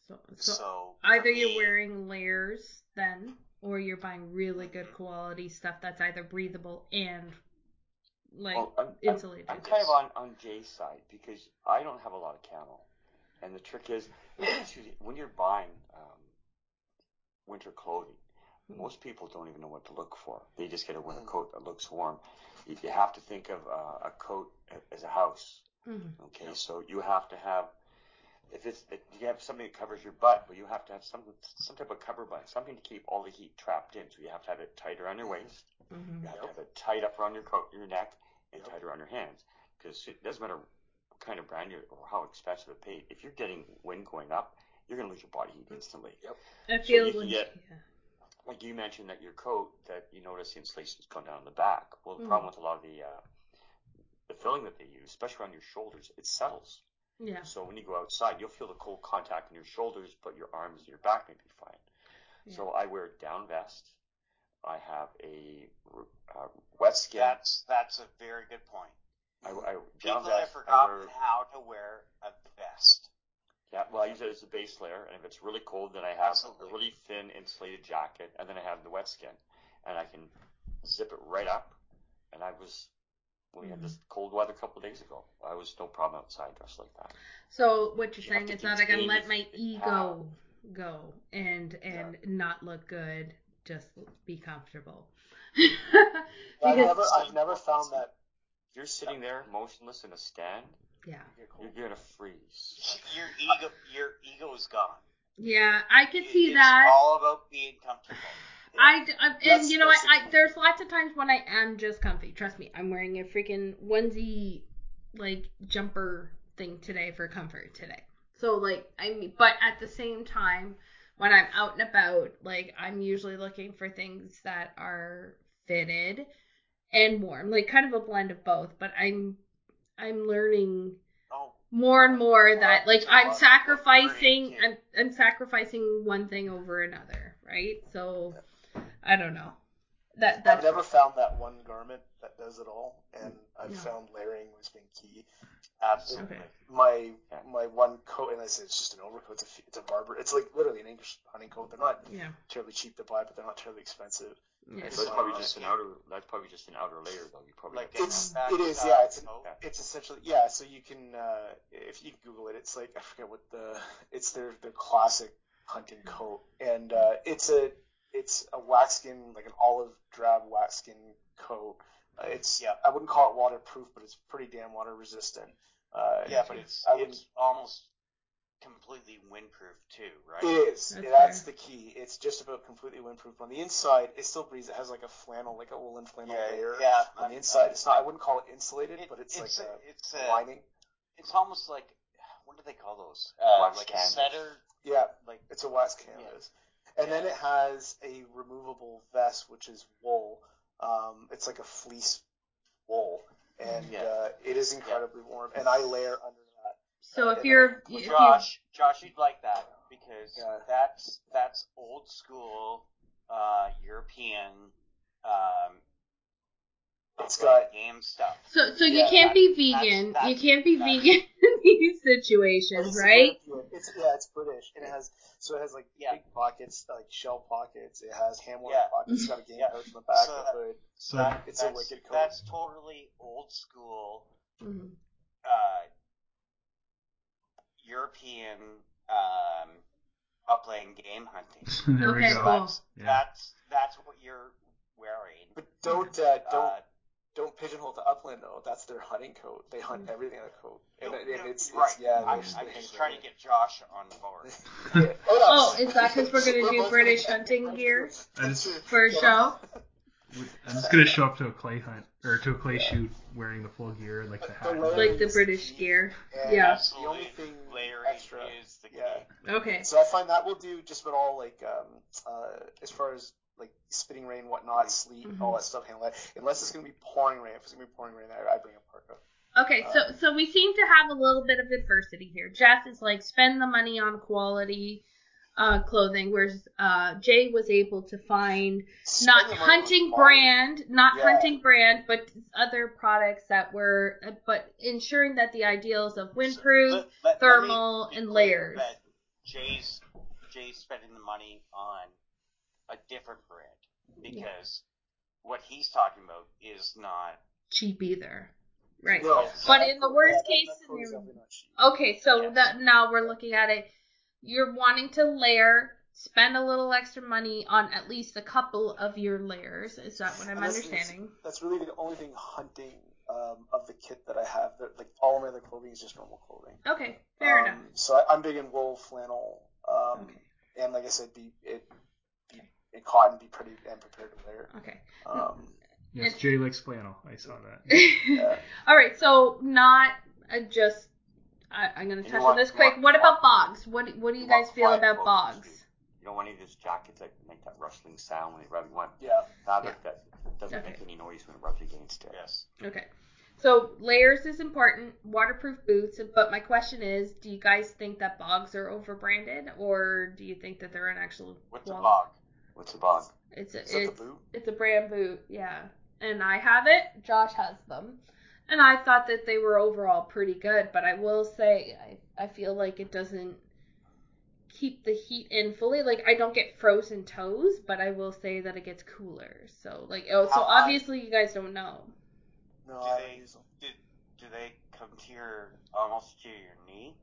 So, so, so, either you're wearing layers then, or you're buying really good Mhm. quality stuff that's either breathable and like Well, I'm, I'm, insulated. I'm kind of on, on Jay's side because I don't have a lot of camel, And the trick is, when you're buying um, winter clothing, most people don't even know what to look for. They just get a winter coat that looks warm. You, you have to think of uh, a coat as a house. Mhm. Okay, so you have to have, if it's, if you have something that covers your butt, but you have to have some some type of cover button, something to keep all the heat trapped in. So you have to have it tight around your waist. Mhm. You have to have it tight up around your coat, your neck, and Yep. tight around your hands. Because it doesn't matter what kind of brand you or how expensive it paid. If you're getting wind going up, you're going to lose your body heat instantly. Yep. I So feel you can like get- yeah. Like you mentioned that your coat, that you notice the insulation's gone down in the back. Well, the Mhm. problem with a lot of the uh, the filling that they use, especially around your shoulders, it settles. Yeah. So when you go outside, you'll feel the cold contact in your shoulders, but your arms and your back may be fine. Yeah. So I wear a down vest. I have a uh, wet skin. That's that's a very good point. I, I, down People vest, have I forgotten wear, how to wear a vest. Yeah, well, I use it as a base layer, and if it's really cold, then I have Absolutely. a really thin insulated jacket, and then I have the wet skin, and I can zip it right up. And I was, when we had hmm. this cold weather a couple of days ago, I was no problem outside dressed like that. So what you're You saying is that I can let my ego go and and not look good, just be comfortable. I've never, I've never found that. You're sitting there motionless in a stand, yeah, you're gonna freeze. Your ego, your ego is gone. yeah, I could It- see it's that. all about being comfortable. I, I and That's- you know what? I there's lots of times when I am just comfy. Trust me, I'm wearing a freaking onesie like jumper thing today for comfort today. So like I mean, but at the same time, when I'm out and about, like I'm usually looking for things that are fitted and warm, like kind of a blend of both. But I'm I'm learning Oh, more and oh, more Well, that like a I'm sacrificing I'm I'm sacrificing one thing over another, right? So I don't know. That I've never found that one garment that does it all, and I've Yeah. found layering has been key. Absolutely. Okay. My my one coat, and I say it's just an overcoat. It's a it's a Barbour. It's like literally an English hunting coat. They're not Yeah. terribly cheap to buy, but they're not terribly expensive. Yeah. So that's probably just an outer. That's probably just an outer layer, though. You probably Like It's it is yeah. It's an, coat. it's essentially yeah. So you can uh, if you Google it, it's like I forget what the it's their their classic hunting coat, and uh, it's a it's a wax skin like an olive drab wax skin coat. Uh, it's Yeah. I wouldn't call it waterproof, but it's pretty damn water resistant. Uh, Yeah, but it's I wouldn't- it's almost completely windproof too, right? It is. That's That's, the key. It's just about completely windproof. On the inside, it still breathes. It has like a flannel, like a woolen flannel Yeah, layer. yeah. On I'm- the inside, it's not. I wouldn't call it insulated, It- but it's, it's like a- a, it's a a- lining. It's almost like what do they call those? Uh, Wax like canvas. a setter, Yeah, like it's a wax canvas. And then it has a removable vest, which is wool. Um, it's like a fleece wool, and Yeah. uh, it is incredibly warm. And I layer under that. So if you're, then I- if you, Josh. Josh, you'd like that because Yeah. that's that's old school uh, European um, It's upland got- game stuff. so so you Yeah, can't that- be that's- vegan. you can't be vegan in these situations, It's right? It's yeah, it's British, and it has so it has like Yeah. big pockets, like shell pockets. It has ham warmer Yeah. pockets. It's got a game Yeah. pouch on the back So of that- the hood. So That- it's a wicked coat. That's totally old school Mhm. uh, European um, upland game hunting. there we Okay, go. cool. That's, Yeah. that's that's what you're wearing. But don't uh, don't Uh, don't pigeonhole the upland though. That's their hunting coat. They hunt everything on the coat, and, no, and no, it's, it's right. yeah. I'm, I'm just trying to get Josh on board. Yeah. Oh, is that because we're gonna do British hunting gear? That's. For a show? I'm just gonna show up to a clay hunt or to a clay shoot wearing the full gear, like the hat. The layer- Like the British key. gear. And Yeah. The only Absolutely, thing layering extra. is the key. Yeah. Okay. So I find that will do just about all like um uh as far as like spitting rain, whatnot, sleet, Mhm. all that stuff. Handle that. Unless it's gonna be pouring rain. If it's gonna be pouring rain, I, I bring a parka. Okay, so so we seem to have a little bit of adversity here. Jeff is like spend the money on quality uh, clothing, whereas uh, Jay was able to find Spend not the hunting brand, not Yeah. hunting brand, but other products that were, uh, but ensuring that the ideals of windproof. Let- let- let me thermal, be and layers. that Jay's Jay's spending the money on a different brand because what he's talking about is not cheap either, right? No. But in the worst Yeah, case that coat scenario- definitely not cheap. Okay, so Yes. that now we're looking at it. You're wanting to layer, spend a little extra money on at least a couple of your layers. Is that what I'm that's- understanding? That's really the only thing hunting um, of the kit that I have. That, like all of my other clothing is just normal clothing. Okay, fair um, enough. So I, I'm big in wool, flannel, um, Okay. and like I said, be it be in cotton, be pretty and prepared to layer. Okay. Um, Yes, Jay likes flannel. I saw that. yeah. All right, so not uh, just. I, I'm gonna you touch on this quick. want- What about want- bogs? What do- What do you you guys feel about clothes, bogs? too. You don't want any of those jackets that make that rustling sound when they rub. You want yeah. fabric that doesn't Okay. make any noise when it rubs against it. yes. Okay. So layers is important, waterproof boots, but my question is, do you guys think that bogs are overbranded or do you think that they're an actual What's a quali- bog? What's the bog? It's a Is that the boot? it's a brand boot, yeah. And I have it, Josh has them. And I thought that they were overall pretty good, but I will say I, I feel like it doesn't keep the heat in fully. Like I don't get frozen toes, but I will say that it gets cooler. So like oh so How high- obviously you guys don't know. No, Do I they- don't use them. Do, do they come to your almost to your knee?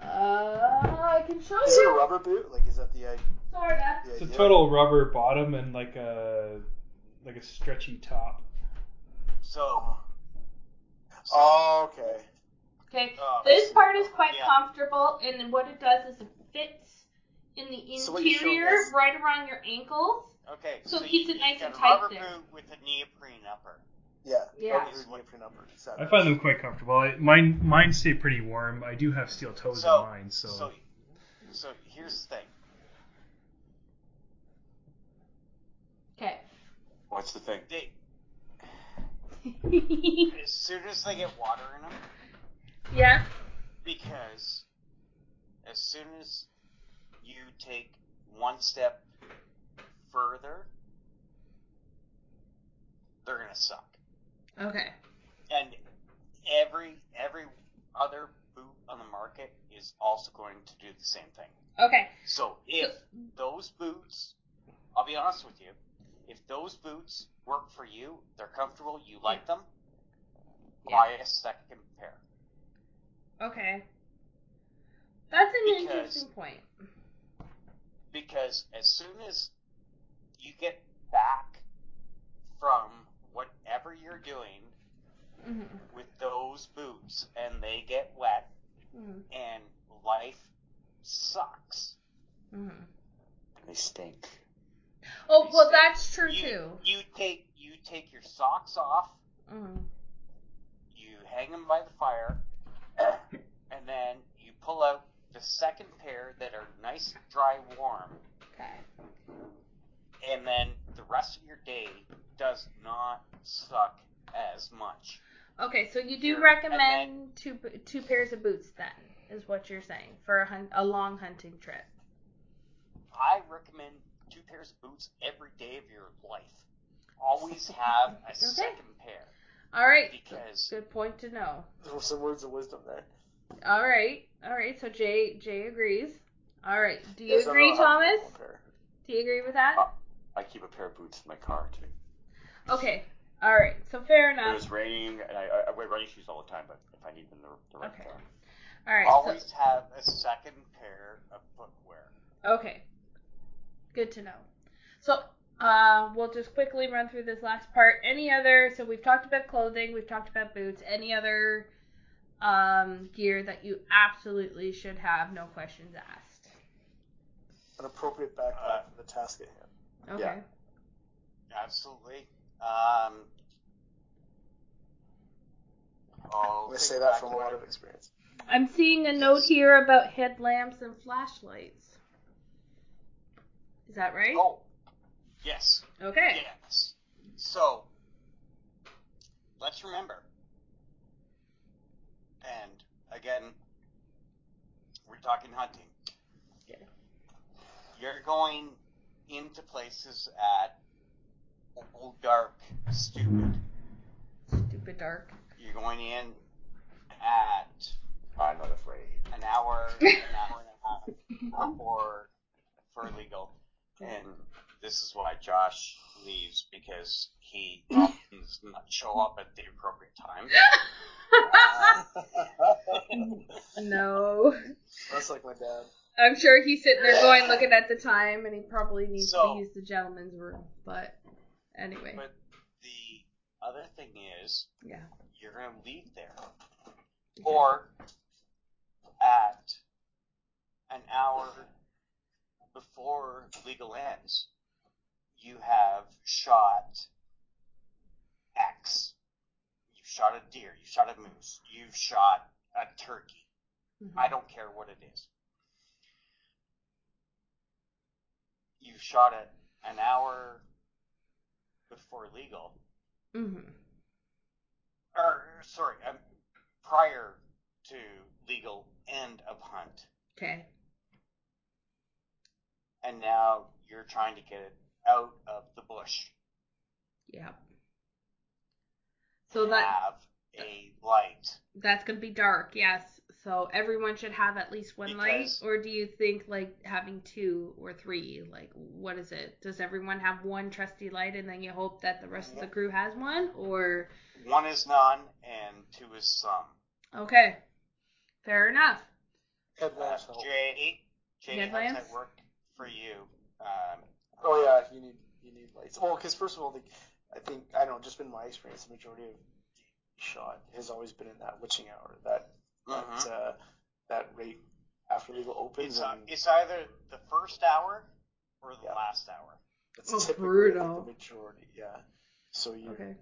Uh, I can show you. Is it a you. rubber boot? Like, is that the, i- Sorta. the It's a idea? total rubber bottom and like a like a stretchy top. So, so Oh, okay. Okay. Oh, This part is quite Yeah. comfortable, and then what it does is it fits in the So what you're showing interior, us- right around your ankles. okay, So it keeps it you've nice got and a tight rubber there. boot with a neoprene upper. Yeah. Yeah. Neoprene upper. Exactly. I find them quite comfortable. I, mine mine stay pretty warm. I do have steel toes So, in mine, so, so, so here's the thing. Okay. What's the thing? They, as soon as they get water in them, yeah. because as soon as you take one step further, they're gonna suck. Okay. And every every other boot on the market is also going to do the same thing. Okay. So if those boots, I'll be honest with you, if those boots work for you, they're comfortable, you like them, Yeah. buy a second pair. Okay. That's an Because- interesting point. Because as soon as you get back from whatever you're doing hmm with those boots and they get wet hmm and life sucks, hmm They stink. Oh, well, that's true you, too. you take you take your socks off, hmm you hang them by the fire, and then you pull out the second pair that are nice, dry, warm, Okay. and then the rest of your day does not suck as much. Okay, so you do Sure. recommend two two pairs of boots then, is what you're saying for a hunt, a long hunting trip. I recommend two pairs of boots every day of your life. Always have a second pair All right. because Good point to know. There were some words of wisdom there. All right. All right. So Jay Jay agrees. All right. Do you Guys don't agree, know how to Thomas? Do you agree with that? Uh, I keep a pair of boots in my car too. Okay. All right. So fair enough. it was raining, and I, I- I wear running shoes all the time, but if I need them, they're, they're right Okay. there. All right. So, always have a second pair of footwear. Okay. Good to know. So, uh, we'll just quickly run through this last part. Any other? So we've talked about clothing. We've talked about boots. Any other um, gear that you absolutely should have, no questions asked. An appropriate backpack Uh, for the task at hand. Okay. Absolutely. Um, I'll I'm say that from a lot of experience. I'm seeing a note here about headlamps and flashlights. Is that right? Oh, yes, Okay. yes. So, let's remember, and again, we're talking hunting. Okay. You're going into places at old, dark, stupid. Stupid dark. You're going in at I'm not afraid. an hour, an hour and a half before for legal. And mm-hmm. this is why Josh leaves because he often does not show up at the appropriate time. no. That's like my dad. I'm sure he's sitting there going, looking at the time, and he probably needs So- to use the gentleman's room. But anyway, But the other thing is, yeah. you're going to leave there. Or at an hour before legal ends, you have shot X. You've shot a deer, you've shot a moose, you've shot a turkey. Mhm. I don't care what it is. You've shot it an hour before legal, Mm-hmm. or sorry, um, prior to legal end of hunt, Okay. And now you're trying to get it out of the bush. Yeah. So that have a light. that's gonna be dark, yes. So everyone should have at least one Because- light, or do you think like having two or three? Like, what is it? Does everyone have one trusty light, and then you hope that the rest of the crew has one, or One is none, and two is some. okay, fair enough. Uh, Headlamps help. Jay, Jay, how's that work for you? Um, Oh yeah, you need you need lights. Well, because first of all, the, I think I don't know, just been my experience, the majority of shot has always been in that witching hour, that that Mhm. uh, that rate after legal opens, it's, uh, and it's either the first hour or the Yeah. last hour. it's Oh, typically brutal. think, the majority. Yeah, so you're Okay.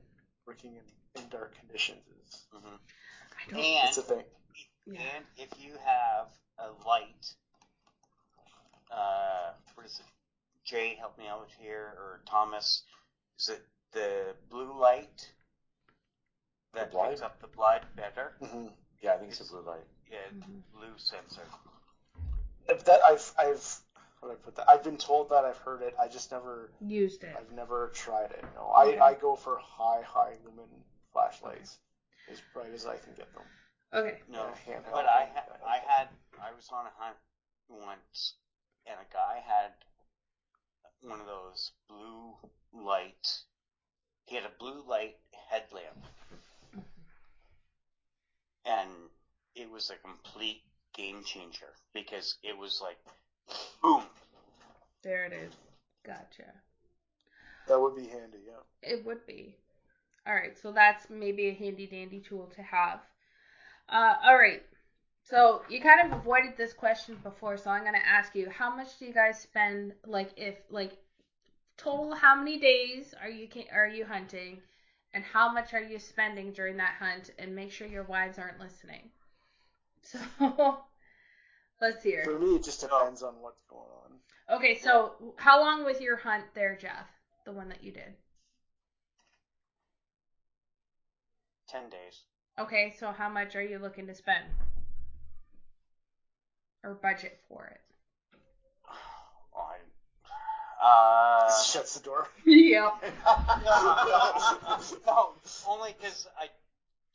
working in, in dark conditions is hmm I don't. And it's a thing. Yeah. and if you have a light, uh, what is it? Jay, help me out here, or Thomas. Is it the blue light that The blood? picks up the blood better? Mm-hmm. Yeah, I think it's a blue light. Yeah, Mhm. blue sensor. If that I've I've how do I put that? I've been told that I've heard it. I just never Used it. I've never tried it. No, Okay. I, I go for high high lumen flashlights, as bright as I can get them. Okay. No, Yeah, handheld but I ha- I had I was on a hunt once, and a guy had one of those blue light. He had a blue light headlamp, and it was a complete game changer because it was like, boom. There it is. Gotcha. That would be handy. Yeah. It would be. All right, so that's maybe a handy dandy tool to have. Uh, all right. So you kind of avoided this question before, so I'm gonna ask you: How much do you guys spend? Like, if like total, how many days are you are you hunting, and how much are you spending during that hunt? And make sure your wives aren't listening. So let's hear. For me, it just depends on what's going on. Okay, so how long was your hunt there, Jeff? The one that you did. Ten days. Okay, so how much are you looking to spend? Or budget for it? Oh, uh, Shuts the door. Yep. no, only because I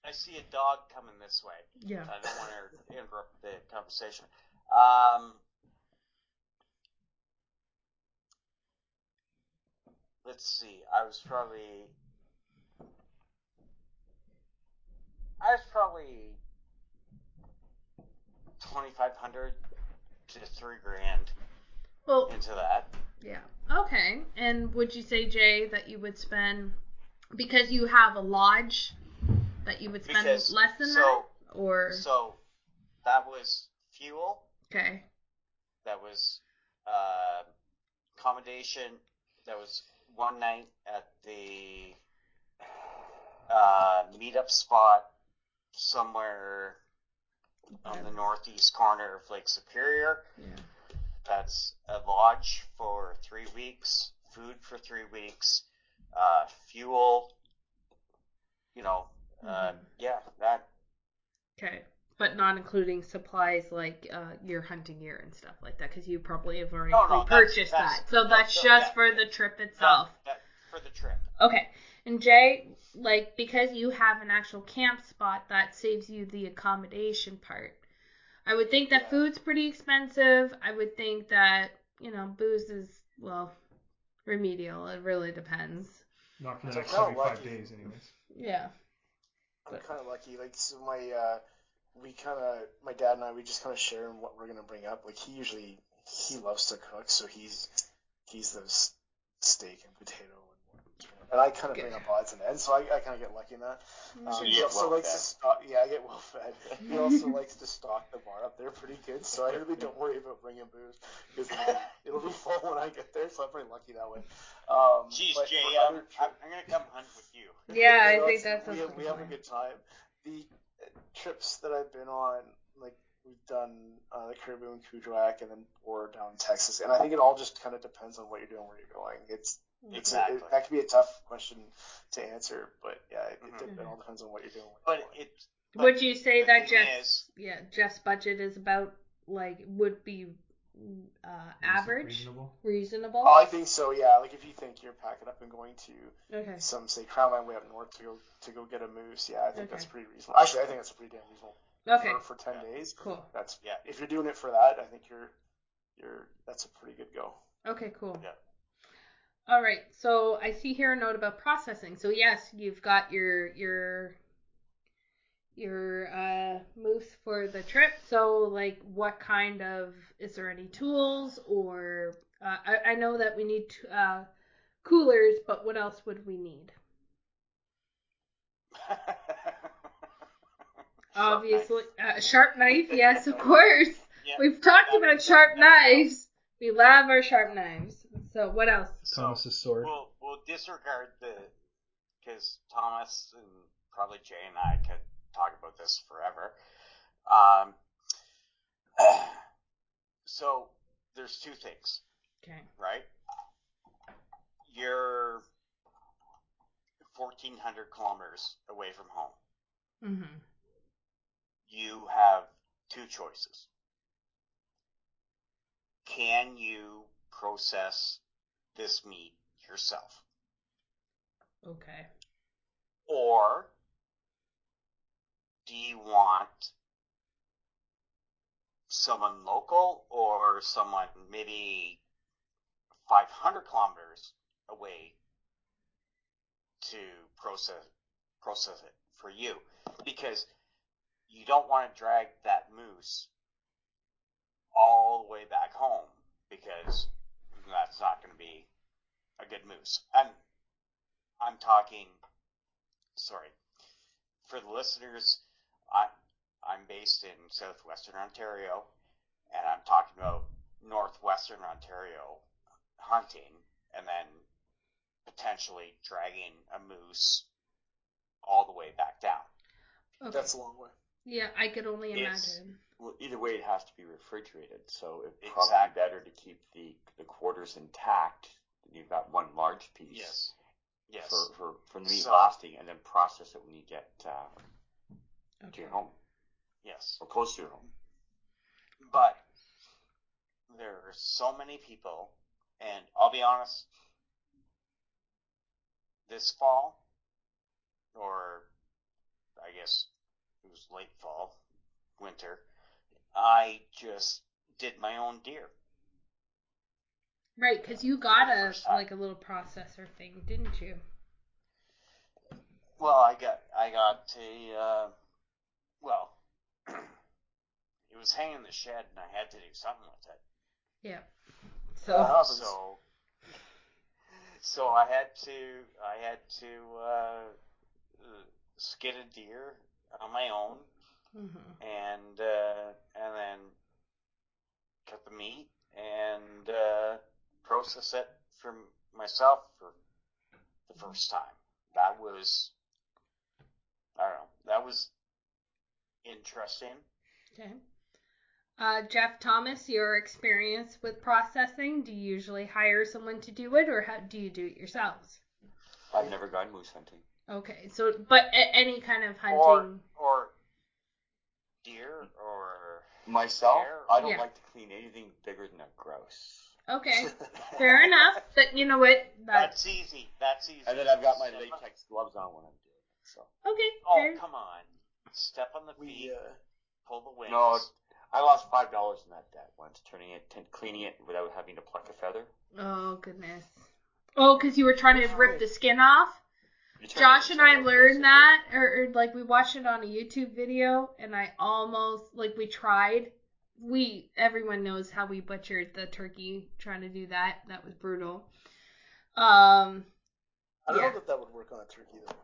I see a dog coming this way. Yeah. I don't want to interrupt the conversation. Um, let's see. I was probably I was probably twenty five hundred to three grand Well, into that. yeah. Okay. And would you say, Jay, that you would spend because you have a lodge that you would spend Because- less than so- that? Or So that was fuel. okay. That was uh, accommodation. That was one night at the uh, meetup spot somewhere on the northeast corner of Lake Superior. Yeah. That's a lodge for three weeks, food for three weeks, uh, fuel. You know, uh, Mhm. yeah, that Okay. But not including supplies like uh, your hunting gear and stuff like that, because you probably have already No, no, purchased that. So that's just yeah, for the trip itself. that, that for the trip. Okay. And Jay, like because you have an actual camp spot, that saves you the accommodation part. I would think that Yeah. food's pretty expensive. I would think that, you know, booze is well remedial. It really depends. Not for the So next kinda 75 days, anyways. Yeah. I'm kind of lucky. Like, so my, uh, we kind of, my dad and I, we just kind of share in what we're gonna bring up. Like, he usually, he loves to cook, so he's, he's the steak and potato and I kind of bring up odds and ends, so I, I kind of get lucky in that. Um, So he also well likes fed. to stock. Yeah, I get well fed. He also likes to stock the bar up there pretty good, so I really don't worry about bringing booze because it'll, be- full when I get there. So I'm pretty lucky that way. Um, Jeez, but Jay, for um, other I'm, I'm gonna come hunt with you. Yeah, I you know, think that's. that we have, we a have a good time. The uh, trips that I've been on, like we've done uh, the Caribou and Kuujjuaq, and then or down in Texas, and I think it all just kind of depends on what you're doing, where you're going. It's it's a- Exactly. it, that could be a tough question to answer, but yeah, it, it, Mhm. it all depends on what you're doing. But where you're going. it. but Would you say that thing Jeff's yeah Jeff's budget is about like would be uh, average, Reasonable. reasonable? Oh, I think so. Yeah, like if you think you're packing up and going to okay. some say Crownland way up north to go to go get a moose, yeah, I think that's pretty reasonable. Actually, I think that's pretty damn reasonable Okay. for, for ten Yeah. days. Cool. That's Yeah. If you're doing it for that, I think you're you're that's a pretty good go. Okay. Cool. Yeah. All right. So I see here a note about processing. So yes, you've got your your your uh moose for the trip. So like, what kind of is there any tools or uh, I I know that we need to, uh coolers, but what else would we need? Obviously, uh, sharp knife. Yes, of course. We've talked about sharp knives. We love our sharp knives. So what else? So Thomas's sword. we'll we'll disregard the because Thomas and probably Jay and I could talk about this forever. Um, so there's two things, Okay. right? You're 1,400 kilometers away from home. Mm-hmm. You have two choices. can you process this meat yourself? Okay. Or do you want someone local or someone maybe 500 kilometers away to process process it for you because you don't want to drag that moose all the way back home because that's not going to be a good moose. And I'm talking, sorry, for the listeners, I, I'm based in southwestern Ontario, and I'm talking about northwestern Ontario hunting, and then potentially dragging a moose all the way back down. Okay. That's a long way. Yeah, I could only It's- imagine. Well, either way, it has to be refrigerated, so it's probably Exactly. better to keep the, the quarters intact. You've got one large piece Yes. Yes. for, for, for the meat So- lasting, and then process it when you get uh, to Okay. your home Yes. or close to your home. But there are so many people, and I'll be honest, this fall, or I guess it was late fall, winter, I just did my own deer. Right, because you got a like a little processor thing, didn't you? Well, I got I got a uh, well, it was hanging in the shed, and I had to do something with it. Yeah. So happens. So, so I had to, I had to uh, uh, skin a deer on my own, Mhm. and uh, and then cut the meat and uh, process it for myself for the first time. That was, I don't know, that was interesting. Okay. Uh, Jeff Thomas, your experience with processing, do you usually hire someone to do it or how do you do it yourselves? I've never gone moose hunting. Okay, so but a- any kind of hunting. or deer or Myself, Fair. I don't Yeah. like to clean anything bigger than a grouse. Okay, fair enough. But you know what? That That's easy. That's easy. And then I've got my Step on- latex gloves on when I'm doing it. So okay. Oh, fair. come on. Step on the feet, We uh, pull the wings. No, I lost five dollars in that debt once, turning it, t- cleaning it without having to pluck a feather. Oh goodness. Oh, because you were trying to rip the skin off. You turn Josh and I learned that, or, or like we watched it on a YouTube video, and I almost like we tried. We everyone knows how we butchered the turkey trying to do that. That was brutal. Um, I don't Yeah. know if that would work on a turkey though.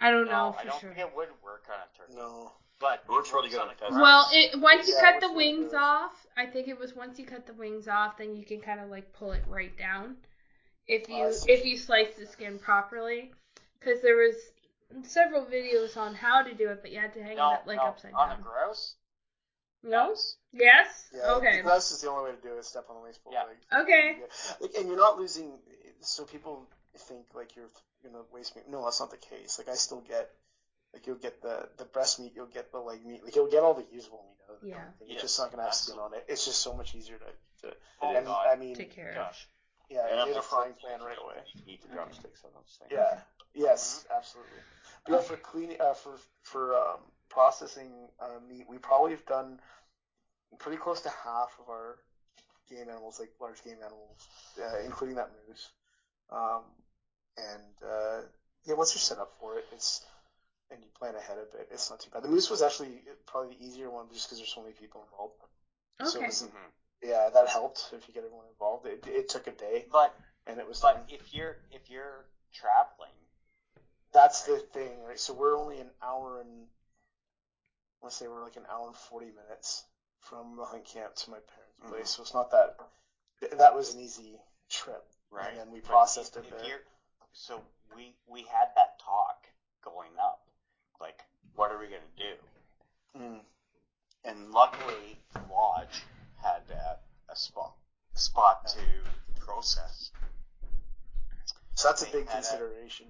I don't no, know for I don't sure. think it would work on a turkey. No. But It works really works good on on a pheasant. Well, it once you cut the wings good. off, I think it was once you cut the wings off, then you can kind of like pull it right down. If you Oh, if you slice the skin properly, because there was several videos on how to do it, but you had to hang no, it up, like no, upside on down. a grouse. No. yes. Yes. Yeah. okay. That's is the only way to do it. Step on the waist. Yeah. Okay. Like, and you're not losing. So people think like you're gonna waste meat. No, that's not the case. Like I still get. Like you'll get the the breast meat, you'll get the leg meat, like you'll get all the usable meat out of the Yeah. damn thing. It's Yes, just not gonna have skin absolutely. on it. It's just so much easier to. to Oh, and God. I mean, Take care of. Gosh. Yeah, And I'm in a frying pan right away. Eat the drumsticks on those things. Yeah. Yes, absolutely. But yeah, for cleaning, uh, for for um, processing uh, meat, we probably have done pretty close to half of our game animals, like large game animals, uh, including that moose. Um, and uh, yeah, once you're set up for it, it's and you plan ahead a bit, it's not too bad. The moose was actually probably the easier one, just because there's so many people involved. So it Okay. was, Mhm. Yeah, that helped if you get everyone involved. It, it took a day, But and it was but done. if you're if you're traveling, That's the thing, right? So we're only an hour and let's say we're like an hour and forty minutes from the hunt camp to my parents' Mhm. place. So it's not that that was an easy trip. right? And then we processed if, it if so we we had that talk going up, like what are we gonna do? Mm. And luckily, Lodge had a, a spot a spot to process. So that's a big had a- consideration.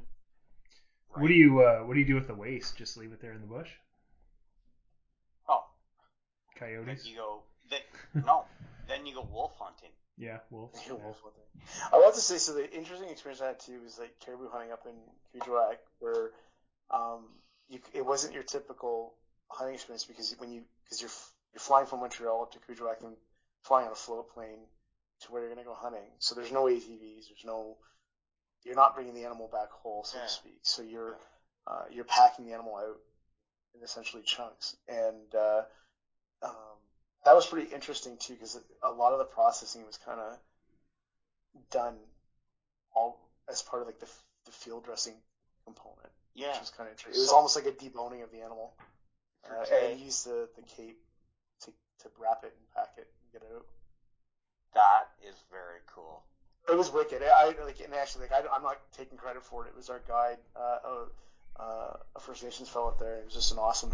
What do you uh, what do you do with the waste? Just leave it there in the bush? Oh, Coyotes? you go. They, no, then you go wolf hunting. Yeah, wolf. Yeah, wolf hunting. I want to say so. The interesting experience I had too was like caribou hunting up in Kuujjuaq, where um, you, it wasn't your typical hunting experience because when you because you're f- you're flying from Montreal up to Kuujjuaq and flying on a float plane to where you're gonna go hunting. So there's no ATVs. There's no you're not bringing the animal back whole, so Yeah. to speak. So you're uh, you're packing the animal out in essentially chunks, and uh, um, that was pretty interesting too because a lot of the processing was kind of done all as part of like the, the field dressing component, Yeah. which was kind of interesting. It was So- almost like a deboning of the animal, uh, and use the the cape to wrap it and pack it and get it out. That is very cool. It was wicked. I, I like, and actually, like, I, I'm not taking credit for it. It was our guide, uh, uh, uh, a First Nations fellow up there. It was just an awesome,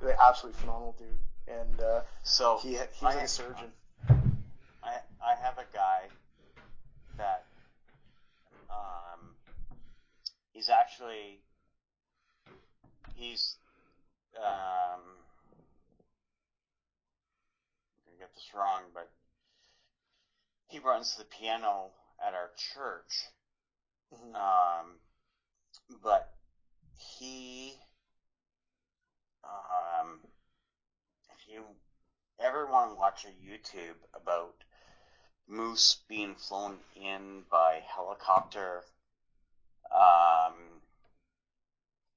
like, absolutely phenomenal dude. And uh, So he he was I like a surgeon. I I have a guy that um he's actually he's um I'm gonna get this wrong, but he runs the piano at our church. Mhm. Um but he um if you ever want to watch a YouTube about moose being flown in by helicopter um,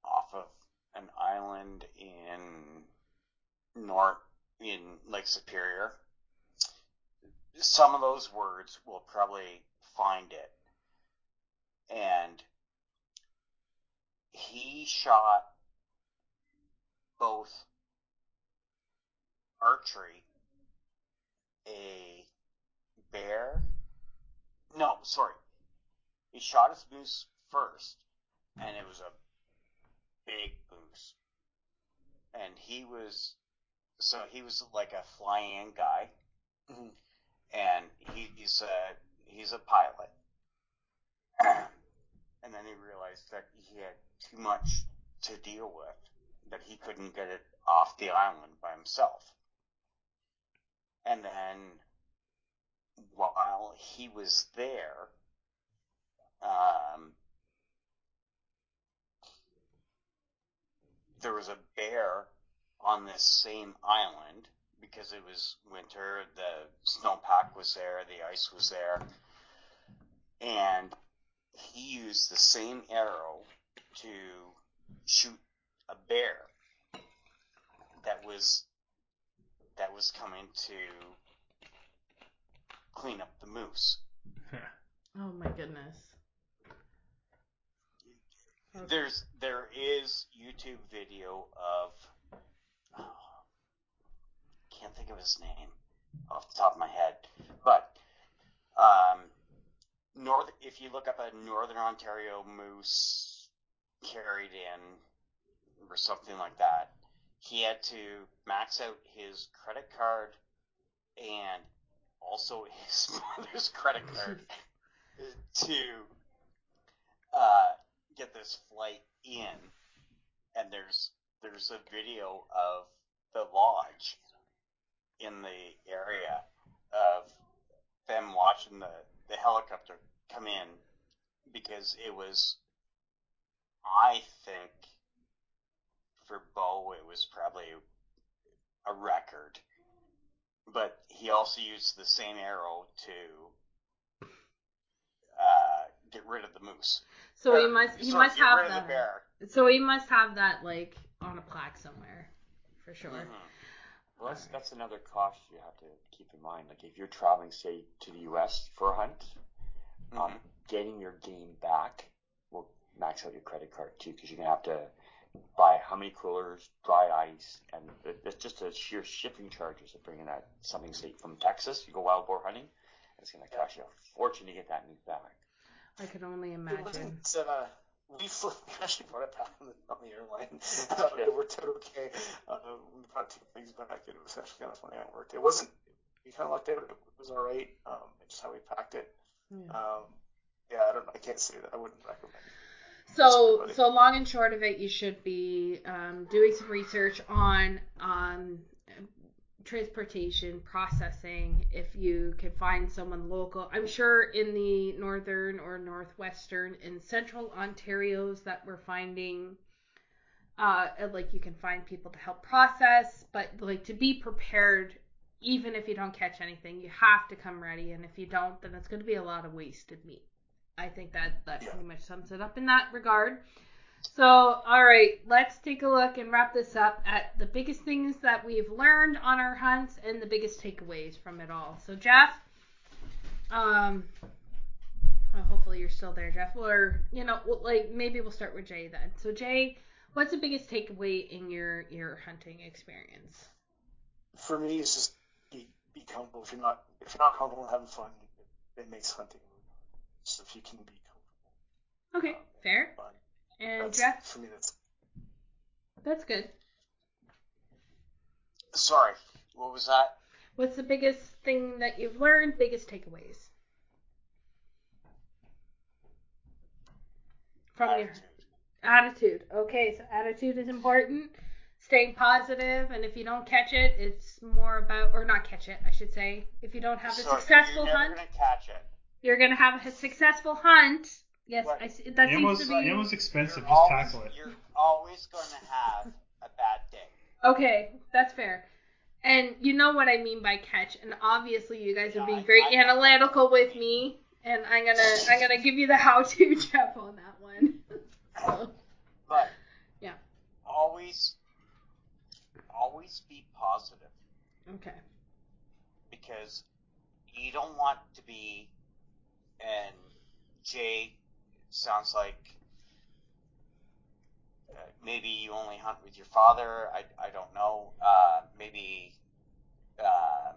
off of an island in North in Lake Superior. Some of those words will probably find it. And he shot both archery, a bear. No, sorry. He shot his moose first, and it was a big moose. And he was, so he was like a fly-in guy, Mhm. and he, he's a he's a pilot. and then he realized that he had too much to deal with, that he couldn't get it off the island by himself. And then while he was there, um, there was a bear on this same island because it was winter, the snowpack was there, the ice was there, and he used the same arrow to shoot a bear that was that was coming to clean up the moose. Oh my goodness. Okay. There's there is YouTube video of can't think of his name off the top of my head, but um, north if you look up a Northern Ontario moose carried in or something like that, he had to max out his credit card and also his mother's credit card to uh, get this flight in, and there's there's a video of the lodge in the area of them watching the, the helicopter come in because it was I think for Bo it was probably a record. But he also used the same arrow to uh, get rid of the moose. So Or, he must he sorry, must have that. the bear. So he must have that like on a plaque somewhere, for sure. Mhm. Well, that's, that's another cost you have to keep in mind. Like if you're traveling, say, to the U.S. for a hunt, um, Mhm. getting your game back will max out your credit card too, because you're gonna have to buy how many coolers, dry ice, and it's just the sheer shipping charges of bringing that something, say, from Texas. You go wild boar hunting, it's gonna cost you a fortune to get that meat back. I could only It imagine. wasn't, uh, we flew, we actually brought it back on the, on the airline. Uh, Yeah. It worked out okay. Uh, we brought two things back. It was actually kind of funny how it worked. It wasn't, we kind of lucked out. It was all right. Um, it's just how we packed it. Yeah. Um, yeah, I don't. I can't say that. I wouldn't recommend. So, so long and short of it, you should be um, doing some research on um, transportation, processing, if you can find someone local. I'm sure in the northern or northwestern and central Ontario's that we're finding uh like you can find people to help process, but like to be prepared even if you don't catch anything, you have to come ready and if you don't, then it's going to be a lot of wasted meat. I think that that pretty much sums it up in that regard. So, all right, let's take a look and wrap this up at the biggest things that we've learned on our hunts and the biggest takeaways from it all. So, Jeff, um, oh, hopefully you're still there, Jeff. Or you know, like maybe we'll start with Jay then. So, Jay, what's the biggest takeaway in your your hunting experience? For me, it's just be, be comfortable. If you're not if you're not comfortable and having fun, it, it makes hunting. So if you can be comfortable, Okay, fair. fun. And That's, Jeff, for me, that's that's good. Sorry, what was that? What's the biggest thing that you've learned? Biggest takeaways from your Attitude. attitude. Okay, so attitude is important. Staying positive, and if you don't catch it, it's more about, or not catch it, I should say. If you don't have a So successful you're hunt, gonna catch it. you're gonna have a successful hunt. Yes, Right. I see, that seems Yamo's, to uh, be Yamo's expensive. You're Just always, tackle it. You're always gonna have a bad day. okay. That's fair. And you know what I mean by catch, and obviously you guys are being I- very I know. analytical with me, and I'm gonna I'm gonna give you the how-to, Jeff, on that one. So, But Yeah. always, always be positive okay. because you don't want to be. And Jay sounds like uh, maybe you only hunt with your father. I, I don't know. Uh, maybe um,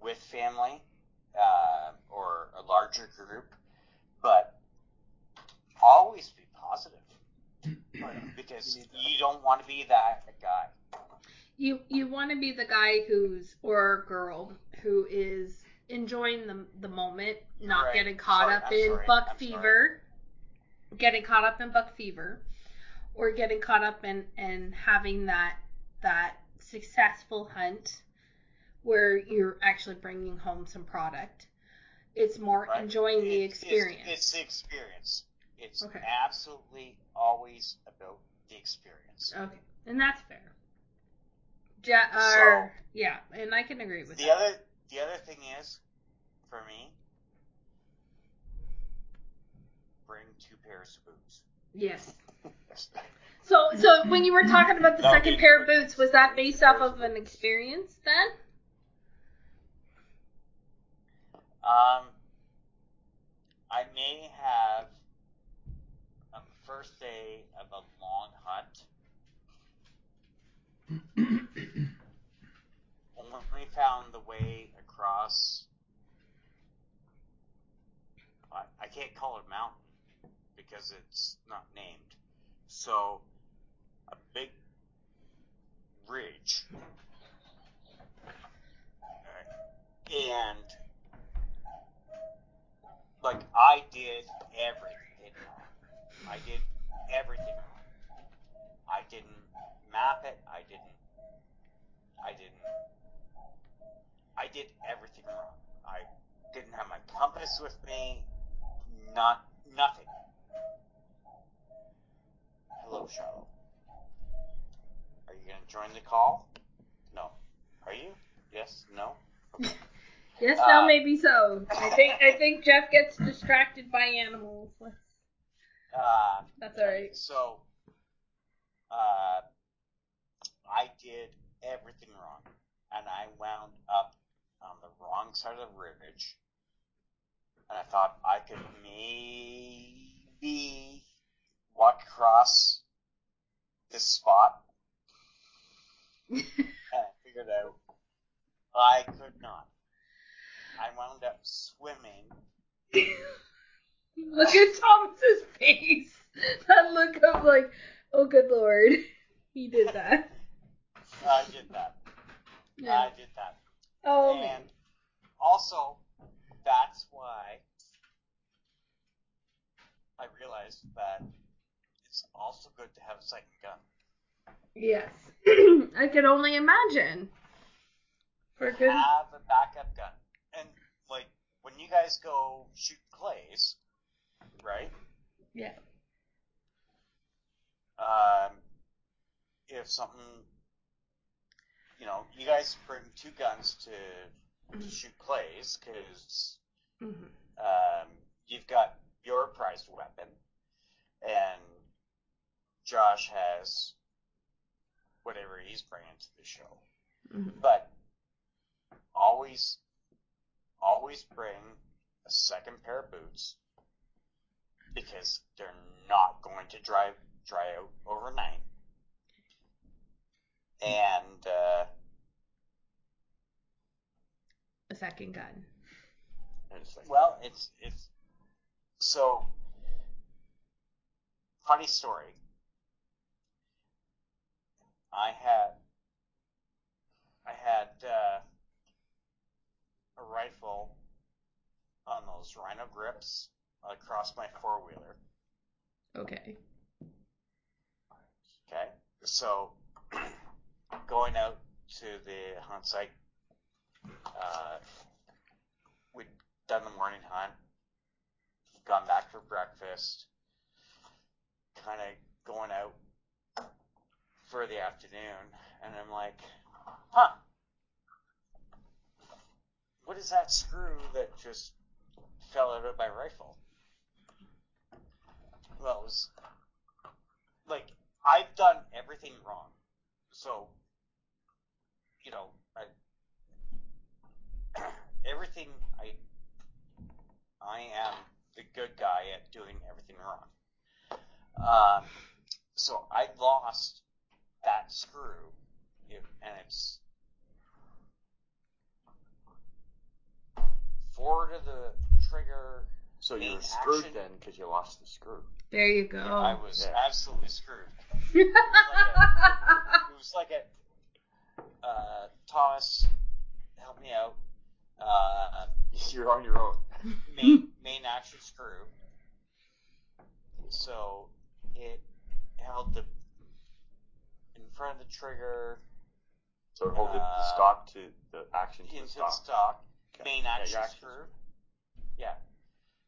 with family uh, or a larger group, but always be positive because you don't want to be that guy. You you want to be the guy who's or girl who is enjoying the the moment, not Right. getting caught Sorry, up I'm in sorry, buck I'm sorry. fever, getting caught up in buck fever, or getting caught up in and having that that successful hunt where you're actually bringing home some product. It's more Right? enjoying the experience. It's, it's the experience. It's Okay. absolutely always about the experience. okay, and that's fair. Ja- So- yeah, and I can agree with The that. other the other thing is, for me, bring two pairs of boots. Yes. So, so when you were talking about the That'll second be pair of boots, was that based off of of an experience then? Um, I may have on the first day of a long hunt. only found the way across. I, I can't call it a mountain because it's not named. So, a big ridge. And, like, I did everything. I did everything. I didn't map it. I didn't. I didn't. I did everything wrong. I didn't have my compass with me. Not nothing. Hello, Charlotte. Are you gonna join the call? No. Are you? Yes. No. Okay. Yes, no, Uh, maybe so. I think I think Jeff gets distracted by animals. Uh, That's all right. So, uh, I did everything wrong, and I wound up wrong side of the ridge. And I thought I could maybe walk across this spot, and I figured out I could not. I wound up swimming. Look at Thomas's face. That look of like, oh good lord, he did that. I did that. Yeah. I did that. Oh man. Also, that's why I realized that it's also good to have a second gun. Yes. I could only imagine. For good. have a backup gun. And like when you guys go shoot clays, right? Yeah. Um, if something, you know, you guys bring two guns to shoot clays because hmm um, you've got your prized weapon, and Josh has whatever he's bringing to the show. hmm But always, always bring a second pair of boots because they're not going to dry dry out overnight. And uh, A second gun. And it's like, well, it's it's so funny story. I had I had uh, a rifle on those Rhino grips across my four wheeler. Okay. Okay, so going out to the hunt site, uh, we'd done the morning hunt, gone back for breakfast, kind of going out for the afternoon, and I'm like, huh, what is that screw that just fell out of my rifle? Well, it was like I've done everything wrong, so you know, everything I I am the good guy at doing everything wrong. Um, so I lost that screw, it, and it's forward of the trigger. so you main were screwed action. then because you lost the screw. There you go. I was Yeah. absolutely screwed. It was like a, uh, Thomas, help me out. Uh, You're on your own. main main action screw. So it held the in front of the trigger So hold it, the Uh, stock to the action to the stock. stock. Okay. Main Yeah, action your action screw. Yeah,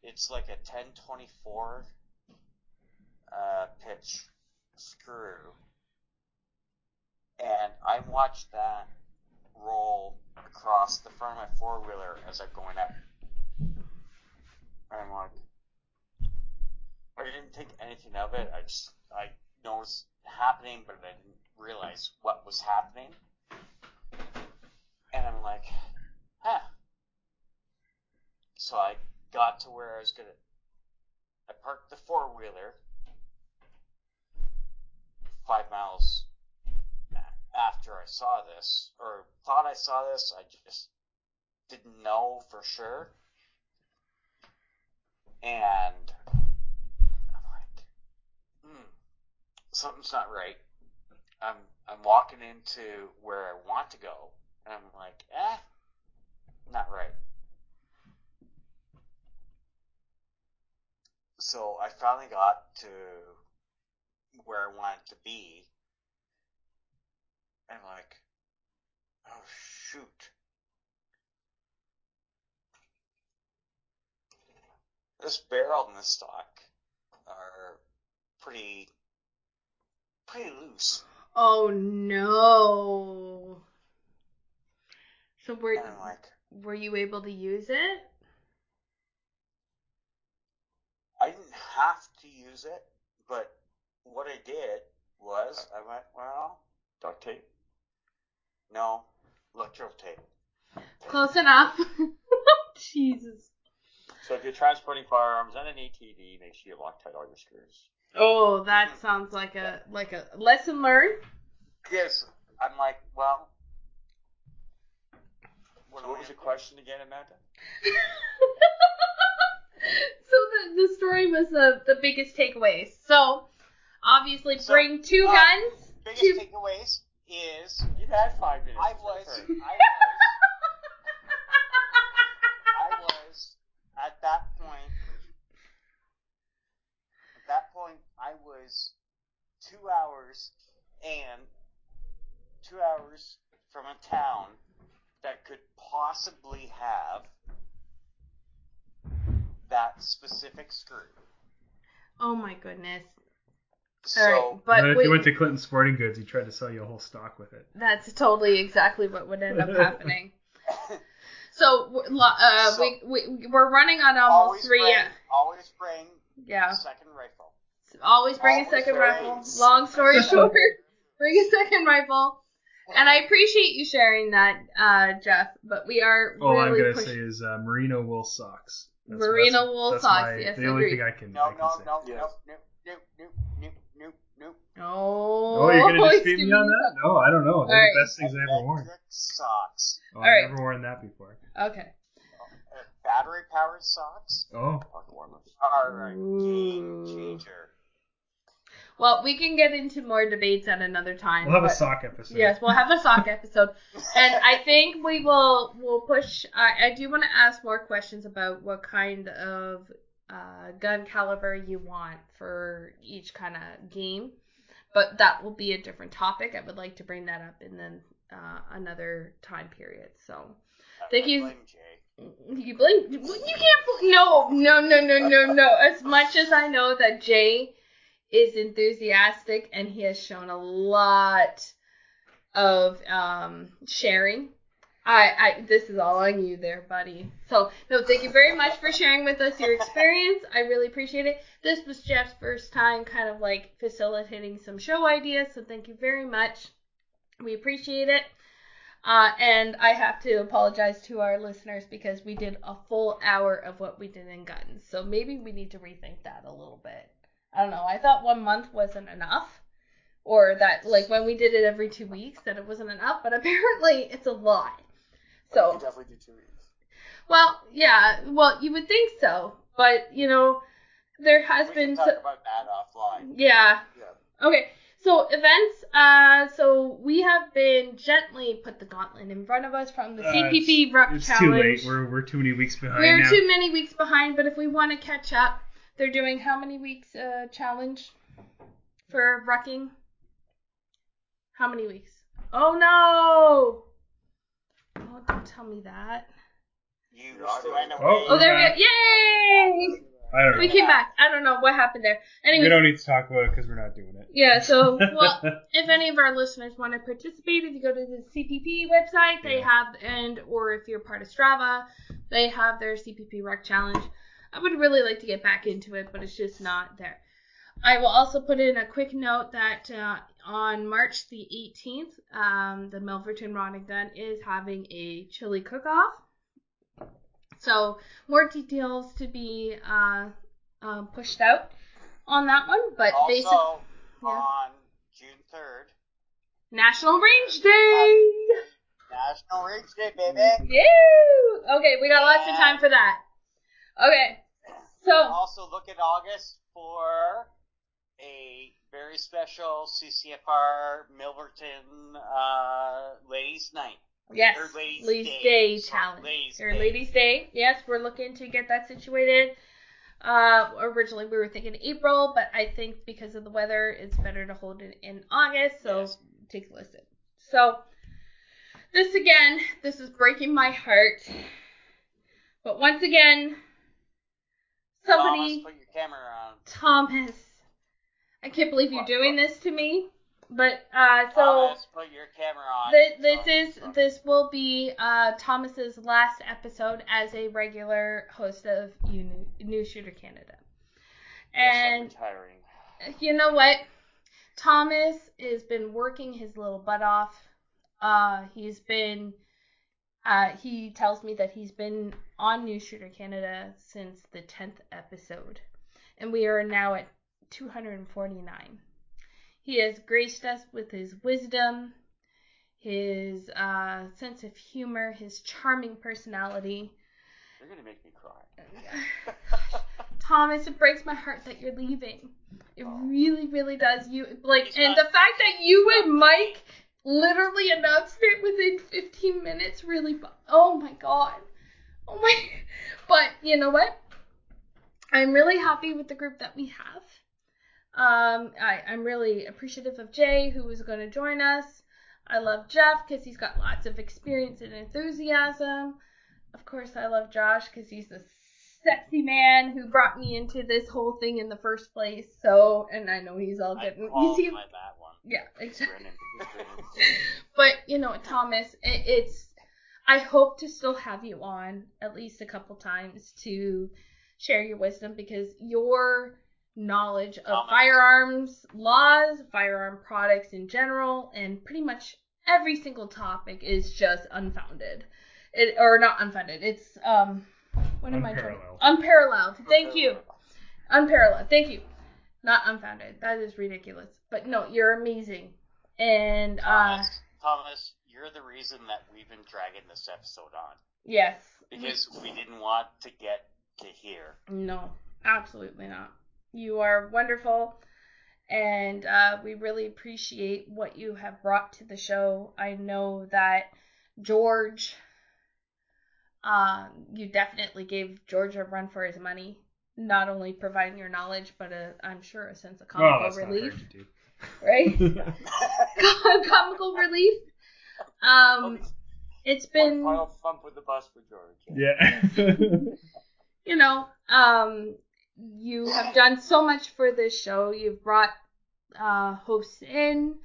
it's like a 1024 uh, pitch screw, and I watched that roll across the front of my four wheeler as I'm going up. And I'm like, I didn't think anything of it. I just I noticed it happening, but I didn't realize what was happening. And I'm like, huh. So I got to where I was gonna. I parked the four wheeler five miles after I saw this, or thought I saw this. I just didn't know for sure. And I'm like, hmm, something's not right. I'm I'm walking into where I want to go, and I'm like, eh, not right. So I finally got to where I wanted to be, and like, oh shoot. This barrel and this stock are pretty, pretty loose. oh no. So were like, were you able to use it? I didn't have to use it, but what I did was I went, well, Duct tape. No, electro tape. Close enough. Jesus. So if you're transporting firearms and an ATV, make sure you Loctite all your screws. Oh, that Mhm. sounds like a like a lesson learned. Yes, I'm like, well, what, So what was the question again, Amanda? so the the story was the the biggest takeaways. So obviously So, bring two uh, guns. Biggest two takeaways is You've had five minutes. I was, I was, I was at that point. At that point, I was two hours and two hours from a town that could possibly have that specific screw. Oh my goodness. So, All right, And but then if wait, you went to Clinton Sporting Goods, he tried to sell you a whole stock with it. that's totally exactly what would end up happening. So, we're uh, So- we, we we're running on almost always three. bring, always bring yeah, second rifle. always bring a second bring rifle. Long story short, bring a second rifle. And I appreciate you sharing that, uh, Jeff. But we are All I'm gonna pushing. say is uh, merino wool socks. Merino wool that's socks, my- yes, the only thing I can. No, I can no, say. no, Yeah. no, no, no, no, no, no, no. Oh, Oh, you're gonna he's dispute me on that? No, I don't know. They're All right. the best things I've ever worn. Electric socks. Oh, All I've right. never worn that before. Okay. Uh, battery powered socks Oh, Pocket warmers. are a Ooh. game changer. Well, we can get into more debates at another time. we'll have a sock episode. Yes, we'll have a sock episode, and I think we will we'll push. I, I do want to ask more questions about what kind of uh, gun caliber you want for each kind of game, but that will be a different topic. I would like to bring that up in then uh, another time period. So Thank I you. Jay. you blame you can't bl- no no no no no no. As much as I know that Jay is enthusiastic and he has shown a lot of um sharing. I, I this is all on you there, buddy. So no, thank you very much for sharing with us your experience. I really appreciate it. This was Jeff's first time kind of like facilitating some show ideas, so thank you very much. We appreciate it. Uh, and I have to apologize to our listeners because we did a full hour of what we did in guns. So maybe we need to rethink that a little bit. I don't know. I thought one month wasn't enough. Or that, like, when we did it every two weeks, that it wasn't enough. But apparently, it's a lot. You So, could definitely do two weeks. well, yeah. Well, you would think so. But, you know, there has we been. can talk so- about that offline. yeah. Yeah. Okay. So events. Uh, so we have been gently put the gauntlet in front of us from the Uh, CPP Ruck It's Challenge. too late. We're we're too many weeks behind We're now. too many weeks behind, but if we want to catch up, they're doing how many weeks uh, challenge for rucking? How many weeks? Oh no! Oh, don't tell me that. You You're went away. Oh, oh, there we go. Yay! I don't know. We came back. I don't know what happened there. Anyway, we don't need to talk about it because we're not doing it. yeah. So, well, if any of our listeners want to participate, if you go to the CPP website, they Yeah. have, and or if you're part of Strava, they have their CPP Ruck Challenge. I would really like to get back into it, but it's just not there. I will also put in a quick note that uh, on March the 18th, um, the Milverton Rod and Gun is having a chili cook-off. So more details to be uh, um, pushed out on that one, but basically. Also, yeah. on June 3rd, National Range Day! National Range Day, baby. Yeah! Okay, we got lots of time for that. Okay, so Also, look at August for a very special CCFR Milverton uh, Ladies Night. yes, or Ladies' Ladies' Day. Day challenge Ladies' or Day. Ladies' Day. Yes, we're looking to get that situated. Uh, originally we were thinking April, but I think because of the weather, it's better to hold it in August. So Yes. take a listen. So this again, this is breaking my heart. But once again, somebody. Thomas, put your camera on. Thomas. I can't believe you're doing this to me. But uh so Thomas, put your camera on. this, this is this will be uh Thomas's last episode as a regular host of New, New Shooter Canada. Yes, And retiring. you know what? Thomas has been working his little butt off. Uh, he's been, uh, he tells me that he's been on New Shooter Canada since the 10th episode. And we are now at 249. He has graced us with his wisdom, his uh, sense of humor, his charming personality. You're gonna make me cry. Thomas, it breaks my heart that you're leaving. It really, really does. You like, He's and not- the fact that you and Mike literally announced it within 15 minutes really. bu- Oh my god. Oh my. But you know what? I'm really happy with the group that we have. Um, I, I'm really appreciative of Jay, who is going to join us. I love Jeff because he's got lots of experience and enthusiasm. Of course, I love Josh because he's the sexy man who brought me into this whole thing in the first place. So, and I know he's all I. You see, that one. yeah, exactly. Grinning, he's grinning. But you know, Thomas, it, it's. I hope to still have you on at least a couple times to share your wisdom because your knowledge of Thomas. firearms laws, firearm products in general, and pretty much every single topic is just unfounded. It or not unfounded. It's um. What am I trying? Unparalleled. Unparalleled. Thank you. Unparalleled. Thank you. Not unfounded. That is ridiculous. But no, you're amazing. And uh Thomas, Thomas, you're the reason that we've been dragging this episode on yes. because we didn't want to get to here. No, absolutely not. You are wonderful and uh we really appreciate what you have brought to the show. I know that George um you definitely gave George a run for his money. Not only providing your knowledge, but a, I'm sure a sense of Well, comical that's relief, hard to do. right? comical relief. Um, it's been, One final thump with the bus for George. Yeah. you know, um, you have done so much for this show. You've brought uh, hosts in,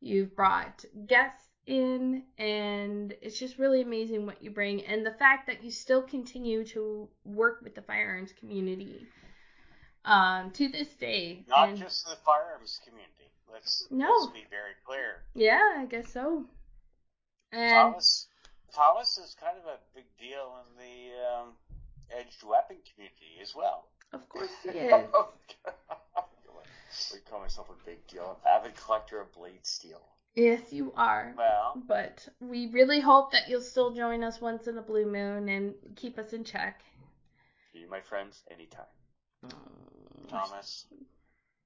you've brought guests in, and it's just really amazing what you bring. And the fact that you still continue to work with the firearms community um, to this day. Not and, just the firearms community. Let's No. let's be very clear. Yeah, I guess so. And Thomas Thomas is kind of a big deal in the um, edged weapon community as well. Of course he is. I call myself a big deal. Avid collector of blade steel. Yes, you are. Well, But we really hope that you'll still join us once in a blue moon and keep us in check. You, my friends, anytime. Thomas,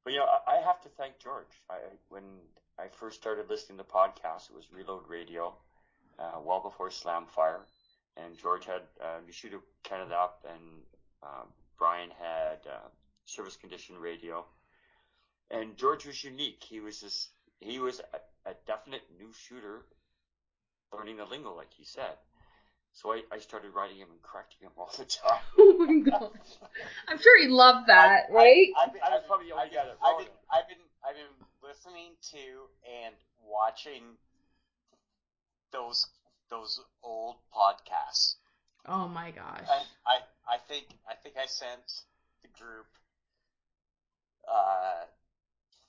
But you know, I I have to thank George. I, when I first started listening to podcasts, it was Reload Radio, uh, well before Slamfire, and George had uh, New Shooter Canada up, and uh, Brian had uh, Service Condition Radio, and George was unique. He was this, he was a, a definite new shooter, learning the lingo, like he said. So I, I started writing him and correcting him all the time. Oh my gosh. I'm sure he loved that, I- right? I've been, I was I've probably been, the only I've guy been, that I've been, it. I've been, I've been listening to and watching those those old podcasts. oh my gosh. I, I, I think, I think I sent the group uh,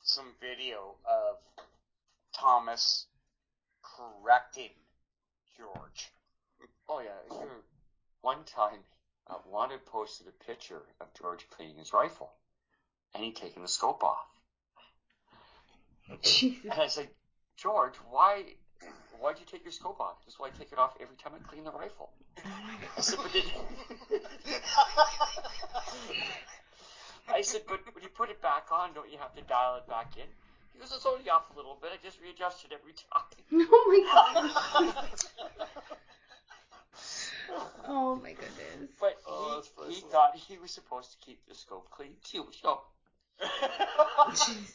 some video of Thomas correcting George. Oh yeah, here, one time, uh, Wanted posted a picture of George cleaning his rifle, and he taking the scope off. Jesus. And I said, George, why, why'd you take your scope off? He goes, well, I take it off every time I clean the rifle. Oh I said, but did I said, but when you put it back on, don't you have to dial it back in? He goes, it's only off a little bit. I just readjust it every time. Oh my gosh. Oh my goodness. But Oh, he, he thought he was supposed to keep the scope clean too. So Jeez.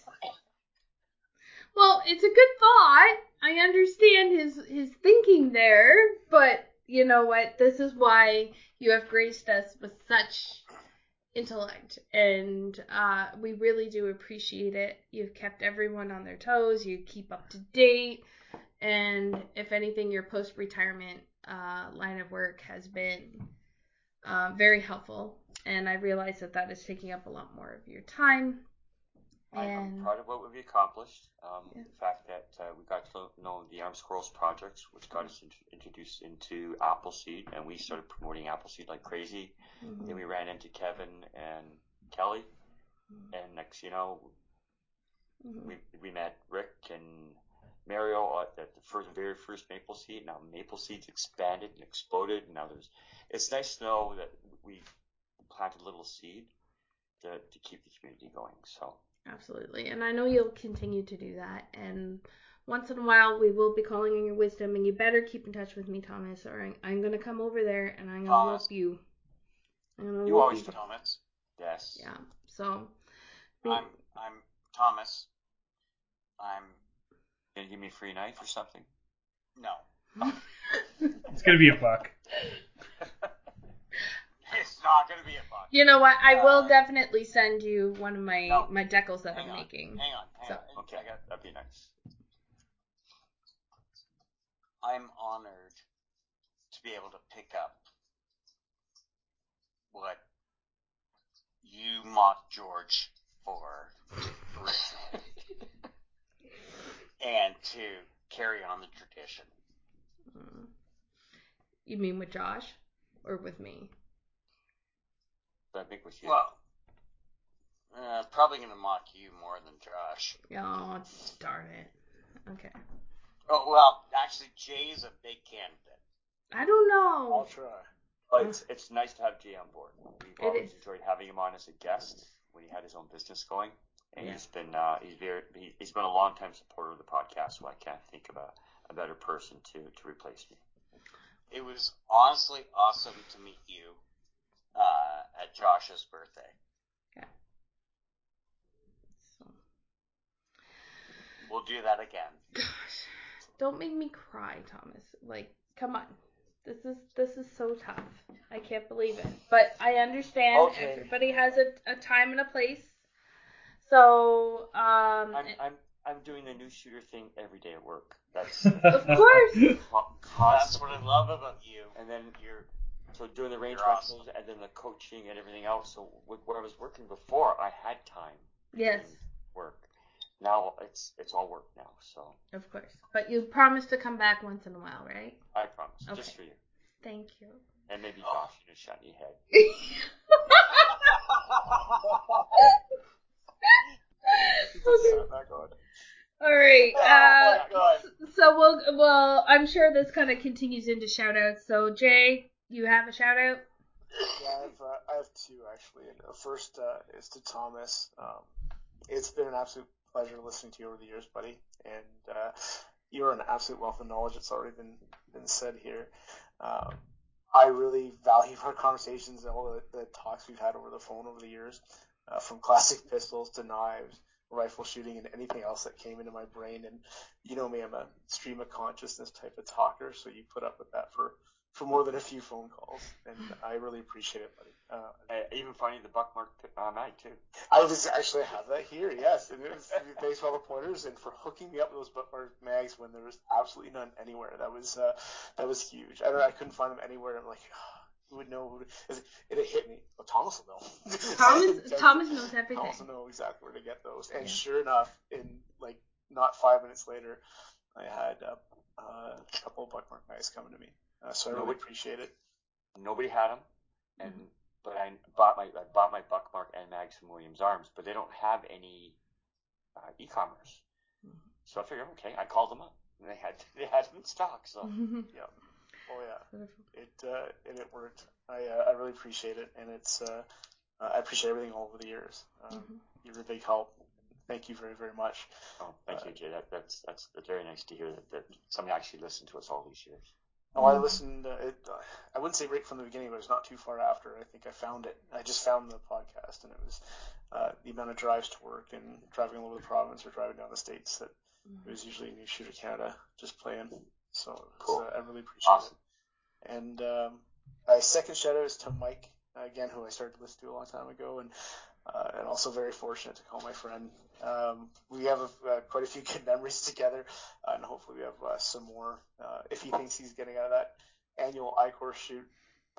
Well, it's a good thought. I understand his his thinking there, but you know what? This is why you have graced us with such intellect, and uh, we really do appreciate it. You've kept everyone on their toes. You keep up to date, and if anything, your post retirement uh, line of work has been uh, very helpful. And I realize that that is taking up a lot more of your time. I'm, I'm proud of what we've accomplished. Um, Yeah. The fact that uh, we got to know the Arm Squirrels projects, which got us int- introduced into Appleseed, and we started promoting Appleseed like crazy. Mhm. Then we ran into Kevin and Kelly, and next, you know, Mhm. we we met Rick and Mario at the first, very first Maple Seed. Now Maple Seed's expanded and exploded. And now there's. It's nice to know that we planted a little seed to to keep the community going. So. Absolutely. And I know you'll continue to do that. And once in a while, we will be calling on your wisdom. And you better keep in touch with me, Thomas, or I'm, I'm going to come over there and I'm going to Thomas. whoop you. I'm going to You always you. Thomas, Yes. Yeah. So, I'm, I'm Thomas. I'm Gonna give me a free knife or something? No. It's gonna be a buck. It's not gonna be a. You know what? I will Uh, definitely send you one of my No. my decals that Hang I'm on. making. Hang on. Hang So- on. Okay, I got, that'd be nice. I'm honored to be able to pick up what you mocked George for originally, and to carry on the tradition. Mm. You mean with Josh or with me? But I think with you. Well, uh, probably gonna mock you more than Josh. Oh, darn it. Okay. Oh well, actually, Jay's a big candidate. I don't I'll know. try. But it's, it's nice to have Jay on board. We've It always is. enjoyed having him on as a guest when he had his own business going, and Yeah. he's been uh, he's very he, he's been a long time supporter of the podcast. So I can't think of a, a better person to to replace me. It was honestly awesome to meet you uh, at Josh's birthday. So, We'll do that again. gosh, don't make me cry, Thomas. Like, come on. This is this is so tough. I can't believe it. But I understand Okay. everybody has a, a time and a place. So, um, I'm I'm I'm doing the new shooter thing every day at work. That's of course. That's what I love about you. And then you're so doing the range You're awesome. rentals and then the coaching and everything else. So with where I was working before, I had time. Yes, Work. Now it's it's all work now. So of course. But you promised to come back once in a while, right? I promise, Okay. just for you, Thank you. and maybe Oh. Josh in a shiny head. Put back. All right. Oh Uh, my so we'll well, I'm sure this kind of continues into shout outs. So Jay, you have a shout out? Yeah, I have, uh, I have two actually. The first uh, is to Thomas. Um, it's been an absolute pleasure listening to you over the years, buddy. And uh, you're an absolute wealth of knowledge. It's already been been said here. Um, I really value our conversations and all the, the talks we've had over the phone over the years, uh, from classic pistols to knives, rifle shooting, and anything else that came into my brain. And you know me, I'm a stream of consciousness type of talker, so you put up with that for for more than a few phone calls, and I really appreciate it, buddy. Uh, I even finding the buckmark uh, mag too. I was actually have that here, yes. And it was, thanks for all the pointers and for hooking me up with those buckmark mags when there was absolutely none anywhere. That was uh, that was huge. I don't, I couldn't find them anywhere. I'm like, who would know? Who to, it, it hit me. Well, Thomas will know. Thomas Thomas knows everything. Thomas will know exactly where to get those. And Yeah. sure enough, in like not five minutes later, I had uh, uh, a couple of buckmark mags coming to me. Uh, so I really appreciate it. Nobody had them, and Mm-hmm. but I bought my I bought my buckmark and mags from Williams Arms, but they don't have any uh, e-commerce. Mm-hmm. So I figured, okay, I called them up, and they had they had them in stock. So Yeah. Oh yeah. it uh, and it worked. I uh, I really appreciate it, and it's uh, uh, I appreciate everything all over the years. Um, Mhm. You're a big help. Thank you very very much. oh, thank Uh, you, Jay. That, that's that's that's very nice to hear that, that somebody actually listened to us all these years. Oh, I Mhm. listened. Uh, it, uh, I wouldn't say right from the beginning, but it was not too far after. I think I found it. I just found the podcast, and it was uh, the amount of drives to work and driving all over the province or driving down the states that it was usually New Shooter Canada just playing. So was, Cool. uh, I really appreciate Awesome. it. And um, my second shout out is to Mike again, who I started to listen to a long time ago, and uh, and also very fortunate to call my friend. Um, we have uh, quite a few good memories together, uh, and hopefully we have uh, some more. Uh, if he thinks he's getting out of that annual Icor shoot,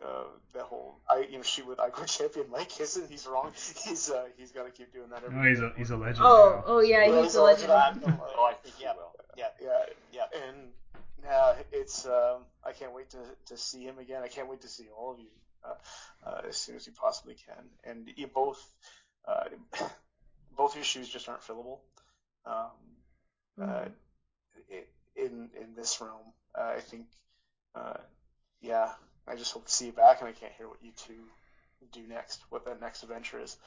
uh, that whole I you know shoot with Icor champion Mike isn't he's wrong. He's uh, he's got to keep doing that. Every No, he's a he's a legend. Oh, now. oh yeah, Yeah, he's he's a a legend. legend. Oh, I think Yeah. you. Yeah. yeah Yeah. and yeah, it's um, I can't wait to, to see him again. I can't wait to see all of you as soon as you possibly can. And you both, uh, both your shoes just aren't fillable. Um, uh, Mhm. i- in in this realm, uh, I think, uh, yeah, I just hope to see you back, and I can't hear what you two do next, what that next adventure is.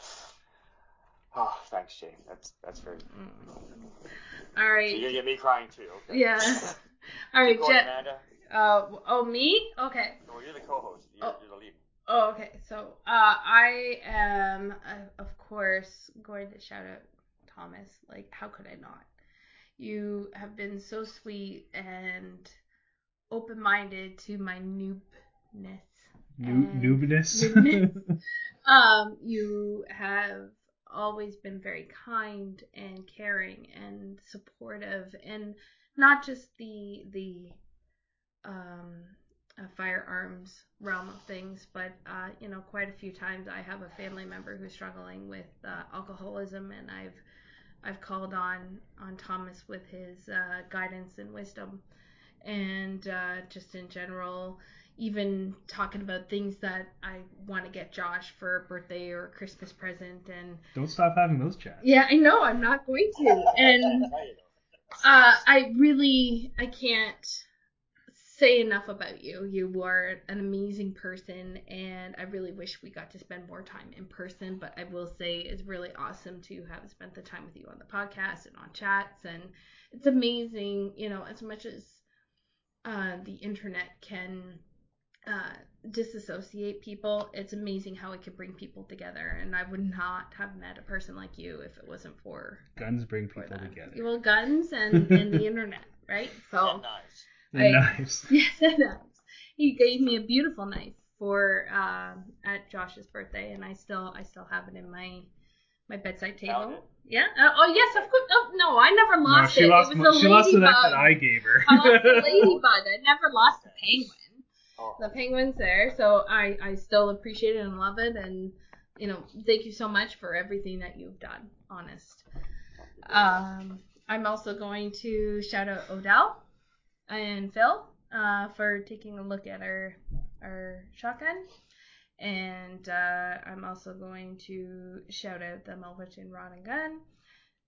Oh, thanks, Jay. That's that's very. Mm. All You're gonna get me crying too. Okay. Yeah. All right, Keep going, Jet. Amanda. Uh, oh me? Okay. Well, you're the co-host. You're, Oh. you're the lead. Oh, okay. So, uh, I am, uh, of course, going to shout out Thomas. Like, how could I not? You have been so sweet and open minded to my noobness. Noobness. Noobness. Um, you have always been very kind and caring and supportive, and not just the the um, firearms realm of things, but uh, you know, quite a few times I have a family member who's struggling with uh, alcoholism, and I've I've called on on Thomas with his uh, guidance and wisdom, and uh, just in general, even talking about things that I want to get Josh for a birthday or a Christmas present, and Don't stop having those chats. yeah, I know I'm not going to, and uh, I really I can't say enough about you. You are an amazing person, and I really wish we got to spend more time in person. But I will say it's really awesome to have spent the time with you on the podcast and on chats, and it's amazing. You know, as much as uh, the internet can uh, disassociate people, it's amazing how it can bring people together. And I would not have met a person like you if it wasn't for Guns bring people that. together. Well, guns and, and the internet, right? So And knives. And I- knives. yes, and knives. He gave me a beautiful knife for um, at Josh's birthday, and I still I still have it in my my bedside Found table. it? Yeah. Uh, oh yes, of course. Oh no, I never lost No, lost she it. lost. it was a she lost the knife ladybug. that I gave her. I lost the ladybug. I never lost the penguin. Oh, The penguin's there, so I I still appreciate it and love it, and you know thank you so much for everything that you've done. Honest. Um, I'm also going to shout out O'Dell and Phil uh, for taking a look at our our shotgun, and uh, I'm also going to shout out the Melvin Rod and Gun.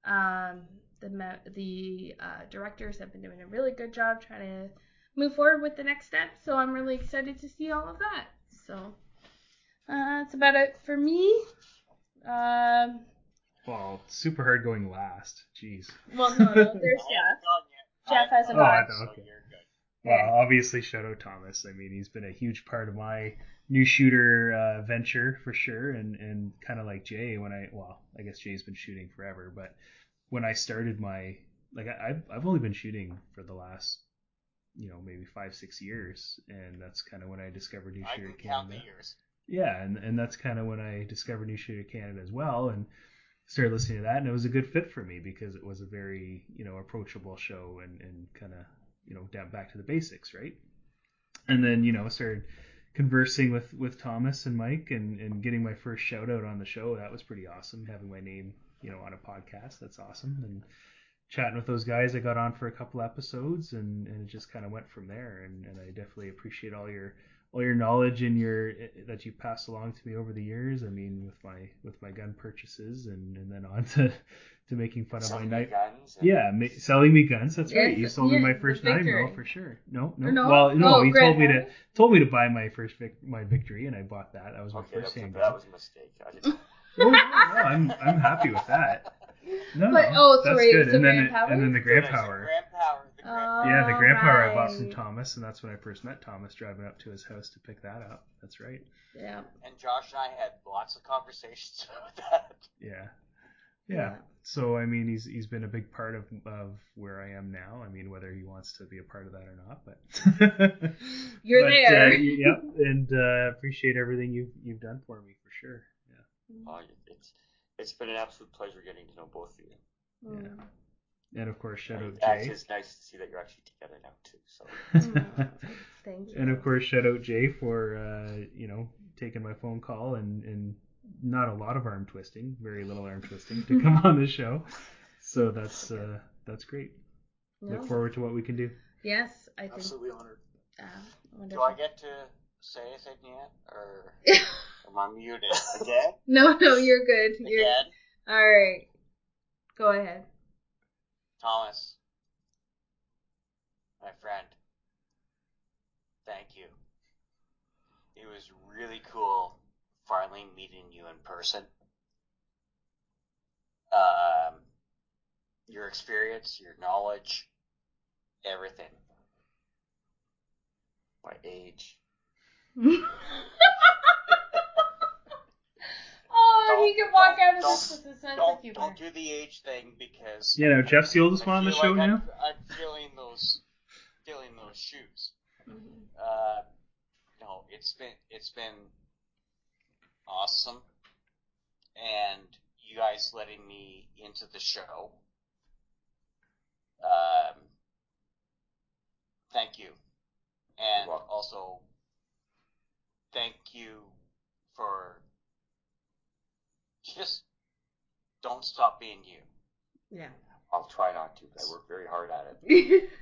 Um, the the uh, directors have been doing a really good job trying to move forward with the next step, so I'm really excited to see all of that. So uh, that's about it for me. Um, well, super hard going last. Jeez. well, no, no, there's I haven't Jeff. gone yet. Jeff I haven't hasn't gone gone. Oh, okay. Well, obviously, shout out Thomas. I mean, he's been a huge part of my new shooter uh, venture for sure, and and kind of like Jay when I well, I guess Jay's been shooting forever, but when I started my like I, I've I've only been shooting for the last you know maybe five six years, and that's kind of when I discovered New I Shooter can count Canada. the years. Yeah, and and that's kind of when I discovered New Shooter Canada as well, and started listening to that, and it was a good fit for me because it was a very you know approachable show and and kind of you know down back to the basics, right? And then you know started conversing with with Thomas and Mike and and getting my first shout out on the show. That was pretty awesome having my name you know on a podcast. That's awesome and chatting with those guys. I got on for a couple episodes and and it just kind of went from there. And and I definitely appreciate all your all your knowledge and your eh, eh, that you passed along to me over the years. I mean, with my with my gun purchases and and then on to to making fun of my me knife. guns. Yeah, ma- selling me guns. That's right. You sold yeah, me my first nine mil for sure. No, no. No? Well, no. Oh, he told me to told me to buy my first vic- my victory, and I bought that. That was my Okay, that first was, handgun. that was a mistake. I didn't. Oh, no, no, I'm I'm happy with that. No, But- no, oh, that's sorry, good. and then it- and then the Grand Power. Grand Power. The Grand Oh. Yeah, the Grand Power I bought from Thomas, and that's when I first met Thomas, driving up to his house to pick that up. That's right. Yeah. And Josh and I had lots of conversations about that. Yeah. Yeah. So I mean, he's he's been a big part of of where I am now. I mean, whether he wants to be a part of that or not, but You're but, there. Uh, y- yep, and uh, appreciate everything you've you've done for me for sure. Yeah. Oh, it's it's been an absolute pleasure getting to know both of you. Mm. And of course, shout out And Jay. It's nice to see that you're actually together now too. So Mm. Thank you. and of course, shout out Jay for uh, you know taking my phone call and and not a lot of arm twisting, very little arm twisting to come on the show. So that's uh, that's great. No. Look forward to what we can do. Yes, I think. Absolutely honored. Uh, do. I get to say anything yet, or am I muted again? no, no, you're good. You're Again, all right. Go ahead. Thomas, my friend. Thank you. It was really cool finally meeting you in person. Um, your experience, your knowledge, everything. My age. oh, Don't- he can walk don't- out of this with a sense of Don't humor. don't do the age thing because you know Jeff's the oldest I one on the show like now. I'm, I'm feeling those feeling those shoes. Uh, no, it's been it's been awesome, and you guys letting me into the show. Um, thank you, and also thank you for just don't stop being you. Yeah. I'll try not to. I work very hard at it.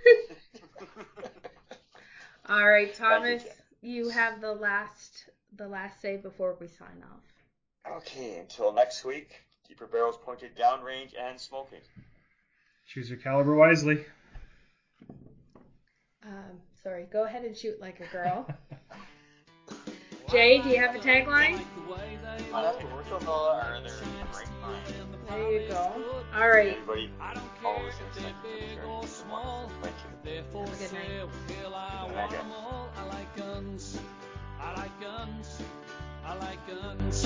All right, Thank you, Thomas, you have the last the last say before we sign off. Okay, until next week, keep your barrels pointed downrange and smoking. Choose your caliber wisely. Um, sorry, go ahead and shoot like a girl. Jay, do you have a tagline? Uh, Unequivocal are their great minds. There you go. All right. Everybody, all listeners, thank for sharing. It's been wonderful. Thank you. Have a good night. Good night. I like guns. I like guns. I like guns.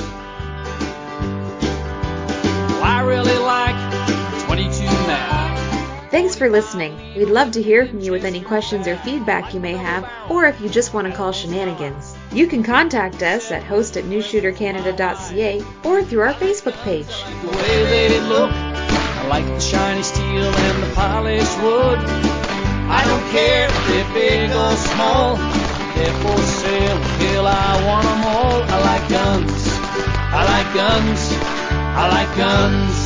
Well, I really like 22 now. Thanks for listening. We'd love to hear from you with any questions or feedback you may have, or if you just want to call shenanigans. You can contact us at host at newshootercanada.ca or through our Facebook page. I like the shiny steel and the polished wood. I don't care if they're big or small. They're for sale. I want 'em all. I like guns. I like guns. I like guns.